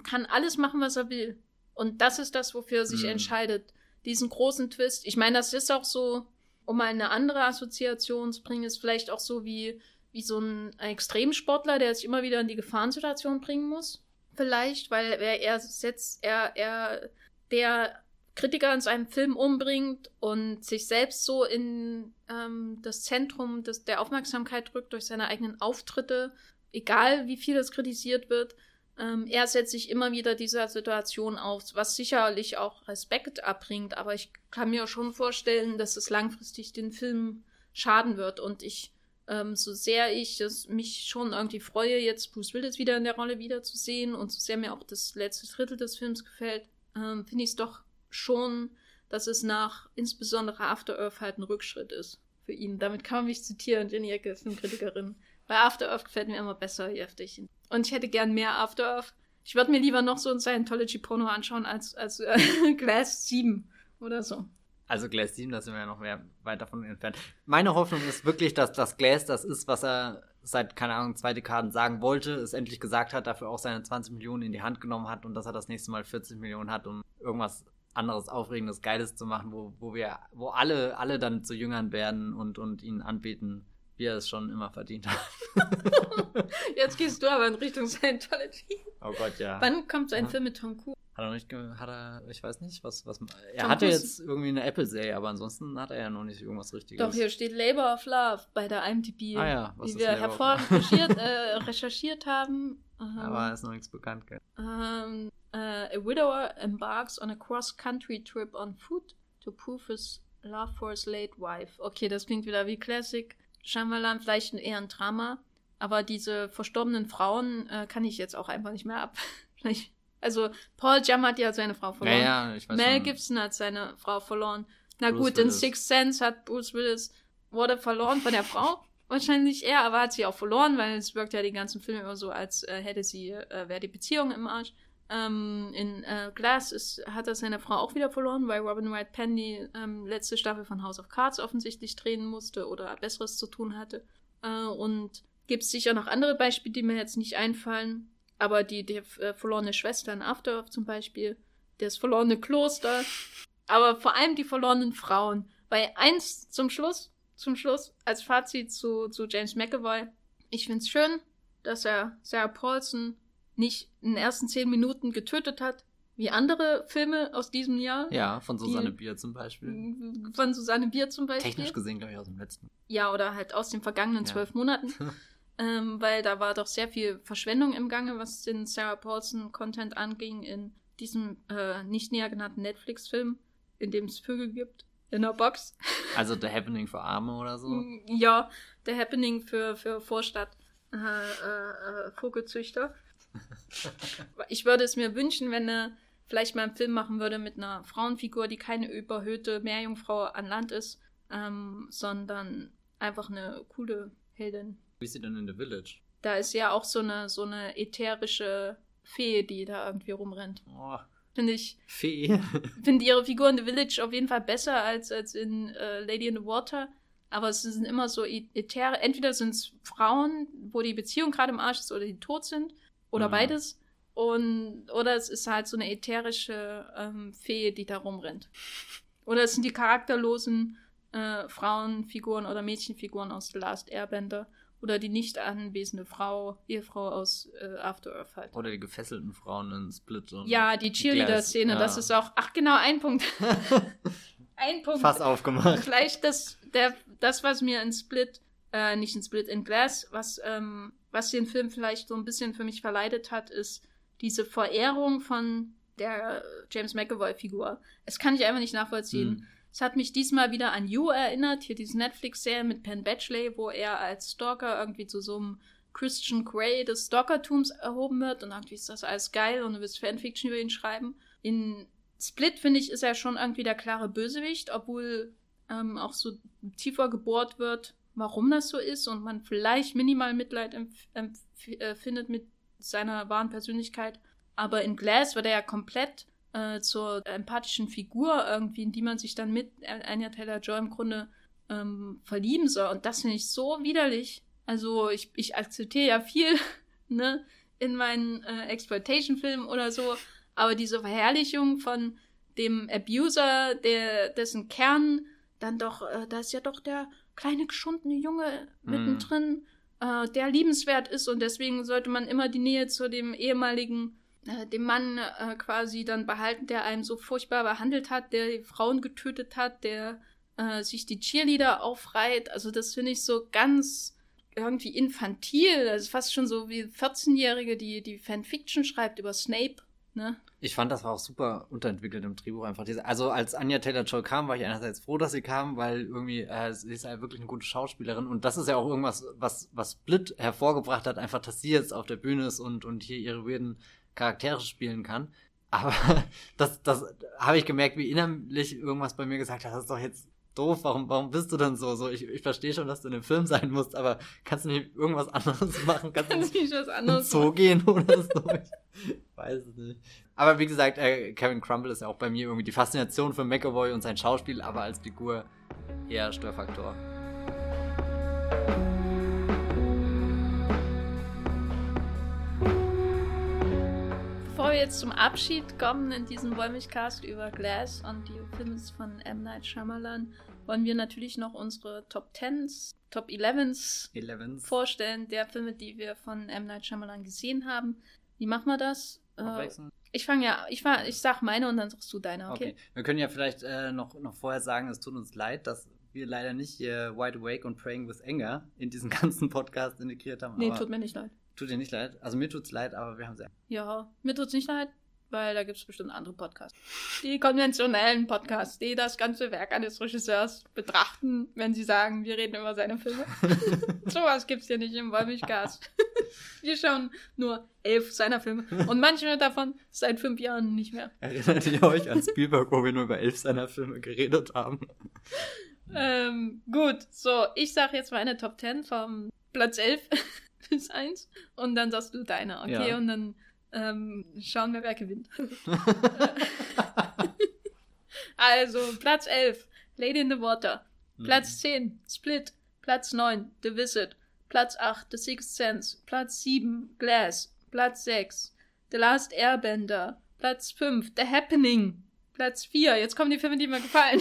kann alles machen, was er will. Und das ist das, wofür er sich mhm. entscheidet. Diesen großen Twist. Ich meine, das ist auch so, um mal eine andere Assoziation zu bringen, ist vielleicht auch so wie, wie so ein Extremsportler, der sich immer wieder in die Gefahrensituation bringen muss vielleicht, weil er, er setzt, er, er, der Kritiker in seinem Film umbringt und sich selbst so in ähm, das Zentrum des, der Aufmerksamkeit drückt durch seine eigenen Auftritte, egal wie viel es kritisiert wird. Ähm, er setzt sich immer wieder dieser Situation aus, was sicherlich auch Respekt abbringt, aber ich kann mir schon vorstellen, dass es langfristig den Film schaden wird und ich ähm, so sehr ich es mich schon irgendwie freue, jetzt Bruce Willis wieder in der Rolle wiederzusehen und so sehr mir auch das letzte Drittel des Films gefällt, ähm, finde ich es doch schon, dass es nach insbesondere After Earth halt ein Rückschritt ist für ihn. Damit kann man mich zitieren, Jenny Ecke, Filmkritikerin. Bei After Earth gefällt mir immer besser, je öfter ich Und ich hätte gern mehr After Earth. Ich würde mir lieber noch so ein Scientology-Porno anschauen als, als äh, Glass 7 oder so. Also Glass 7, da sind wir ja noch mehr weit davon entfernt. Meine Hoffnung ist wirklich, dass das Glass das ist, was er seit, keine Ahnung, zwei Dekaden sagen wollte, es endlich gesagt hat, dafür auch seine 20 Millionen in die Hand genommen hat und dass er das nächste Mal 40 Millionen hat, um irgendwas anderes, Aufregendes, Geiles zu machen, wo, wo wir, wo alle, alle dann zu Jüngern werden und, und ihn anbeten, wie er es schon immer verdient hat. Jetzt gehst du aber in Richtung Scientology. Oh Gott, ja. Wann kommt so ein ja. Film mit Tom Cruise? Hat er nicht, hat er, ich weiß nicht, was, was, er Tom hatte Cruise. jetzt irgendwie eine Apple-Serie, aber ansonsten hat er ja noch nicht irgendwas Richtiges. Doch, hier steht Labor of Love bei der IMDb, ah, ja. was die wir hervorragend recherchiert, äh, recherchiert haben. Ähm, aber ist noch nichts bekannt, gell? Ähm, uh, a widower embarks on a cross-country trip on foot to prove his love for his late wife. Okay, das klingt wieder wie Classic. Shyamalan, vielleicht eher ein Drama, aber diese verstorbenen Frauen äh, kann ich jetzt auch einfach nicht mehr ab. also Paul Giamatti hat seine Frau verloren. Ja, ja, ich weiß Mel schon. Gibson hat seine Frau verloren. Na Bruce gut, in Sixth Sense hat Bruce Willis wurde verloren von der Frau. Wahrscheinlich er, aber hat sie auch verloren, weil es wirkt ja die ganzen Filme immer so, als äh, hätte sie, äh, wäre die Beziehung im Arsch. Ähm, in äh, Glass ist, hat er seine Frau auch wieder verloren, weil Robin Wright Penny ähm, letzte Staffel von House of Cards offensichtlich drehen musste oder Besseres zu tun hatte. Äh, und gibt es sicher noch andere Beispiele, die mir jetzt nicht einfallen. Aber die, die äh, verlorene Schwester in After zum Beispiel, das verlorene Kloster, aber vor allem die verlorenen Frauen. Weil eins zum Schluss, zum Schluss, als Fazit zu, zu James McAvoy, ich find's schön, dass er Sarah Paulson nicht in den ersten zehn Minuten getötet hat, wie andere Filme aus diesem Jahr. Ja, von Susanne Bier zum Beispiel. Von Susanne Bier zum Beispiel. Technisch gesehen, glaube ich, aus dem letzten. Ja, oder halt aus den vergangenen ja. zwölf Monaten. ähm, weil da war doch sehr viel Verschwendung im Gange, was den Sarah Paulson-Content anging in diesem äh, nicht näher genannten Netflix-Film, in dem es Vögel gibt, in der Box. Also The Happening für Arme oder so? Mm, ja, The Happening für, für Vorstadt. äh, äh, Vogelzüchter. ich würde es mir wünschen, wenn er vielleicht mal einen Film machen würde mit einer Frauenfigur, die keine überhöhte Meerjungfrau an Land ist, ähm, sondern einfach eine coole Heldin. Wie ist sie denn in The Village? Da ist ja auch so eine, so eine ätherische Fee, die da irgendwie rumrennt. Oh, Finde ich, Fee. finde ihre Figur in The Village auf jeden Fall besser als, als in äh, Lady in the Water. Aber es sind immer so ä- äthere, entweder sind es Frauen, wo die Beziehung gerade im Arsch ist oder die tot sind. Oder Mhm. beides. Und, oder es ist halt so eine ätherische ähm, Fee, die da rumrennt. Oder es sind die charakterlosen äh, Frauenfiguren oder Mädchenfiguren aus The Last Airbender. Oder die nicht anwesende Frau, Ehefrau aus äh, After Earth halt. Oder die gefesselten Frauen in Split. Und Ja, die Cheerleader-Szene, Glass, das ja. ist auch. Ach, genau, ein Punkt. ein Punkt. Fass aufgemacht. Vielleicht das, der, das, was mir in Split, äh, nicht in Split, in Glass, was, ähm, was den Film vielleicht so ein bisschen für mich verleitet hat, ist diese Verehrung von der James McAvoy-Figur. Es kann ich einfach nicht nachvollziehen. Hm. Es hat mich diesmal wieder an You erinnert, hier diese Netflix-Serie mit Penn Badgley, wo er als Stalker irgendwie zu so einem Christian Grey des Stalkertums erhoben wird und irgendwie ist das alles geil und du willst Fanfiction über ihn schreiben. In Split, finde ich, ist er schon irgendwie der klare Bösewicht, obwohl ähm, auch so tiefer gebohrt wird, warum das so ist und man vielleicht minimal Mitleid empf empf äh, mit seiner wahren Persönlichkeit. Aber in Glass wird er ja komplett äh, zur empathischen Figur irgendwie, in die man sich dann mit Anya Taylor-Joy im Grunde ähm, verlieben soll. Und das finde ich so widerlich. Also ich, ich akzeptiere ja viel, ne, in meinen äh, Exploitation-Filmen oder so, aber diese Verherrlichung von dem Abuser, der, dessen Kern dann doch, äh, da ist ja doch der kleine geschundene Junge mittendrin, äh, der liebenswert ist und deswegen sollte man immer die Nähe zu dem ehemaligen, äh, dem Mann äh, quasi dann behalten, der einem so furchtbar behandelt hat, der die Frauen getötet hat, der äh, sich die Cheerleader aufreiht. Also das finde ich so ganz irgendwie infantil. Das ist fast schon so wie 14-Jährige, die die Fanfiction schreibt über Snape. Ne? Ich fand, das war auch super unterentwickelt im Drehbuch einfach. Diese, also als Anya Taylor-Joy kam, war ich einerseits froh, dass sie kam, weil irgendwie äh, sie ist ja wirklich eine gute Schauspielerin und das ist ja auch irgendwas, was was Split hervorgebracht hat, einfach, dass sie jetzt auf der Bühne ist und und hier ihre weirden Charaktere spielen kann. Aber das das habe ich gemerkt, wie innerlich irgendwas bei mir gesagt hat. Das ist doch jetzt doof. Warum warum bist du denn so? So ich, ich verstehe schon, dass du in dem Film sein musst, aber kannst du nicht irgendwas anderes machen? Kannst du Kann nicht ich was anderes Zoo gehen oder so. Ich weiß es nicht. Aber wie gesagt, äh, Kevin Crumble ist ja auch bei mir irgendwie die Faszination für McAvoy und sein Schauspiel, aber als Figur eher Störfaktor. Bevor wir jetzt zum Abschied kommen in diesem Wollmilchcast über Glass und die Filme von M. Night Shyamalan, wollen wir natürlich noch unsere Top 10s, Top 11s Elevens. vorstellen, der Filme, die wir von M. Night Shyamalan gesehen haben. Wie machen wir das? Äh, Abwechselnd? ich fange ja, ich, fang, ich sag meine und dann sagst du deine, okay? Okay. Wir können ja vielleicht äh, noch, noch vorher sagen, es tut uns leid, dass wir leider nicht hier Wide Awake und Praying with Anger in diesen ganzen Podcast integriert haben. Nee, tut mir nicht leid. tut dir nicht leid. Also mir tut's leid, aber wir haben sie. Ja, mir tut's nicht leid, weil da gibt's bestimmt andere Podcasts. Die konventionellen Podcasts, die das ganze Werk eines Regisseurs betrachten, wenn sie sagen, wir reden über seine Filme. Sowas gibt's hier nicht im Wollmilchcast. wir schauen nur elf seiner Filme und manche davon seit fünf Jahren nicht mehr. Erinnert ihr euch an Spielberg, wo wir nur über elf seiner Filme geredet haben? Ähm, gut, so, ich sag jetzt meine Top 10 vom Platz 11 bis 1 und dann sagst du deine, okay? Ja. Und dann ähm, schauen wir, wer gewinnt. also, Platz 11, Lady in the Water. Mhm. Platz 10, Split. Platz 9, The Visit. Platz 8, The Sixth Sense. Platz 7, Glass. Platz 6, The Last Airbender. Platz 5, The Happening. Platz 4, jetzt kommen die Filme, die mir gefallen.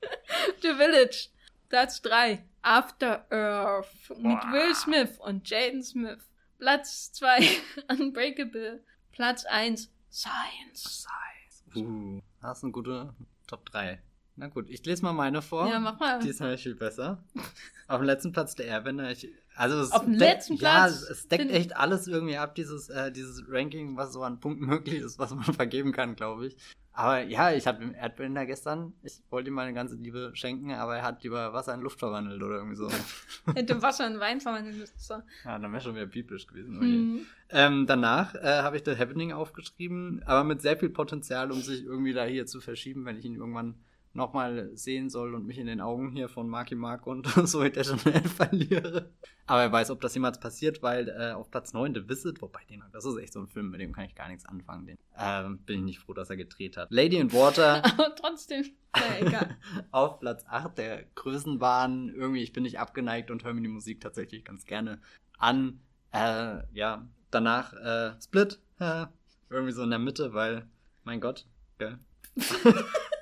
The Village. Platz 3, After Earth. Mit. Will Smith und Jaden Smith. Platz 2, Unbreakable. Platz 1, Science. Uh, das ist eine gute Top 3. Na gut, ich lese mal meine vor. Ja, mach mal. Die ist nämlich viel besser. Auf dem letzten Platz der Airbender. Ich, also es Auf dem letzten Ja, Platz? es deckt echt alles irgendwie ab, dieses, äh, dieses Ranking, was so an Punkten möglich ist, was man vergeben kann, glaube ich. Aber ja, ich hatte einen Erdbeeren gestern. Ich wollte ihm meine ganze Liebe schenken, aber er hat lieber Wasser in Luft verwandelt oder irgendwie so. Hätte Wasser in Wein verwandelt müssen. So. Ja, dann wäre schon wieder biblisch gewesen. Mhm. Ähm, danach äh, habe ich The Happening aufgeschrieben, aber mit sehr viel Potenzial, um sich irgendwie da hier zu verschieben, wenn ich ihn irgendwann nochmal sehen soll und mich in den Augen hier von Marky Mark und so Dejanel verliere. Aber wer weiß, ob das jemals passiert, weil äh, auf Platz 9 The Visit, wobei den, das ist echt so ein Film, mit dem kann ich gar nichts anfangen. Den, ähm, bin ich nicht froh, dass er gedreht hat. Lady in Water. Aber trotzdem, na egal. auf Platz 8 der Größenbahn. Irgendwie, ich bin nicht abgeneigt und höre mir die Musik tatsächlich ganz gerne an. Äh, ja, danach äh, Split. Äh, irgendwie so in der Mitte, weil, mein Gott, gell?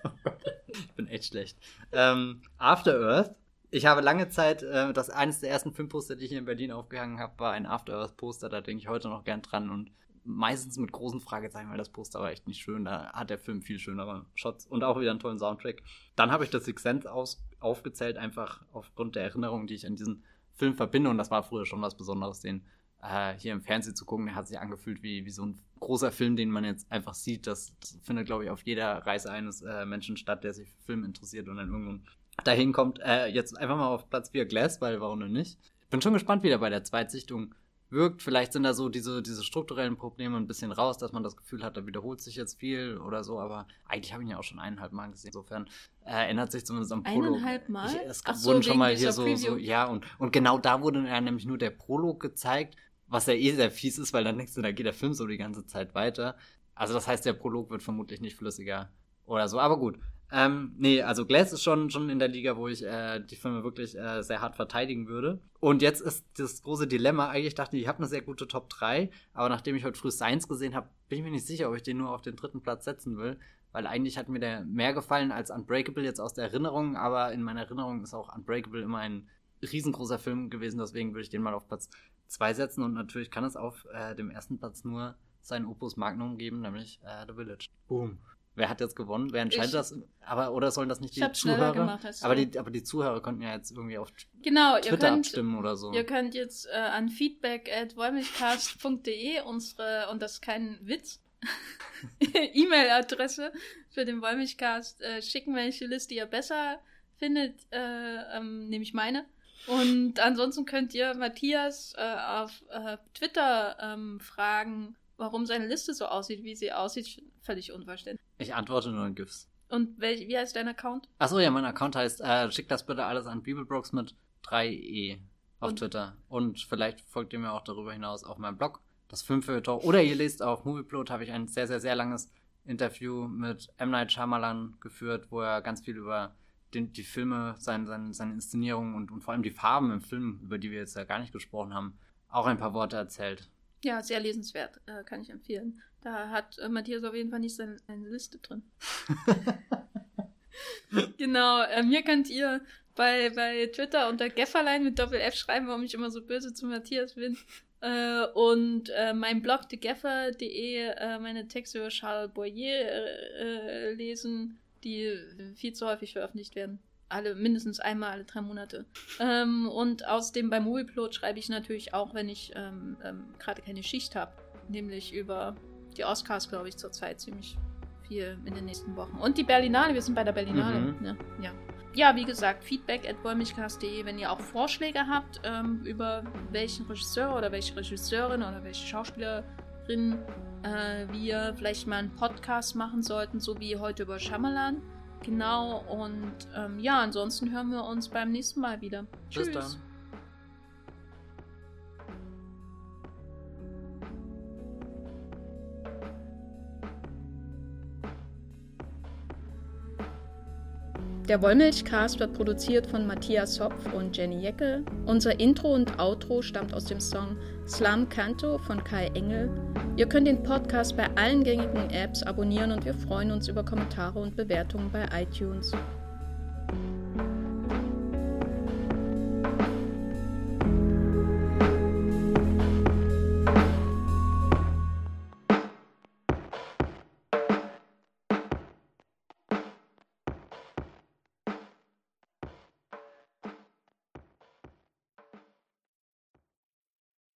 oh Gott ich bin echt schlecht. Ähm, After Earth. Ich habe lange Zeit, äh, das eines der ersten Filmposter, die ich hier in Berlin aufgehangen habe, war ein After Earth Poster. Da denke ich heute noch gern dran und meistens mit großen Fragezeichen, weil das Poster war echt nicht schön. Da hat der Film viel schönere Shots und auch wieder einen tollen Soundtrack. Dann habe ich das Six Sense aus, aufgezählt, einfach aufgrund der Erinnerungen, die ich an diesen Film verbinde. Und das war früher schon was Besonderes, den äh, hier im Fernsehen zu gucken. Der hat sich angefühlt wie, wie so ein großer Film, den man jetzt einfach sieht. Das, findet, glaube ich, auf jeder Reise eines äh, Menschen statt, der sich für Film interessiert und dann irgendwann dahin kommt. Äh, jetzt einfach mal auf Platz 4 Glass, weil warum denn nicht? Bin schon gespannt, wie der bei der Zweitsichtung wirkt. Vielleicht sind da so diese, diese strukturellen Probleme ein bisschen raus, dass man das Gefühl hat, da wiederholt sich jetzt viel oder so, aber eigentlich habe ich ihn ja auch schon eineinhalb Mal gesehen. Insofern äh, ändert sich zumindest am Prolog. Eineinhalb Mal? Ich, es Ach wurden so, schon mal hier so, so, ja, und, und genau da wurde ja nämlich nur der Prolog gezeigt was ja eh sehr fies ist, weil dann denkst du, da geht der Film so die ganze Zeit weiter. Also das heißt, der Prolog wird vermutlich nicht flüssiger oder so. Aber gut. Ähm, nee, also Glass ist schon, schon in der Liga, wo ich äh, die Filme wirklich äh, sehr hart verteidigen würde. Und jetzt ist das große Dilemma, eigentlich dachte ich, ich habe eine sehr gute Top 3, aber nachdem ich heute früh Science gesehen habe, bin ich mir nicht sicher, ob ich den nur auf den dritten Platz setzen will. Weil eigentlich hat mir der mehr gefallen als Unbreakable jetzt aus der Erinnerung, aber in meiner Erinnerung ist auch Unbreakable immer ein riesengroßer Film gewesen, deswegen würde ich den mal auf Platz zwei setzen und natürlich kann es auf äh, dem ersten Platz nur sein Opus Magnum geben, nämlich äh, The Village. Boom. Wer hat jetzt gewonnen? Wer entscheidet ich, das? Aber oder sollen das nicht die Zuhörer? Gemacht, aber die, aber die Zuhörer könnten ja jetzt irgendwie auf genau, Twitter könnt, abstimmen oder so. Ihr könnt jetzt äh, an feedback at wollmilchcast.de unsere und das ist kein Witz E-Mail-Adresse für den Wollmilchcast äh, schicken, welche Liste ihr besser findet, äh, ähm, nämlich meine. Und ansonsten könnt ihr Matthias äh, auf äh, Twitter ähm, fragen, warum seine Liste so aussieht, wie sie aussieht. Völlig unverständlich. Ich antworte nur in GIFs. Und welch, wie heißt dein Account? Achso, ja, mein Account heißt, äh, schickt das bitte alles an Bibelbrooks mit 3e auf Und? Twitter. Und vielleicht folgt ihr mir auch darüber hinaus auf meinem Blog, das Filmfilter. Oder ihr lest auf Movieplot, habe ich ein sehr, sehr, sehr langes Interview mit M. Night Shyamalan geführt, wo er ganz viel über den, die Filme, seine, seine, seine Inszenierung und, und vor allem die Farben im Film, über die wir jetzt ja gar nicht gesprochen haben, auch ein paar Worte erzählt. Ja, sehr lesenswert, äh, kann ich empfehlen. Da hat äh, Matthias auf jeden Fall nicht seine, seine Liste drin. genau, äh, mir könnt ihr bei, bei Twitter unter Gefferlein mit Doppel-F schreiben, warum ich immer so böse zu Matthias bin. Äh, und äh, mein Blog thegeffer.de äh, meine Texte über Charles Boyer äh, äh, lesen die viel zu häufig veröffentlicht werden. Alle, mindestens einmal alle drei Monate. Ähm, und außerdem beim Movieplot schreibe ich natürlich auch, wenn ich ähm, ähm, gerade keine Schicht habe. Nämlich über die Oscars, glaube ich, zurzeit ziemlich viel in den nächsten Wochen. Und die Berlinale, wir sind bei der Berlinale. Mhm. Ne? Ja. ja, wie gesagt, feedback at wollmilchcast.de, wenn ihr auch Vorschläge habt, ähm, über welchen Regisseur oder welche Regisseurin oder welche Schauspielerin äh, wir vielleicht mal einen Podcast machen sollten, so wie heute über Shyamalan. Genau, und ähm, ja, ansonsten hören wir uns beim nächsten Mal wieder. Bis Tschüss. dann. Der Wollmilchcast wird produziert von Matthias Hopf und Jenny Jeckel. Unser Intro und Outro stammt aus dem Song Slam Canto von Kai Engel. Ihr könnt den Podcast bei allen gängigen Apps abonnieren und wir freuen uns über Kommentare und Bewertungen bei iTunes.